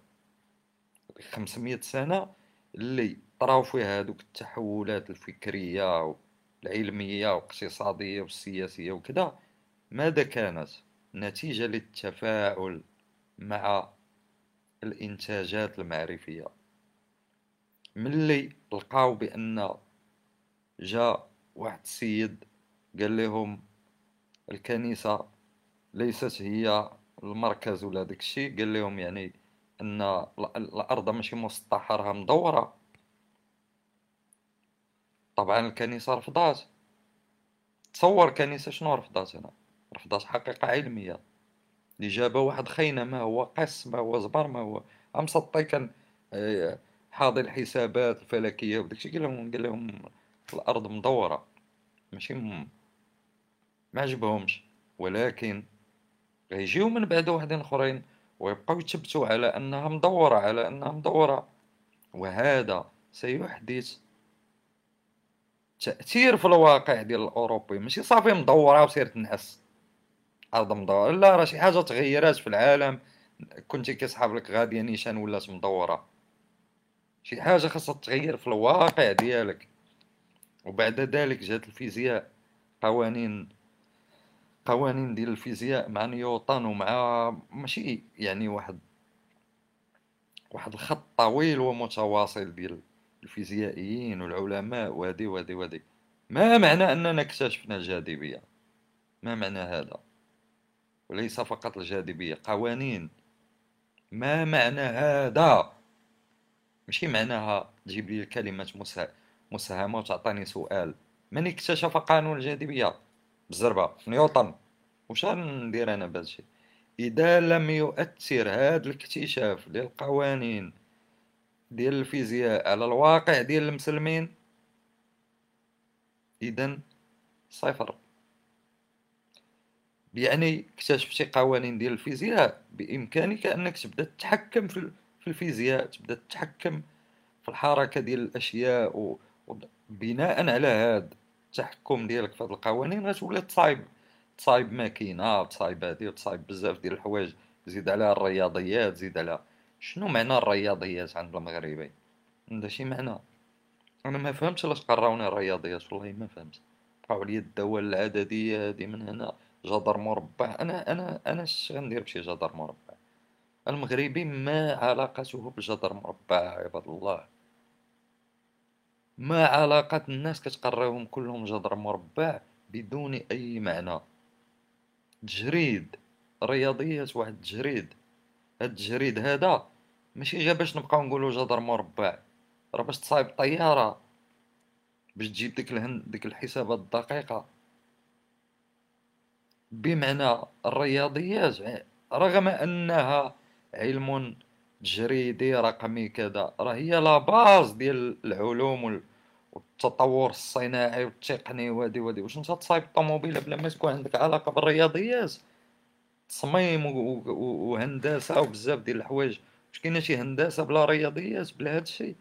خمسمية سنة اللي طراو فيها هذوك التحولات الفكرية العلمية والاقتصادية والسياسية وكذا ماذا كانت نتيجة للتفاعل مع الإنتاجات المعرفية؟ ملي لقاو بأن جاء واحد السيد قال لهم الكنيسة ليست هي المركز ولا داك الشيء قال لهم يعني أن الأرض ماشي مسطحة راها مدورة. طبعا الكنيسة رفضات. تصور الكنيسة شنو رفضات هنا؟ رفضات حقيقة علمية. اللي جابه واحد خينا ما هو قس ما هو زبر ما هو أمسطي كان آه، حاضي الحسابات الفلكية وداكشي قال لهم قال لهم الأرض مدورة. ماشي م... ما عجبهمش. ولكن غيجيو من بعد واحدين أخرين ويبقاو يتثبتوا على أنها مدورة على أنها مدورة. وهذا سيحدث تأثير في الواقع ديال الأوروبي. ماشي صافي مدورة وسير تنعس أرض مدورة. لا راه شي حاجة تغيرات في العالم. كنتي كيصحاب لك غادية نيشان ولات مدورة. شي حاجة خاصها تغير في الواقع ديالك. وبعد ذلك جات الفيزياء. قوانين قوانين ديال الفيزياء مع نيوتن ومع ماشي يعني واحد واحد الخط طويل ومتواصل ديال الفيزيائيين والعلماء وهذه وهذه وهذه. ما معنى أننا اكتشفنا الجاذبية؟ ما معنى هذا؟ وليس فقط الجاذبية قوانين. ما معنى هذا؟ ماشي معناها تجيب لي الكلمات مساهمة وتعطيني سؤال. من اكتشف قانون الجاذبية؟ بالزربة نيوتن. واش غندير أنا بهذا الشيء؟ إذا لم يؤثر هذا الاكتشاف للقوانين ديال الفيزياء على الواقع ديال المسلمين. اذا صفر. يعني اكتشفتي قوانين ديال الفيزياء بإمكانك أنك تبدأ تتحكم في الفيزياء تبدأ تتحكم في الحركة ديال الأشياء وبناء على هذا التحكم ديالك في هذه القوانين غتولي تصايب تصايب ماكينة تصايب هادي وتصايب بزاف ديال الحوايج. زيد على الرياضيات زيد على شنو معنى الرياضيات عند المغربي؟ عندها شي معنى؟ أنا ما فهمتش علاش قراوني الرياضيات والله ما فهمت. بقاو عليا الدوال العددية هادي من هنا جدر مربع. أنا أنا أنا اش غندير بشي جدر مربع؟ المغربي ما علاقته بالجدر مربع عباد الله. ما علاقة الناس كتقراوهم كلهم جدر مربع بدون أي معنى. تجريد رياضيات واحد التجريد هاد التجريد هذا ماشي غير باش نبقاو نقولو جدر مربع راه باش تصايب طيارة باش تجيب ديك الهن ديك الحسابات الدقيقة. بمعنى الرياضيات رغم أنها علم تجريدي رقمي كذا راه هي لا باز ديال العلوم والتطور الصناعي والتقني وهادي وهادي. واش انت تصايب الطوموبيله بلا ما تكون عندك علاقة بالرياضيات؟ تصميم وهندسة وبزاف ديال الحوايج. واش كاينة شي هندسة بلا رياضيات بلا هادشي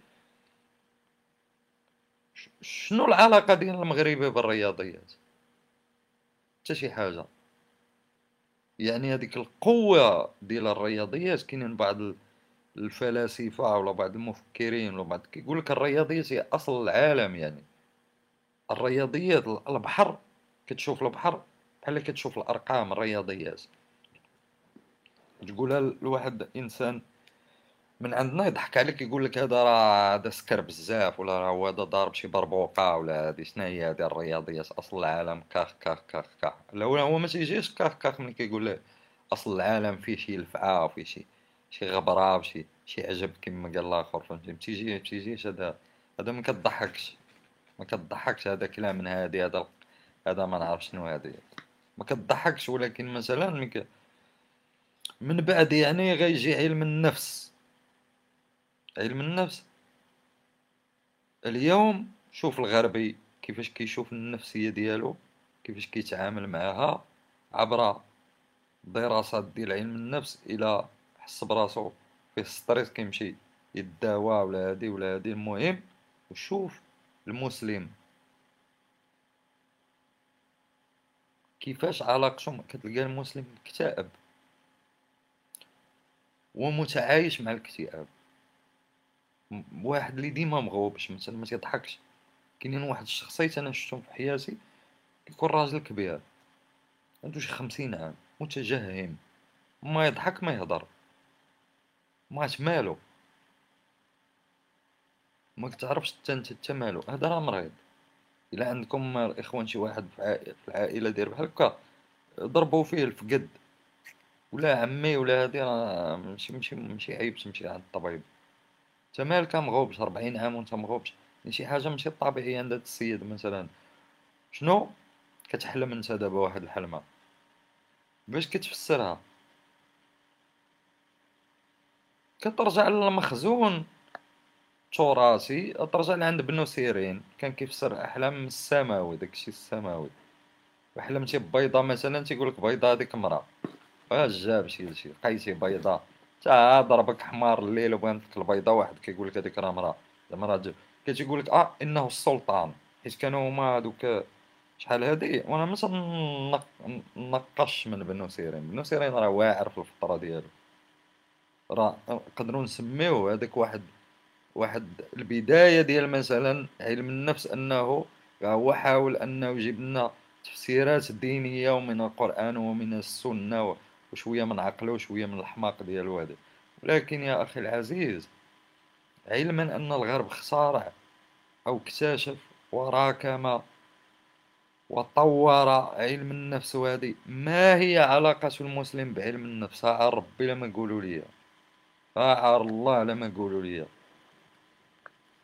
شنو العلاقة ديال المغربي بالرياضيات؟ حتى شي حاجة. يعني هذيك القوة ديال الرياضيات كاينين بعض الفلاسفة ولا بعض المفكرين ولا بعض كيقول لك الرياضيات هي أصل العالم يعني. الرياضيات البحر كتشوف البحر بحال كتشوف الأرقام الرياضيات. تقولها لواحد إنسان من عندنا يضحك عليك يقول لك هذا راه هذا سكر بزاف ولا راه هذا ضارب شي بربوقه ولا هذه شنو هي هذه الرياضيات أصل العالم كاخ كاخ كاخ كاخ. لا هو ما تيجيش كاخ كاخ ملي كيقول له أصل العالم فيه شي لفعة وفيه شي شي غبرة شي شي عجب كيما قال الآخر فهمتي متيجي متيجيش هذا هذا ما كضحكش ما كضحكش هذا كلام من هادي هذا هذا ما نعرف شنو هادي. ما كضحكش ولكن مثلا من بعد يعني غيجي علم النفس. علم النفس. اليوم شوف الغربي كيفاش كيشوف النفسية ديالو كيفاش كيتعامل معها عبر دراسات ديال علم النفس إلى حس براسو فيه ستريس كيمشي يداوى ولا هادي ولا هادي. المهم وشوف المسلم. كيفاش علاقته كتلقى المسلم مكتئب ومتعايش مع الاكتئاب. واحد اللي ديما مغوبش مثلا ما تيضحكش كاينين واحد الشخصيات أنا شفتهم في حياتي كيكون راجل كبير عنده شي خمسين عام متجهم ما يضحك ما يهضر. ماش مالو ما تعرفش أنت انت مالو هذا راه مريض. إلا عندكم الاخوان شي واحد في العائلة داير بحال هكا ضربوا فيه الفقد ولا عمي ولا هادي راه ماشي ماشي ماشي عيب تمشي عند الطبيب انت مالك مغوبش 40 عام وانت مغوبش. شي حاجة ماشي طبيعية عند هاد السيد مثلا. شنو؟ كتحلم أنت دابا واحد الحلمة. باش كتفسرها. كترجع للمخزون. تراثي ترجع لعند بنو سيرين. كان كيفسر أحلام السماوي داكشي السماوي. وحلمتي ببيضة مثلا تيقول لك بيضة هذيك مرا جاب شي شي لقيتي بيضة تا ضربك حمار الليل وبانت لك البيضة واحد كيقول لك هذيك راه مرا زعما راه كتيقول لك آه إنه السلطان. حيت كانوا هما هذوك شحال هادي؟ وأنا ما نقش من بنو سيرين. بنو سيرين راه واعر في الفطرة ديالو. راه نقدروا نسميو هذاك واحد واحد البداية ديال مثلا علم النفس أنه هو حاول أنه يجيب لنا تفسيرات دينية ومن القرآن ومن السنة وشوية من عقله وشوية من الحماق ديالو هذا ولكن يا أخي العزيز علما أن الغرب اخترع أو اكتشف وراكم وطور علم النفس وهذه ما هي علاقة المسلم بعلم النفس؟ ها ربي لما قولوا لي. ها الله لما قولوا لي.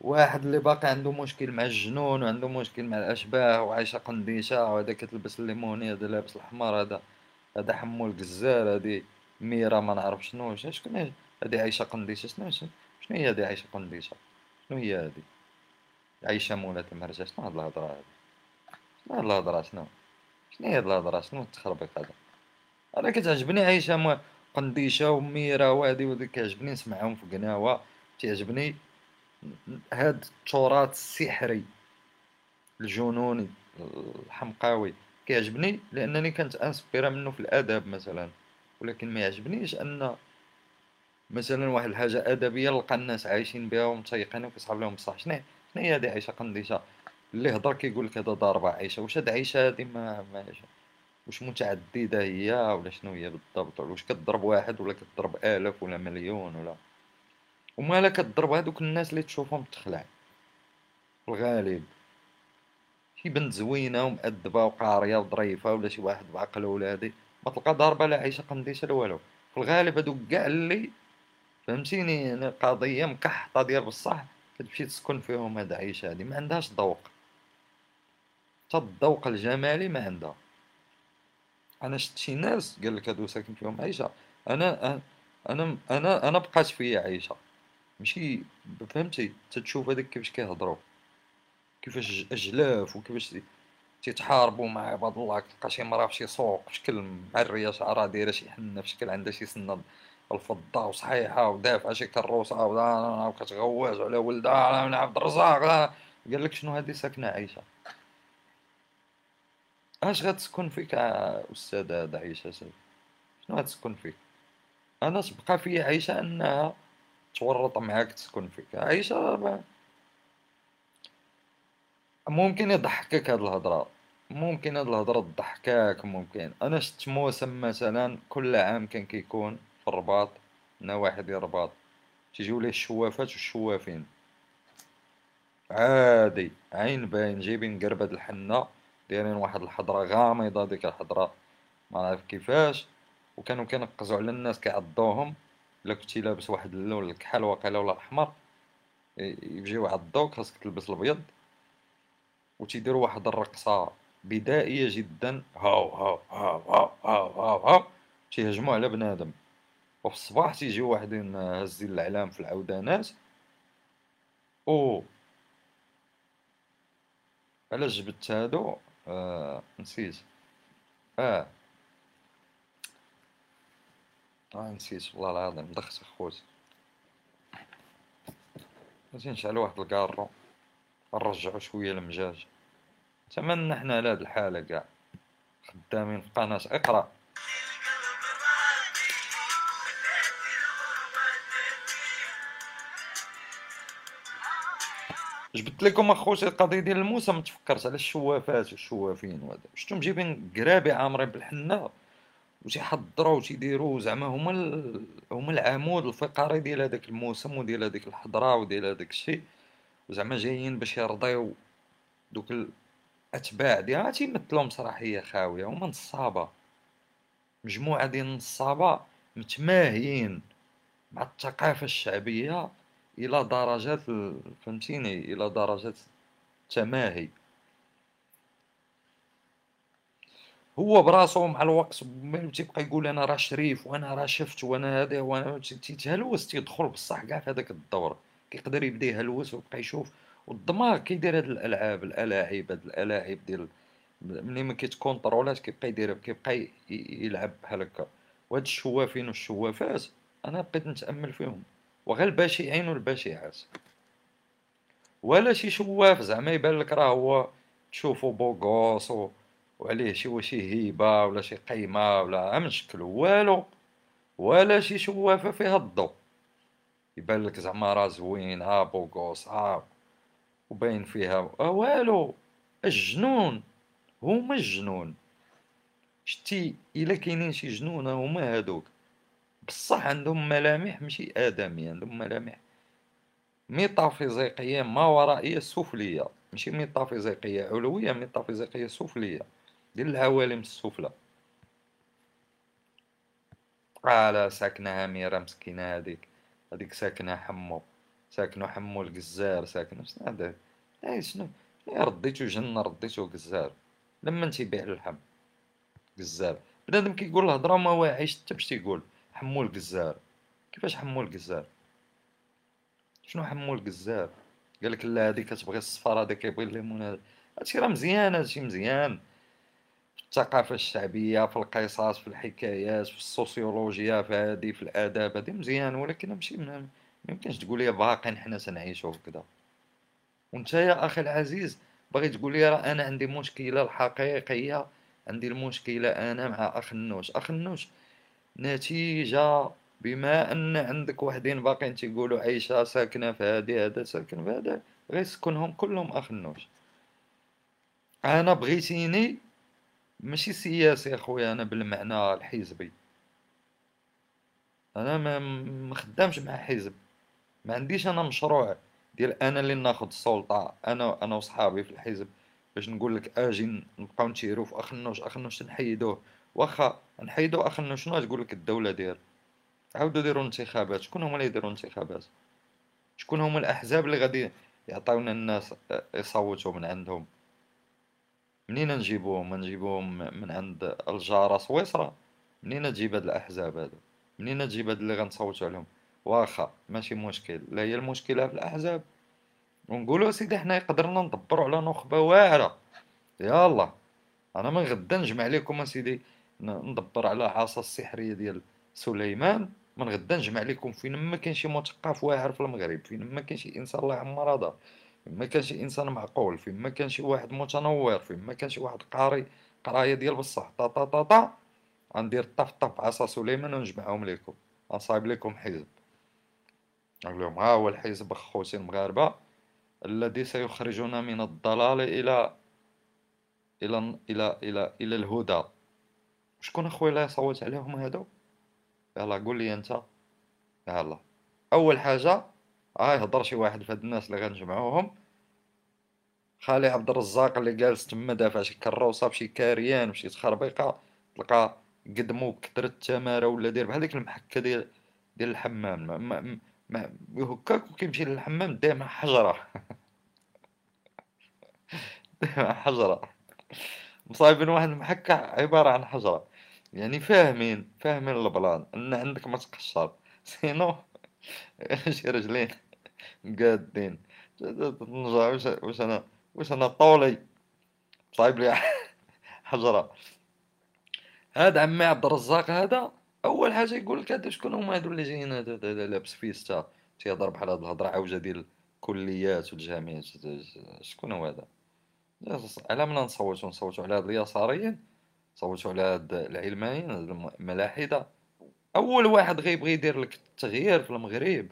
واحد اللي باقي عنده مشكل مع الجنون وعنده مشكل مع الاشباح وعايشة قنديشة وهذا كتلبس الليموني هذا لابس الأحمر هذا هذا حمو القزار هذه ميرا ما نعرف شنو شكون هذه عايشة قنديشة شنو شنو هي هذه عايشة قنديشة؟ شنو هي هذه؟ عايشة مولات المرجع شنو هاد الهضرة هذه؟ شنو هاد الهضرة؟ شنو؟ شنو هي هاد الهضرة؟ شنو التخربيق هذا؟ أنا كتعجبني عايشة قنديشة وميرا وهادي وهادي كيعجبني نسمعهم في قناوة. تيعجبني هاد التراث السحري الجنوني الحمقاوي. كيعجبني لأنني كنت انسبيرا منه في الادب مثلا. ولكن ما يعجبنيش أن مثلا واحد الحاجة أدبية نلقى الناس عايشين بها ومتيقين وكيصحاب لهم بصح. شنو شنو هي هذه عيشه قنديشة؟ اللي هضر كيقول لك هذا ضاربه عيشه واش هاد عيشه هادي ما, ما واش متعددة هي ولا شنو هي بالضبط؟ واش كضرب واحد ولا كضرب آلاف ولا مليون ولا ومالا كضرب هادوك الناس اللي تشوفهم تخلع. الغالب. شي بنت زوينة ومأدبة وقارية وظريفة ولا شي واحد بعقل ولادي ما تلقى ضاربه لا عيشه قنديشه لا والو. في الغالب هادوك كاع اللي فهمتيني قضية مكحطة ديال بصح كتمشي تسكن فيهم هاد العيشه هادي ما عندهاش ذوق. حتى الذوق الجمالي ما عندها. أنا شفت شي ناس قال لك هادو ساكن فيهم عيشة أنا أنا أنا أنا بقات فيا عيشة. ماشي فهمتي؟ تتشوف هذاك كيفاش كيهضروا. كيفاش اجلاف وكيفاش تيتحاربوا مع عباد الله تلقى شي مرا في شي سوق بشكل معريه شعرها دايرة شي حنة في شكل عندها شي سنة الفضة وصحيحة ودافعة شي كروسة وكتغوز على ولدها من عبد الرزاق قال لك شنو هذه ساكنة عايشة. اش غتسكن فيك أستاذ هذا عيشه شنو غتسكن فيك؟ أنا تبقى في عيشه أنها تورط معاك تسكن فيك. عيشه ممكن يضحكك هاد الهضرة. ممكن هاد الهضرة تضحكك ممكن. أنا شفت موسم مثلا كل عام كان كيكون في الرباط نواحي ديال الرباط تيجيو ليه الشوافات والشوافين. عادي عين باين جايبين قربة الحنة دايرين واحد الحضرة غامضة ديك الحضرة. ما نعرف كيفاش. وكانوا كينقزوا على الناس كيعضوهم. إلا كنتي لابس واحد اللون الكحل واقيلا ولا الأحمر يجيو يعضوك خاصك تلبس الأبيض. وتيديروا واحد الرقصة بدائية جدا. هاو هاو هاو هاو هاو هاو, هاو. تيهجموا على بنادم. وفي الصباح تيجيو واحدين هازين الاعلام في العودانات. أو. علاش جبت هادو؟ آه نسيت. آه. آه نسيت. والله العظيم دخت خوت. غادي نشعل واحد الكارو. نرجعو شوية المجاج تمنى حنا على هاد الحالة كاع خدامين في قناة. اقرأ. جبت لكم أخوتي القضية ديال الموسم تفكرت على الشوافات والشوافين وهذا. شفتهم جايبين قرابي عامرين بالحنة؟ وتيحضروا وتيديروا زعما هما. هما العمود الفقري ديال هذاك الموسم وديال هذيك الحضرة وديال هذاك الشيء. وزعما جايين باش يرضيو دوك الاتباع ديالها تيمثلهم صراحة هي خاوية هما نصابة. مجموعة ديال النصابة متماهيين مع الثقافة الشعبية إلى درجات فهمتيني؟ إلى درجات التماهي. هو براسو مع الوقت تيبقى يقول أنا راه شريف وأنا راه شفت وأنا هذا وأنا تيتهلوس تيدخل بصح كاع في هذاك الدور. كيقدر يبدا يهلوس ويبقى يشوف والدماغ كيدير هاد الألعاب الالاعيب هاد الالاعيب ديال ملي ما كيتكونطرولات كيبقى يدير كيبقى يلعب بحال هكا. وهاد الشوافين والشوافات أنا بقيت نتأمل فيهم وغير البشعين والبشعات ولا شي شواف زعما يبان لك راه هو تشوفو بوغوس وعليه شي شي هيبة ولا شي قيمة ولا من شكلو والو ولا شي شوافة فيها الضو يبان لك زعما راه زوين ها بوغوس ها وباين فيها. والو الجنون هما الجنون. شتي إلا كاينين شي جنون هما هادوك. بصح عندهم ملامح ماشي ادميه عندهم ملامح ميتافيزيقية ما ورائية سفلية. ماشي ميتافيزيقية علوية ميتافيزيقية سفلية. ديال العوالم السفلى. على ساكنة أميرة مسكينة هذيك هذيك ساكنة حمو ساكنو حمو القزار ساكنو شنو هذا اي شنو؟ رديتو جنة رديتو قزار. لما تيبيع اللحم قزار. بنادم كيقول الهضرة ما واعيش حتى باش تيقول حمو القزار. كيفاش حمو القزار؟ شنو حمو القزار؟ قالك لا هادي كتبغي الصفار هذا كيبغي الليمون هادشي راه مزيان هادشي مزيان. الثقافة الشعبية في القصص في الحكايات في السوسيولوجيا في هذه في الآداب هذه مزيان. ولكن ماشي ما يمكنش تقول لي باقي حنا تنعيشو هكذا وأنت يا أخي العزيز باغي تقول لي راه أنا عندي مشكلة الحقيقية عندي المشكلة أنا مع أخ النوش. أخ النوش نتيجة بما أن عندك وحدين باقيين تيقولوا عيشة ساكنة في هذه هذا ساكن في هذا. غيسكنهم كلهم أخ النوش. أنا بغيتيني ماشي سياسي أخويا أنا بالمعنى الحزبي. أنا ما مخدامش مع حزب. ما عنديش أنا مشروع ديال أنا اللي ناخذ السلطة أنا أنا وصحابي في الحزب باش نقول لك أجي نبقاو نتيرو في اخنوش اخنوش نحيدوه. واخا نحيدو اخنوش شنو تقول لك الدولة دير عاودوا ديروا انتخابات. شكون هما اللي يديروا انتخابات؟ شكون هما الأحزاب اللي غادي يعطيونا الناس يصوتوا من عندهم؟ منين نجيبوهم؟ نجيبوهم من عند الجارة سويسرا. منين تجيب هاد الأحزاب هادو؟ منين تجيب هاد اللي غنصوتو عليهم؟ واخا ماشي مشكل. لا هي المشكلة في الأحزاب. ونقولو سيدي حنا قدرنا ندبرو على نخبة واعرة. يلا. أنا من غدا نجمع لكم اسيدي ندبر على عصا السحرية ديال سليمان. من غدا نجمع لكم فين ما كاين شي مثقف واعر في المغرب فين ما كاين شي إنسان الله يعمر هذا. فين ما كان شي إنسان معقول فين ما كان شي واحد متنور فين ما كان شي واحد قاري قراية ديال بصح طا طا طا طا غندير طف طف عصا سليمان ونجمعهم لكم غنصايب لكم حزب. نقول لهم ها هو الحزب خوتي المغاربه الذي سيخرجنا من الضلال إلى إلى إلى إلى إلى الهدى. شكون أخويا اللي يصوت عليهم هادو؟ يلا قول لي أنت. يلا. أول حاجة آه يهضر شي واحد في هاد الناس اللي غنجمعوهم. خالي عبد الرزاق اللي جالس تما دافع شي كروسة بشي كاريان بشي تخربيقه تلقى قدمو بكثرة التمارة ولا داير بحال ديك المحكة ديال ديال الحمام. ما ما ما هكاك وكيمشي للحمام داير حجرة. داير حجرة. مصايبين واحد المحكة عبارة عن حجرة. يعني فاهمين فاهمين ال plan إن عندك ما تقشر. sinon شي رجلين. قادين نرجع واش واش أنا واش أنا طولي صايب لي حجرة. هذا عمي عبد الرزاق هذا أول حاجة يقول لك هذا شكون؟ هما هادو اللي جايين لابس فيستا. تيهضر بحال هاد الهضرة عوجه ديال الكليات والجامعات شكون هو هذا؟ على من نصوتوا نصوتوا على هاد اليساريين نصوتوا على هاد العلمانيين الملاحدة. أول واحد غيبغي يدير لك التغيير في المغرب.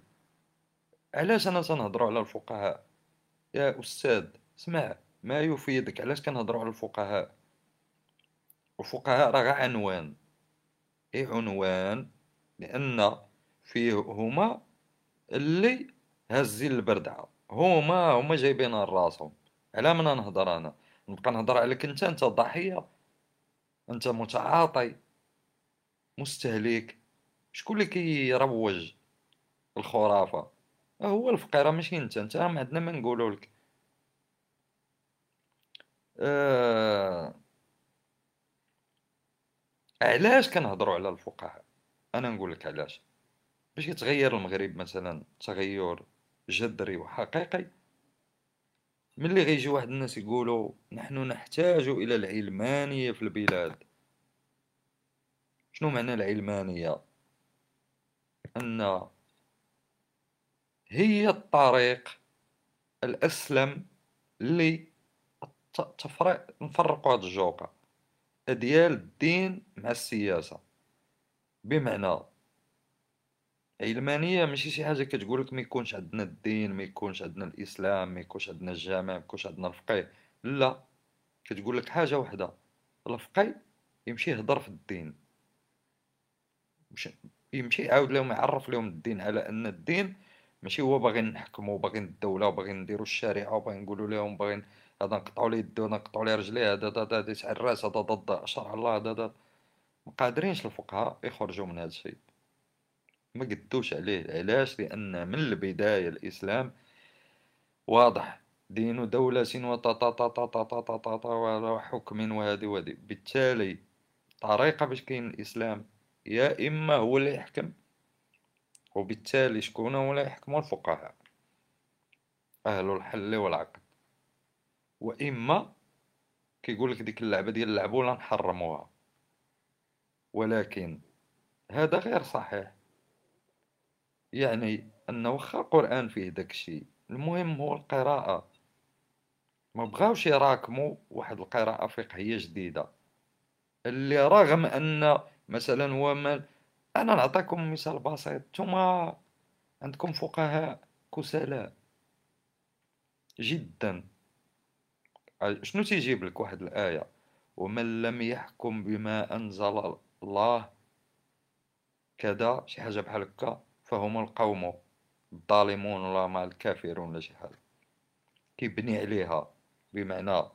علاش أنا تنهضروا على الفقهاء؟ يا أستاذ اسمع ما يفيدك علاش كنهضروا على الفقهاء؟ الفقهاء راه عنوان. إيه عنوان؟ لأن فيه هما اللي هازين البردعه هما هما جايبينها لراسهم على من نهضر أنا؟ نبقى نهضر عليك أنت أنت ضحية. أنت متعاطي. مستهلك. شكون اللي كيروج الخرافة؟ هو الفقيرة ماشي انت انت ما عندنا ما نقولوا لك آه... علاش كنهضروا على الفقهاء؟ أنا نقول لك علاش. باش يتغير المغرب مثلا تغير جذري وحقيقي ملي غيجي واحد الناس يقولوا نحن نحتاج إلى العلمانية في البلاد. شنو معنى العلمانية؟ أن هي الطريق الأسلم اللي تفرق نفرقوا هاد الجوقه ديال الدين مع السياسة. بمعنى علمانية ماشي شي حاجة كتقولك ما يكونش عندنا الدين ما يكونش عندنا الإسلام ما يكونش عندنا الجامع ما يكونش عندنا الفقيه. لا كتقولك حاجة وحدة. الفقيه يمشي يهضر في الدين. يمشي يعاود لهم يعرف لهم الدين على أن الدين ماشي هو باغي نحكمو باغي الدولة وباغي نديرو الشريعة وباغي نقولو ليهم باغي هذا نقطعو ليه يدو هذا نقطعو ليه رجليه هذا هذا هذا يتعرس هذا ضد شرع الله هذا هذا. مقادرينش الفقهاء يخرجوا من هذا الشيء. ما قدوش عليه. علاش؟ لأن من البداية الإسلام واضح. دين دولة وحكم وهذه وهذه بالتالي طريقة باش كاين الإسلام يا إما هو اللي يحكم وبالتالي شكون هو اللي يحكموا الفقهاء أهل الحل والعقد. وإما كيقول لك ديك اللعبة ديال اللعبة ولا نحرموها. ولكن هذا غير صحيح. يعني أن واخا القرآن فيه داك الشيء المهم هو القراءة. ما بغاوش يراكموا واحد القراءة فقهية جديدة. اللي رغم أن مثلا هو ما أنا نعطيكم مثال بسيط. نتوما عندكم فقهاء كسلاء جدا. شنو تيجيب لك واحد الآية؟ ومن لم يحكم بما أنزل الله كذا شي حاجة بحال هكا فهم القوم. الظالمون ولا مع الكافرون ولا شي حاجة. كيبني عليها. بمعنى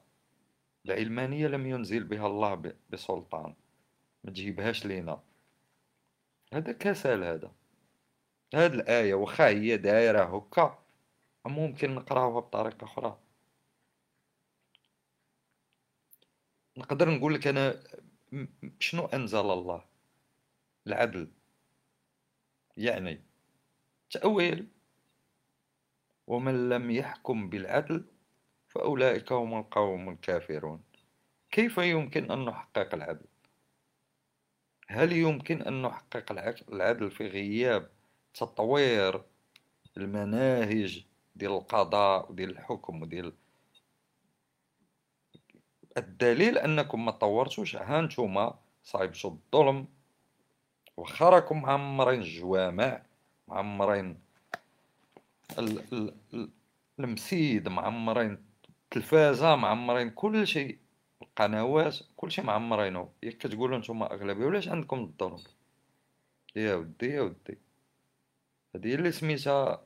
العلمانية لم ينزل بها الله بسلطان. ما تجيبهاش لينا. هذا كسل هذا. هاد الآية واخا هي دايرة هكا. ممكن نقراوها بطريقة أخرى. نقدر نقول لك أنا شنو أنزل الله؟ العدل. يعني تأويل. ومن لم يحكم بالعدل فأولئك هم القوم الكافرون. كيف يمكن أن نحقق العدل؟ هل يمكن أن نحقق العدل في غياب تطوير المناهج ديال القضاء وديال الحكم وديال الدليل أنكم ما طورتوش؟ ها نتوما صايبتو الظلم واخا راكم معمرين الجوامع معمرين المسيد معمرين التلفازة معمرين كل شيء. القنوات كل شيء معمرينو ياك كتقولوا نتوما أغلبية ولاش عندكم الظلم يا ودي يا ودي. هادي اللي سميتها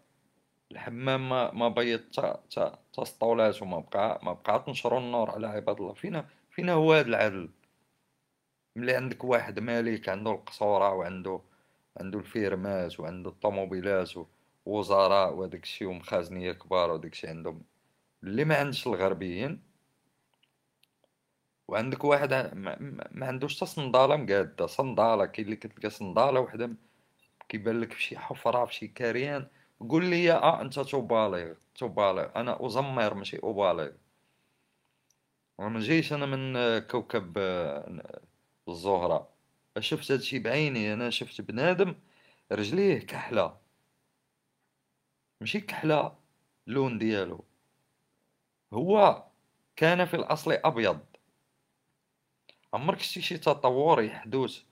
الحمام ما ما بيض تا تا تا سطولات وما بقى ما بقى تنشروا النور على عباد الله. فينا فينا هو هذا العدل. ملي عندك واحد مالك عنده القصورة وعنده عنده الفيرمات وعنده الطوموبيلات ووزراء وداك الشيء ومخازنية كبار وداك الشيء عندهم. اللي ما عندش الغربيين وعندك واحد ما, عندوش حتى صندالة مقادة صندالة كاين اللي كتلقى صندالة وحدة كيبان لك فشي حفرة فشي كاريان قول لي آه أنت تبالغ تبالغ أنا ازمر ماشي ابالغ ما جايش أنا من كوكب آه، الزهرة. شفت هادشي بعيني أنا شفت بنادم رجليه كحلة. ماشي كحلة اللون ديالو. هو كان في الأصل أبيض. عمرك شتي شي تطور يحدث؟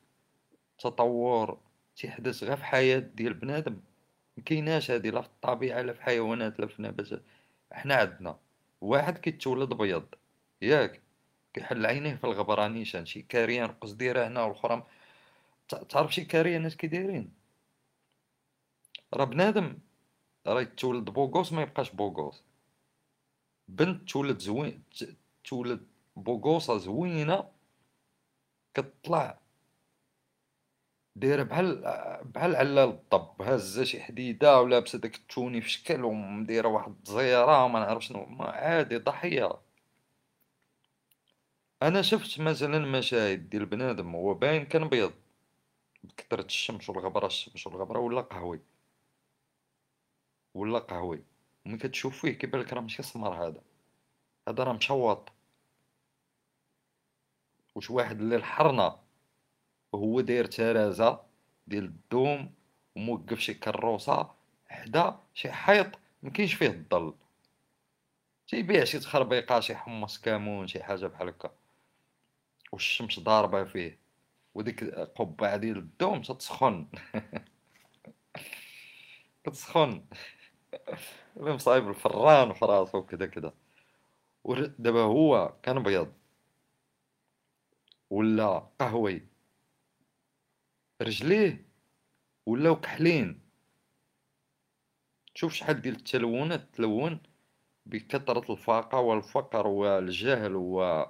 تطور تيحدث غير في حياة ديال بنادم. مكيناش هادي لا في الطبيعة لا في الحيوانات لا في النباتات حنا عندنا واحد كيتولد بيض. ياك؟ كيحل عينيه في الغبرانيشان شي كاريان قصديرة هنا والأخرى. تعرف شي كاريانات كي دايرين؟ راه بنادم راه يتولد beau gosse ما يبقاش beau gosse. بنت تولد زوين تولد بوغوصة زوينة كطلع. دايره بحال بحال علال الضب هازه شي حديدة ولابسه داك التوني في شكل ومديره واحد الزيره وما نعرف شنو عادي ضحية. أنا شفت مثلا مشاهد ديال بنادم هو باين كان بيض بكثرة الشمس والغبرة الشمس والغبرة ولا قهوي ولا قهوي ملي كتشوف فيه كيبان لك راه ماشي سمر هذا. هذا راه مشوط. واش واحد اللي الحرنا وهو داير ترازة ديال الدوم وموقف شي كروسة حدا شي حيط مكاينش فيه الظل. تيبيع شي تخربيقة شي حمص كامون شي حاجة بحال هكا. والشمس ضاربة فيه. وديك قبعة ديال الدوم تتسخن. كتسخن مصايب الفران في راسو وكذا كذا. ودابا هو كان بيض. ولا قهوي. رجليه ولاو كحلين شوف شحال ديال التلونات تلون بكثرة الفاقة والفقر والجهل و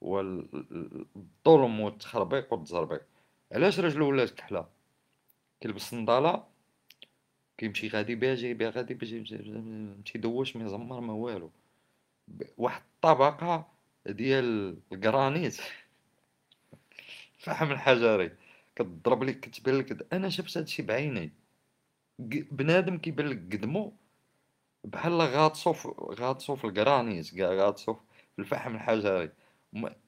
والظلم والتخربيق والتزربيق. علاش رجلو ولات كحلة؟ كيلبس النضالة كيمشي غادي بها جاي بها غادي بها تيدوش ما يزمر ما والو. واحد الطبقة ديال الكرانيت. الفحم الحجري كتضرب لك كتبان لك أنا شفت هادشي بعيني. بنادم كيبان لك قدمو بحال غاطسو غاطسو في الكرانيت كاع غاطسو في الفحم الحجري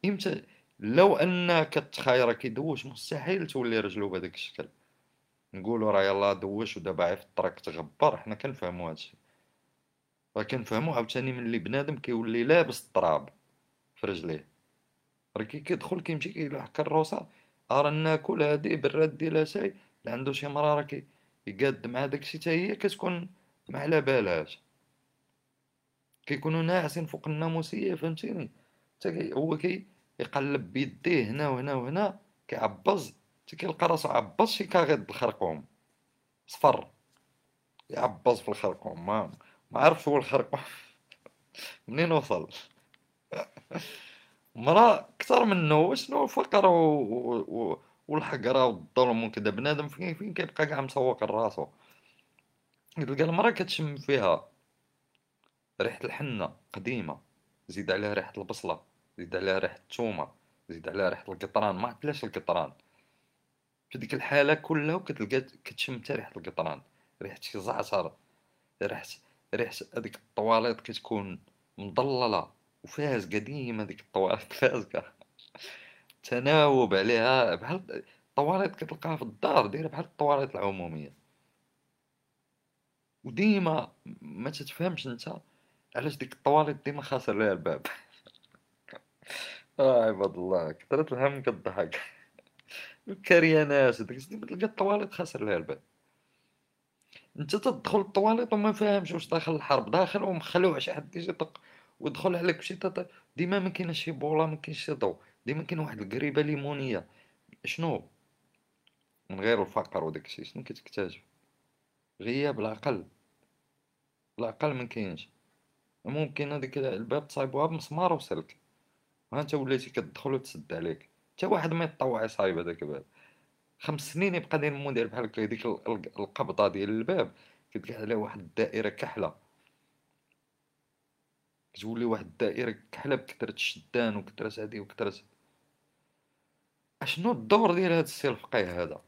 إمتى لو ان كتخايره كيدوش مستحيل تولي رجلو بهذاك الشكل. نقولوا راه يلاه دوش ودابا في الطريق تغبر حنا كنفهموا هادشي فكنفهموا عاوتاني ملي بنادم كيولي لابس التراب في رجليه. راه كي كيدخل كيمشي كيلحق الروسه راه ناكل هادي براد اتاي اللي عنده شي مرة راه كيقاد مع داكشي حتى هي كتكون ما على بالهاش كيكونوا ناعسين فوق الناموسية فهمتيني؟ حتى هو كي يقلب بيديه هنا وهنا وهنا كيعبز حتى كيلقى راسو عبز شي كاغيط الخرقوم صفر. يعبز في الخرقوم ما ما عرفش هو الخرقوم. منين وصل؟ مرا كثر منه. شنو الفقر و... و... والحقرة والظلم وكذا. بنادم فين فين كيبقى كاع مسوق لراسو تلقى المرا كتشم فيها ريحة الحنة قديمة زيد عليها ريحة البصلة زيد عليها ريحة الثومة زيد عليها ريحة القطران. ما عرفتلاش القطران. في ديك الحالة كلها وكتلقى كتشم حتى ريحة القطران. ريحة شي زعتر ريحة ريحة هذيك الطواليط كتكون مضللة. وفاز قديمة ديك الطواليط فازقة تناوب عليها بحال الطواليط كتلقاها في الدار دايرة بحال الطواليط العمومية. وديما ما تتفهمش انت علاش ديك الطواليط ديما خاسر ليها الباب. آه عباد الله كثرة الهم كضحك الكريانات ديك ديما تلقى الطواليط خاسر ليها الباب. انت تدخل الطواليط وما فاهمش واش داخل الحرب داخل ومخلوع شي حد يجي يطق ودخل عليك بشي ديما ما كاينش شي بولا ما كاينش شي ضو ديما كاين واحد القريبة ليمونية. شنو؟ من غير الفقر وداك الشيء شنو كتكتشف؟ غياب العقل. العقل ما كاينش. ممكن هذيك الباب تصايبوها بمسمار وسلك. ها انت وليتي كتدخل وتسد عليك. حتى واحد ما يطوع يصايب هذاك الباب. خمس سنين يبقى داير المدير بحال هكا هذيك القبضة ديال الباب. كتقعد عليه واحد الدائرة كحلة. كتولي واحد الدائرة كحله بكثره الشدان وكثره هادي وكثره أشنو الدور ديال هاد السي الفقيه هذا؟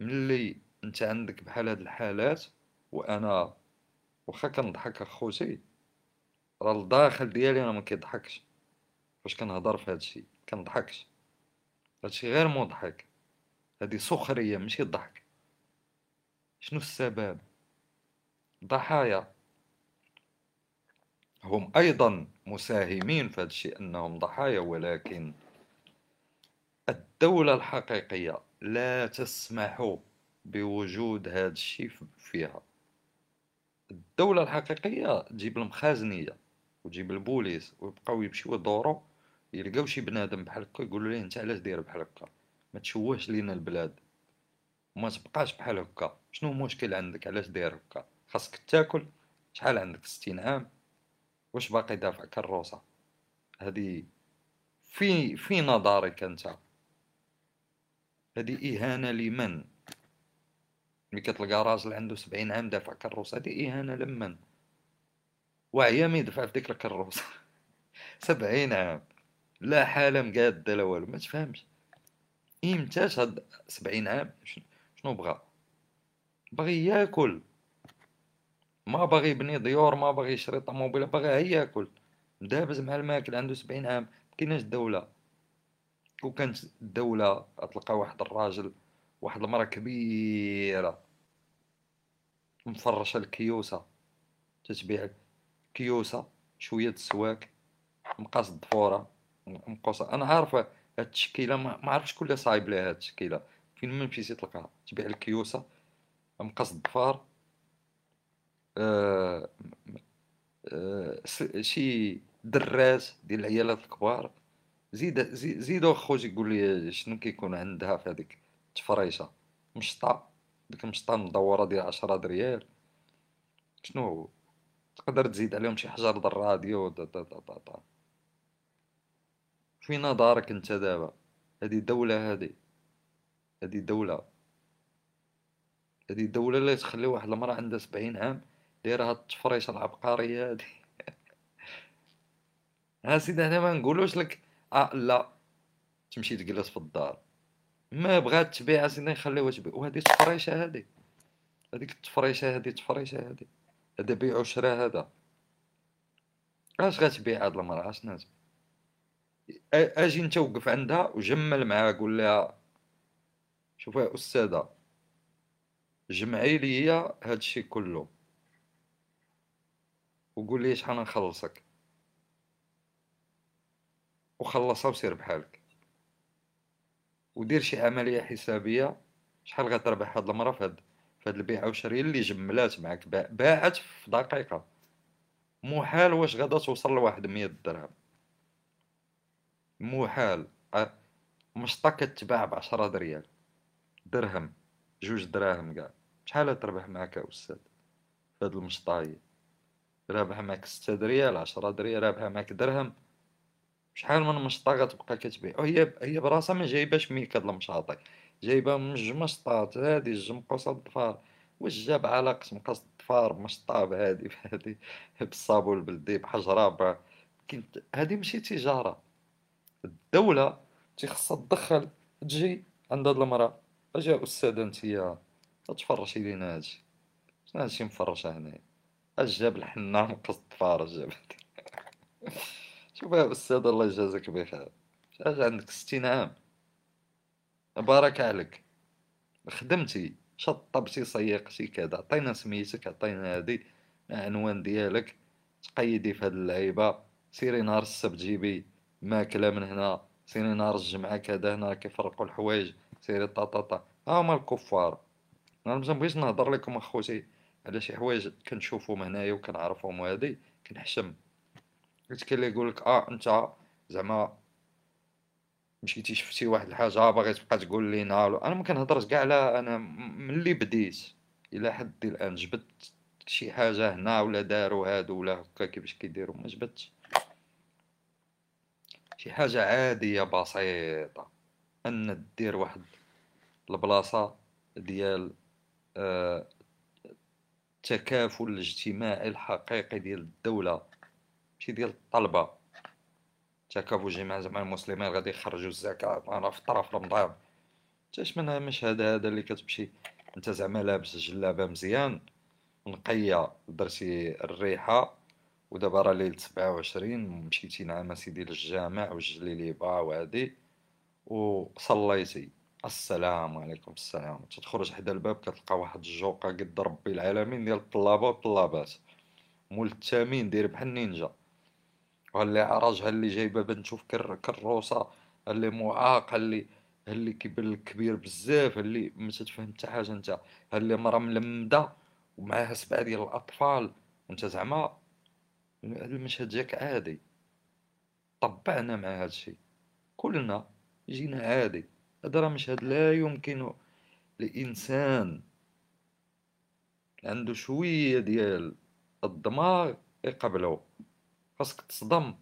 ملي أنت عندك بحال هاد الحالات وأنا واخا كنضحك أخوتي راه الداخل ديالي أنا ما كيضحكش. فاش كنهضر في هادشي كنضحكش. هادشي غير مضحك. هادي سخرية ماشي ضحك. شنو السبب؟ ضحايا. هم أيضا مساهمين في هادشي أنهم ضحايا ولكن الدولة الحقيقية لا تسمح بوجود هذا الشيء فيها. الدولة الحقيقية تجيب المخازنية وتجيب البوليس ويبقاو يمشيو يدورو يلقاو شي بنادم بحال هكا يقولوا ليه أنت علاش داير بحال هكا؟ ما تشوهش لينا البلاد. وما تبقاش بحال هكا. شنو المشكل عندك؟ علاش داير هكا؟ خاصك تاكل؟ شحال عندك؟ ستين عام؟ واش باقي دافع كروسة هذه في في نظرك أنت. هذه إهانة لمن؟ ملي كتلقى راجل عنده سبعين عام دافع كروسة هذه إهانة لمن؟ وعيا ما يدفع في ديك الكروسة سبعين عام. لا حالة مقادة لا والو. ما تفهمش. إمتاش هاد سبعين عام؟ شنو بغا بغي ياكل. ما باغي يبني ديور ما باغي يشري طوموبيل باغي غير ياكل دابز مع الماكل عنده سبعين عام مكيناش دولة. وكانت الدولة تلقى واحد الراجل واحد المرأة كبيرة. مفرشة الكيوسة. تتبيع كيوسة شوية السواك مقاس الضفورة مقوسة أنا عارف هاد التشكيلة ما عرفش شكون اللي صايب ليها هاد التشكيلة. فين ما مشيتي تلقاها تبيع الكيوسة مقاس الضفار آه آه شي دراس ديال العيالات الكبار زيد زيدو خوتي قول لي شنو كيكون عندها في هذيك التفريشة؟ مشطة ديك المشطة مدوره ديال 10 ريال. شنو تقدر تزيد عليهم شي حجر د الراديو دا دا دا دا دا. فينا دارك انت دابا؟ هذه دولة هذه هذه دولة هذه دولة اللي تخلي واحد المرأة عندها سبعين عام دايرة هاد التفريشة العبقرية هادي. ها سيدي هنا ما نقولوش لك آه لا تمشي تجلس في الدار. ما بغات تبيع سيدي نخليوها تبيع وهذه تفريشة هذه هذيك التفريشة هذه تفريشة هذه هذا بيع وشرا هذا. اش غتبيع هاد المرأة؟ اش ناس؟ أجي انت وقف عندها وجمل معاها قول لها شوفي يا أستاذة جمعي لي هادشي كله. وقول لي شحال نخلصك. وخلصها وسير بحالك. ودير شي عملية حسابية. شحال غتربح هاد المرأة في هاد في هاد البيعة والشرية اللي جملات معاك. باعت في دقيقة. محال واش غادا توصل لواحد مية درهم. محال مشطة كتباع بعشرة دريال درهم. جوج دراهم كاع. شحال تربح معاك يا أستاذ؟ في هاد المشطاية رابحة معاك ستة دريال عشرة دريال رابحة معاك درهم. شحال من مشطة غتبقى كتبيع؟ وهي هي براسها ما جايباش ميك هاد المشاطي جايبة من مشطات هادي مقوسات الضفار واش جاب علاقة مقاس الضفار بمشطة بهادي بهادي بالصابون البلدي بحجرة كنت هادي ماشي تجارة. الدولة تيخصها تدخل تجي عند هاد المرأة. أجي أستاذة نتيا تفرشي لينا هادشي. شنو هادشي مفرشة هنايا؟ جاب الحنة مقاس الضفار جابت شوف يا أستاذ الله يجازيك بخير. اش عندك ستين عام. بارك عليك خدمتي شطبتي سيقتي كذا. عطينا سميتك عطينا هادي العنوان ديالك. تقيدي في هاد اللعيبة. سيري نهار السبت جيبي ماكلة من هنا. سيري نهار الجمعة كذا هنا كيفرقوا الحوايج. سيري طاطاطا. ها هما الكفار. أنا مبغيتش نهضر لكم أخوتي. على شي حوايج كنشوفهم هنايا وكنعرفهم وهادي كنحشم. حيت كاين اللي يقولك آه أنت زعما مشيتي شفتي واحد الحاجة باغي تبقى تقول لينا. أنا ما كنهضرش كاع على أنا ملي بديت. إلى حد الآن جبت شي حاجة هنا ولا داروا هادو ولا هكا كيفاش كيديروا ما جبتش. شي حاجة عادية بسيطة. أن دير واحد البلاصة ديال آه التكافل الاجتماعي الحقيقي ديال الدولة ماشي ديال الطلبة. تكافل جماعة زعما المسلمين غادي يخرجوا الزكاة. أنا في طرف رمضان تاش من المشهد هذا اللي كتمشي. أنت زعما لابس جلابة مزيان نقية درتي الريحة ودابا راه سبعة وعشرين مشيتي نعم سيدي للجامع وجلي لي با وهادي وصليتي. السلام عليكم السلام. تخرج حدا الباب كتلقى واحد الجوقة قد ربي العالمين ديال الطلابة والطلابات. مول داير بحال النينجا اللي عرج اللي جايبه بنتو في كروسة اللي معاق اللي اللي كيبان لك كبير بزاف اللي ما تفهم حتى حاجة أنت. اللي مرا ملمدة ومعاها سبعة ديال الأطفال. وانت زعما المشهد جاك عادي. طبعنا مع هذا الشيء كلنا جينا عادي. هذا راه مشهد لا يمكن لإنسان عنده شوية ديال الدماغ يقبلو. خاصك تصدم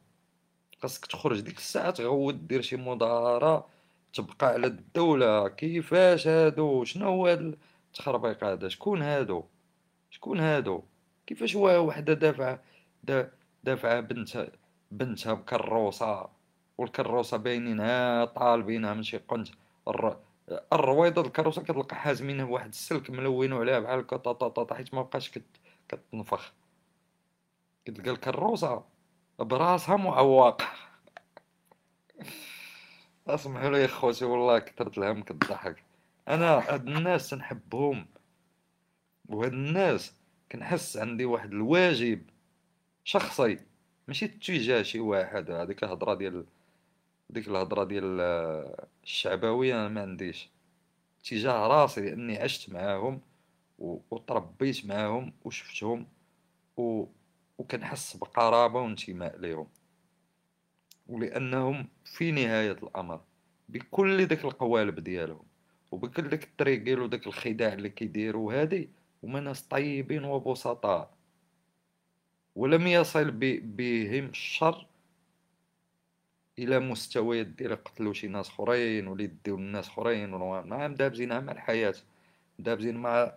خاصك تخرج ديك الساعة تغوت دير شي مظاهرة تبقى على الدولة. كيفاش هادو؟ شنو هو هاد التخربيق هذا شكون هادو؟ شكون هادو؟ كيفاش وحدة دافعة دافعة بنت بنتها بكروسة والكروسة باينينها طالبينها من شي قنت. الرويضة الكروسة كتلقى حازمينها بواحد السلك ملونو عليها بحال هكا حيت مبقاش كتنفخ. كتلقى الكروسة براسها معوقة اسمحوا لي خوتي والله كثرت الهم كضحك أنا هاد الناس نحبهم وهاد الناس كنحس عندي واحد الواجب شخصي ماشي تجاه شي واحد. هذيك الهضرة ديال ديك الهضرة ديال الشعبويه أنا ما عنديش. تجاه راسي لاني عشت معاهم وتربيت معاهم وشفتهم و... وكنحس بقرابة وانتماء ليهم. ولأنهم في نهاية الأمر بكل داك القوالب ديالهم وبكل داك التريقيل وداك الخداع اللي كيديروا هادي هما ناس طيبين وبسطاء. ولم يصل بهم الشر إلى مستويات ديال يقتلوا شي ناس أخرين ولا يديو الناس أخرين نعم دابزين مع الحياة. دابزين مع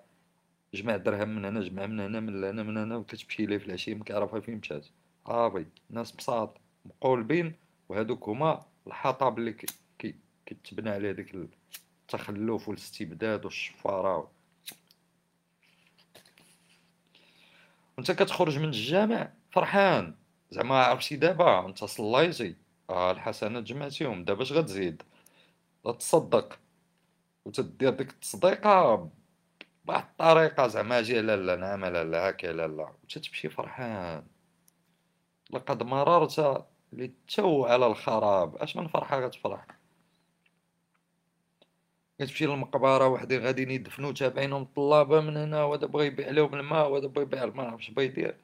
جمع درهم من هنا جمع من هنا من هنا من هنا وكتمشي ليه في العشية مكعرفه فين مشات. صافي ناس بساط مقولبين وهذوك هما الحطب اللي كي كيتبنى عليه ديك التخلف والاستبداد والشفارة وانت كتخرج من الجامع فرحان. زعما عرفتي دابا انت صليتي آه الحسنات جمعتيهم. دابا اش غتزيد؟ غتصدق. وتدير ديك التصديقة بواحد الطريقة زعما أجي لا لا نعم لا لا هاكا لا لا. وتتمشي فرحان. لقد مررت للتو على الخراب. اش من فرحة غتفرح؟ كتمشي للمقبرة وحدين غاديين يدفنوا تابعينهم الطلابه من هنا وهذا بغى يبيع لهم الماء وهذا بغى يبيع ما عرفش بغى يدير.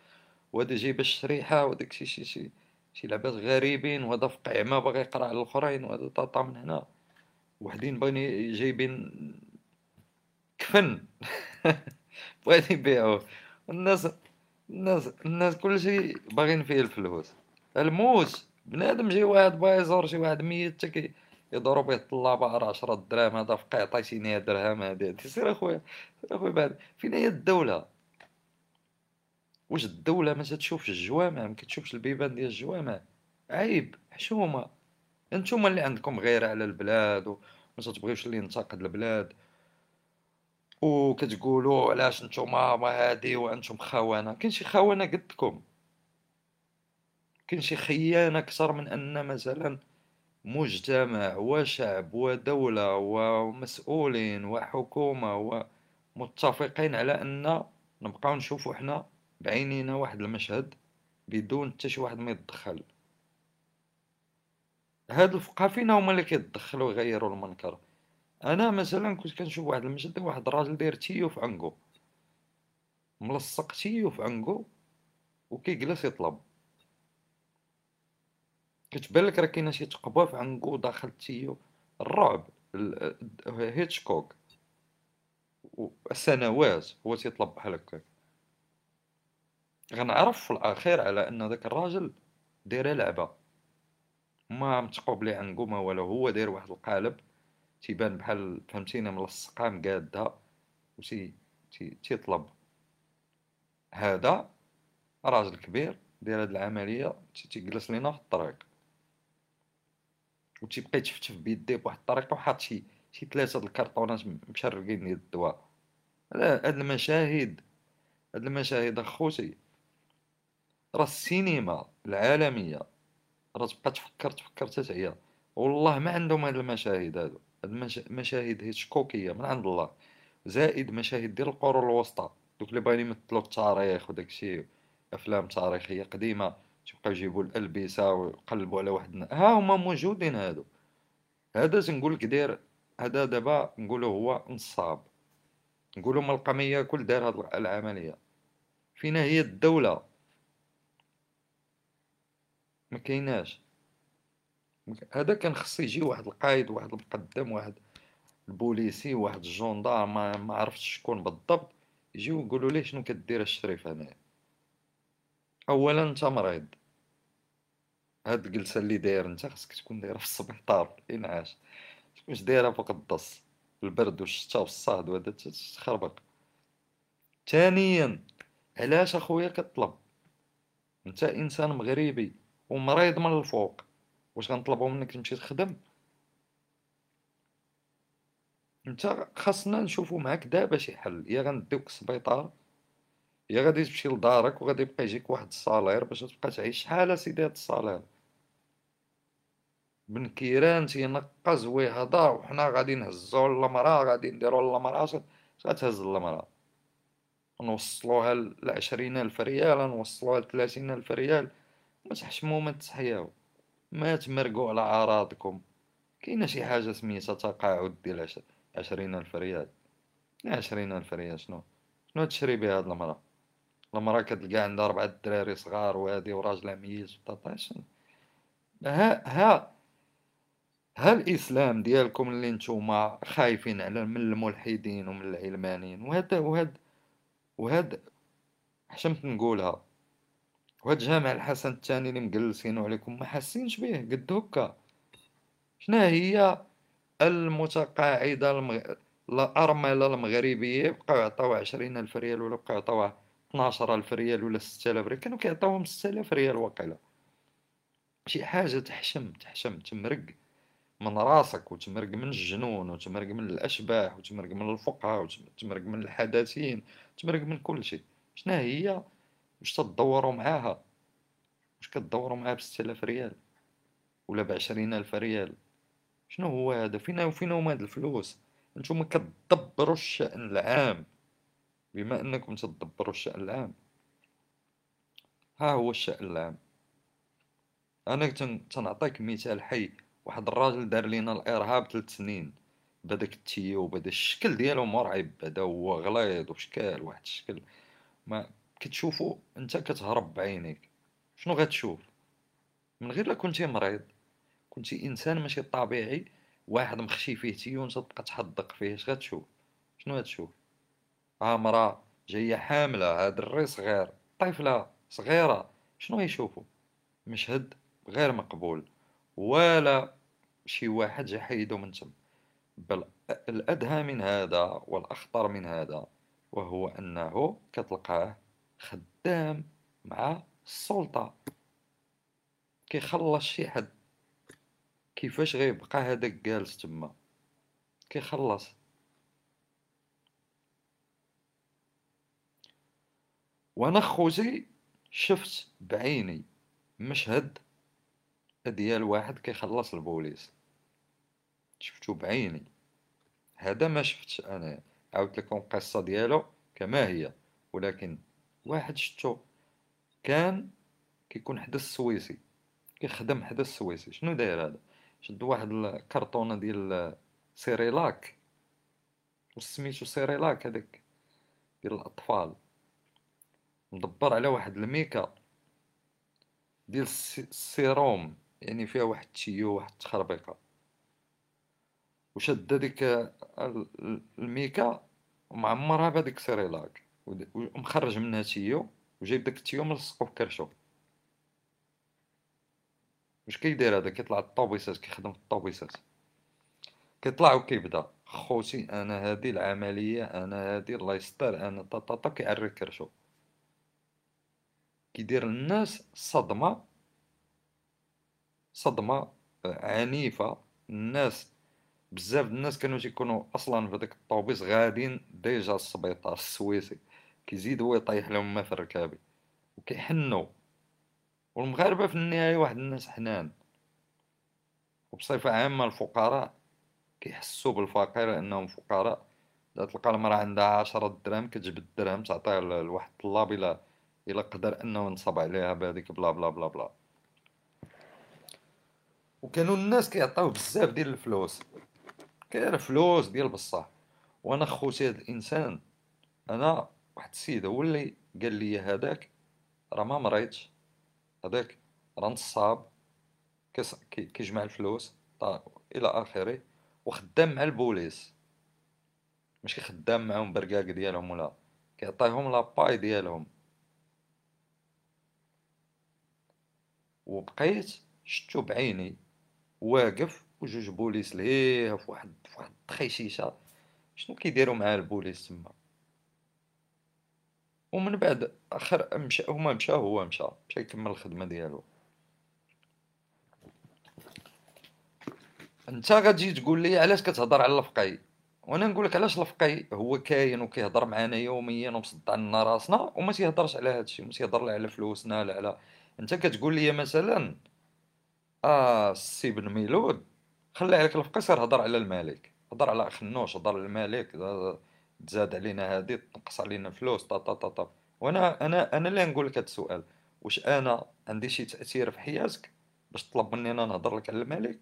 وهذا جايب الشريحة وداك شي شي شي. شي لعبات غريبين وهذا في قعمة باغي يقرأ على الأخرين وهذا طاطا من هنا. وحدين باغيين جايبين كفن. بغاين يبيعوه الناس الناس الناس كلشي باغيين فيه الفلوس. الموت بنادم جاي واحد باغي يزور شي واحد ميت حتى يدورو به الطلابة راه عشرة دراهم هذا فقع عطيتيني درهم هادي سير اخويا سير أخويا بعد. فين هي الدولة. واش الدولة ما تشوفش الجوامع ما كتشوفش البيبان ديال الجوامع؟ عيب حشومة. انتوما اللي عندكم غيرة على البلاد وما تبغيوش اللي ينتقد البلاد. وكتقولوا علاش نتوما ما هادي وأنتم خونه كاين شي خونه قدكم. كاين شي خيانة أكثر من أن مثلا مجتمع وشعب ودولة ومسؤولين وحكومة ومتفقين على أن نبقاو نشوفو حنا بعينينا واحد المشهد بدون حتى شي واحد ما يتدخل. هاد الفقهاء فينا هما اللي كيتدخلوا يغيروا المنكر. أنا مثلا كنت كنشوف واحد المشهد واحد الراجل داير tuyau في عنقو ملصق tuyau في عنقو وكيجلس يطلب. كتبان لك راه كاينة شي تقبة في عنقو داخل tuyau. الرعب هيتشكوك. سنوات هو تيطلب بحال هكاك. غنعرف في الأخير على أن داك الراجل دايره لعبة. ما متقوب لي عنقو ما والو هو داير واحد القالب. تيبان بحال فهمتيني ملصقه مقادها وتي تيطلب. هذا راجل كبير داير هاد العملية تيجلس لينا في الطريق. وتيبقى يتفتف بيديه بواحد الطريقة وحاط شي شي ثلاثة د الكرطونات مشرقين ديال الدواء هاد المشاهد هاد المشاهد أخوتي. راه السينما العالمية راه تبقى تفكر تفكر تتعيا والله ما عندهم هاد المشاهد هادو. هاد المشاهد هيتشكوكيه من عند الله. زائد مشاهد ديال القرون الوسطى. دوك اللي باغيين يمثلوا التاريخ وداكشي أفلام تاريخية قديمة تبقاو يجيبوا الألبسة ويقلبوا على واحد ها هما موجودين هادو. هذا تنقول لك داير هذا دابا نقولوا هو نصاب نقولوا ملقمية كل دار هاد العملية. فينا هي الدولة. ما كايناش. هذا كان خص يجي واحد القايد واحد المقدم واحد البوليسي واحد الجندار ما, ما عرفتش شكون بالضبط يجيو يقولوا ليه شنو كدير الشريف هنايا. اولا أنت مريض. هاد الجلسة اللي داير أنت خصك تكون دايرة في السبيطار انعاش تكونش دايرة فوق الدص البرد والشتا والصهد وهذا تخربق. ثانيا علاش أخويا كطلب؟ أنت إنسان مغربي. ومريض من الفوق. واش غنطلبوا منك تمشي تخدم؟ انت خاصنا نشوفوا معاك دابا شي حل. يا غنديوك السبيطار يا غادي تمشي لدارك وغادي يبقى يجيك واحد الصالير باش تبقى تعيش شحال اسيدي هاد الصالير؟ بن كيران تينقز ويهضر وحنا غادي نهزو المرا غادي نديرو المرا غتهز المرا نوصلوها لعشرين ألف ريال نوصلوها لثلاثين ألف ريال. ما تحشمو ما تحياو ما تمرقوا على أعراضكم. كاينة شي حاجة سميتها تقاعد ديال عشرين ألف ريال. عشرين ألف ريال شنو؟ شنو تشري بها هاد المرا المرا كتلقى عندها ربعة دراري صغار وهادي وراجلها ميت وطاطاش ها ها ها الإسلام ديالكم اللي نتوما خايفين على من الملحدين ومن العلمانيين. وهذا وهاد وهاد حشمت نقولها. وهاد جامع الحسن الثاني اللي مجلسينو عليكم ما حاسينش به قد هكا شنا هي المتقاعدة المغ... الأرملة المغربية بقاو يعطيو عشرين ألف ريال ولا بقاو يعطيوها 12 ألف ريال ولا 6000 ريال كانوا كيعطيوهم 6000 ريال واقيلا. شي حاجة تحشم تحشم تمرق من راسك وتمرق من الجنون وتمرق من الأشباح وتمرق من الفقهاء وتمرق من الحداثين تمرق من كل شيء شنا هي واش تدوروا معاها. واش كتدوروا معاها بستة آلاف ريال ولا بعشرين ألف ريال. شنو هو هذا؟ فينا وفينا هما هاد الفلوس. نتوما كتدبروا الشأن العام. بما أنكم تدبروا الشأن العام. ها هو الشأن العام. أنا تنعطيك مثال حي. واحد الراجل دار لينا الإرهاب ثلاث سنين. بهداك التيو بهذا الشكل ديالو مرعب. هذا هو غليظ وشكال واحد الشكل ما كتشوفو انت كتهرب بعينيك. شنو غتشوف؟ من غير لا كنتي مريض. كنتي انسان ماشي طبيعي واحد مخشي فيه تيو انت تبقى تحدق فيه اش غتشوف؟ شنو غتشوف؟ ها مرا جاية حاملة هاد الري صغير طفلة صغيرة شنو يشوفوا مشهد غير مقبول. ولا شي واحد جا حيدو من تم. بل الأدهى من هذا والأخطر من هذا وهو أنه كتلقاه خدام مع السلطة. كيخلص شي حد. كيفاش غيبقى هذاك جالس تما؟ كيخلص. وأنا خوتي شفت بعيني مشهد ديال واحد كيخلص البوليس. شفتو بعيني. هذا ما شفتش أنا. عاودت لكم القصة ديالو كما هي. ولكن واحد شتو كان كيكون حدا السويسي كيخدم حدا السويسي شنو داير هذا؟ شد واحد الكرتونه ديال Cérélac وسميتو Cérélac هذاك ديال الأطفال. مدبر على واحد الميكا ديال السيروم يعني فيها واحد ال tuyau واحد التخربيقة. وشد هذيك الميكا ومعمرها بهذيك Cérélac ومخرج منها tuyau وجايب داك ال tuyau ملصقو في كرشو واش كيدير هذا؟ كيطلع الطوبيسات كيخدم في الطوبيسات كيطلع وكيبدا. خوتي أنا هذه العملية أنا هذه الله يستر أنا طاطا كيعري كرشو كيدير الناس صدمة صدمة عنيفة. الناس بزاف الناس كانوا تيكونوا أصلا في داك الطوبيس غاديين déjà السبيطار السويسي. كيزيد هو يطيح لهم ما في الركابي وكيحنوا. والمغاربة في النهاية واحد الناس حنان. وبصفة عامة الفقراء كيحسوا بالفقير لأنهم فقراء. تلقى المرأة عندها عشرة دراهم كتجبد الدرهم تعطيها لواحد الطلاب إلى إلى قدر أنه نصب عليها بهذيك بلا بلا بلا بلا. وكانوا الناس كيعطيو بزاف ديال الفلوس. كاين فلوس ديال بصح. وأنا خوتي هاد الإنسان أنا واحد السيد هو اللي قال لي هذاك راه ما مريضش هذاك راه نصاب كيجمع الفلوس إلى آخره وخدام مع البوليس. ماشي خدام معاهم برقاق ديالهم ولا كيعطيهم لاباي ديالهم. وبقيت شتو بعيني واقف وجوج بوليس لهيه في واحد في واحد شنو كيديروا مع البوليس تما؟ ومن بعد آخر مشى هما مشى هو مشى مشى يكمل الخدمة ديالو. أنت غتجي تقول لي علاش كتهضر على الفقي وأنا نقول لك علاش الفقي هو كاين وكيهضر معنا يوميا ومصدع لنا راسنا وما تيهضرش على هادشي ما تيهضر لا على فلوسنا لا على أنت كتقول لي مثلا آه السي بن ميلود خلي عليك الفقي سير هضر على الملك. هضر على خنوش هضر على الملك تزاد علينا هادي تنقص علينا فلوس طا طا طا طا. وأنا أنا أنا اللي نقول لك هذا السؤال. واش أنا عندي شي تأثير في حياتك باش تطلب مني أنا نهضر لك على الملك؟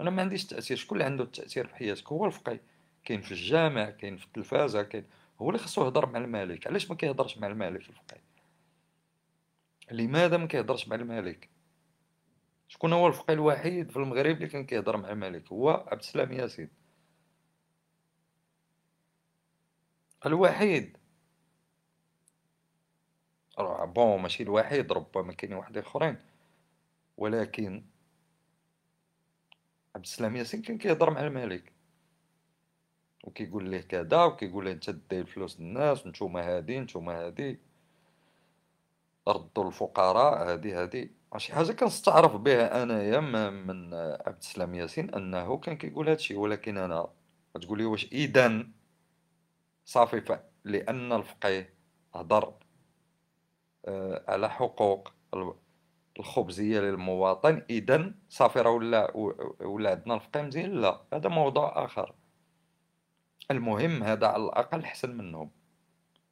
أنا ما عنديش تأثير. شكون اللي عنده التأثير في حياتك؟ هو الفقي كاين في الجامع كاين في التلفازة كاين. هو اللي خصو يهضر مع الملك. علاش ما كيهضرش مع الملك الفقي لماذا ما كيهضرش مع الملك؟ شكون هو الفقيه الوحيد في المغرب اللي كان كيهضر مع الملك؟ هو عبد السلام ياسين. الوحيد. بون ماشي الوحيد ربما كاينين واحد آخرين. ولكن عبد السلام ياسين كان كيهضر مع الملك. وكيقول ليه كذا وكيقول ليه انت داير فلوس الناس نتوما هادي نتوما هادي. ردوا الفقراء هادي هادي. شي حاجة كنستعرف بها أنايا من عبد السلام ياسين أنه كان كيقول هادشي. ولكن أنا تقول لي واش اذا صافي لأن الفقيه هضر آه، على حقوق الخبزية للمواطن. إذا صافي راه ولا ولا عندنا الفقيه مزيان؟ لا هذا موضوع آخر. المهم هذا على الأقل احسن منهم.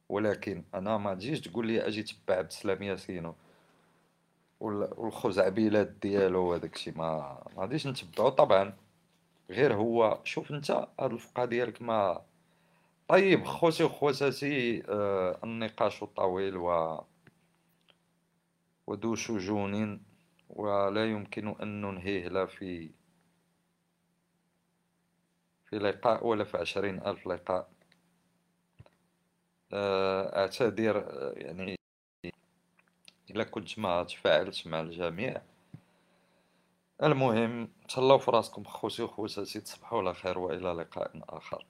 ولكن أنا ما تجيش تقول لي أجي تبع عبد السلام ياسين والخزعبيلات ديالو وهذاك الشيء ما ما غاديش نتبعو. طبعا غير هو شوف أنت هاد الفقه ديالك ما طيب خوتي وخواتاتي آه النقاش طويل و وذو شجون ولا يمكن أن ننهيه لا في في لقاء ولا في عشرين ألف لقاء. آه، أعتذر آه، يعني إلا كنت ما تفاعلت مع الجميع. المهم تهلاو في راسكم خوتي وخواتاتي تصبحوا على خير وإلى لقاء آخر.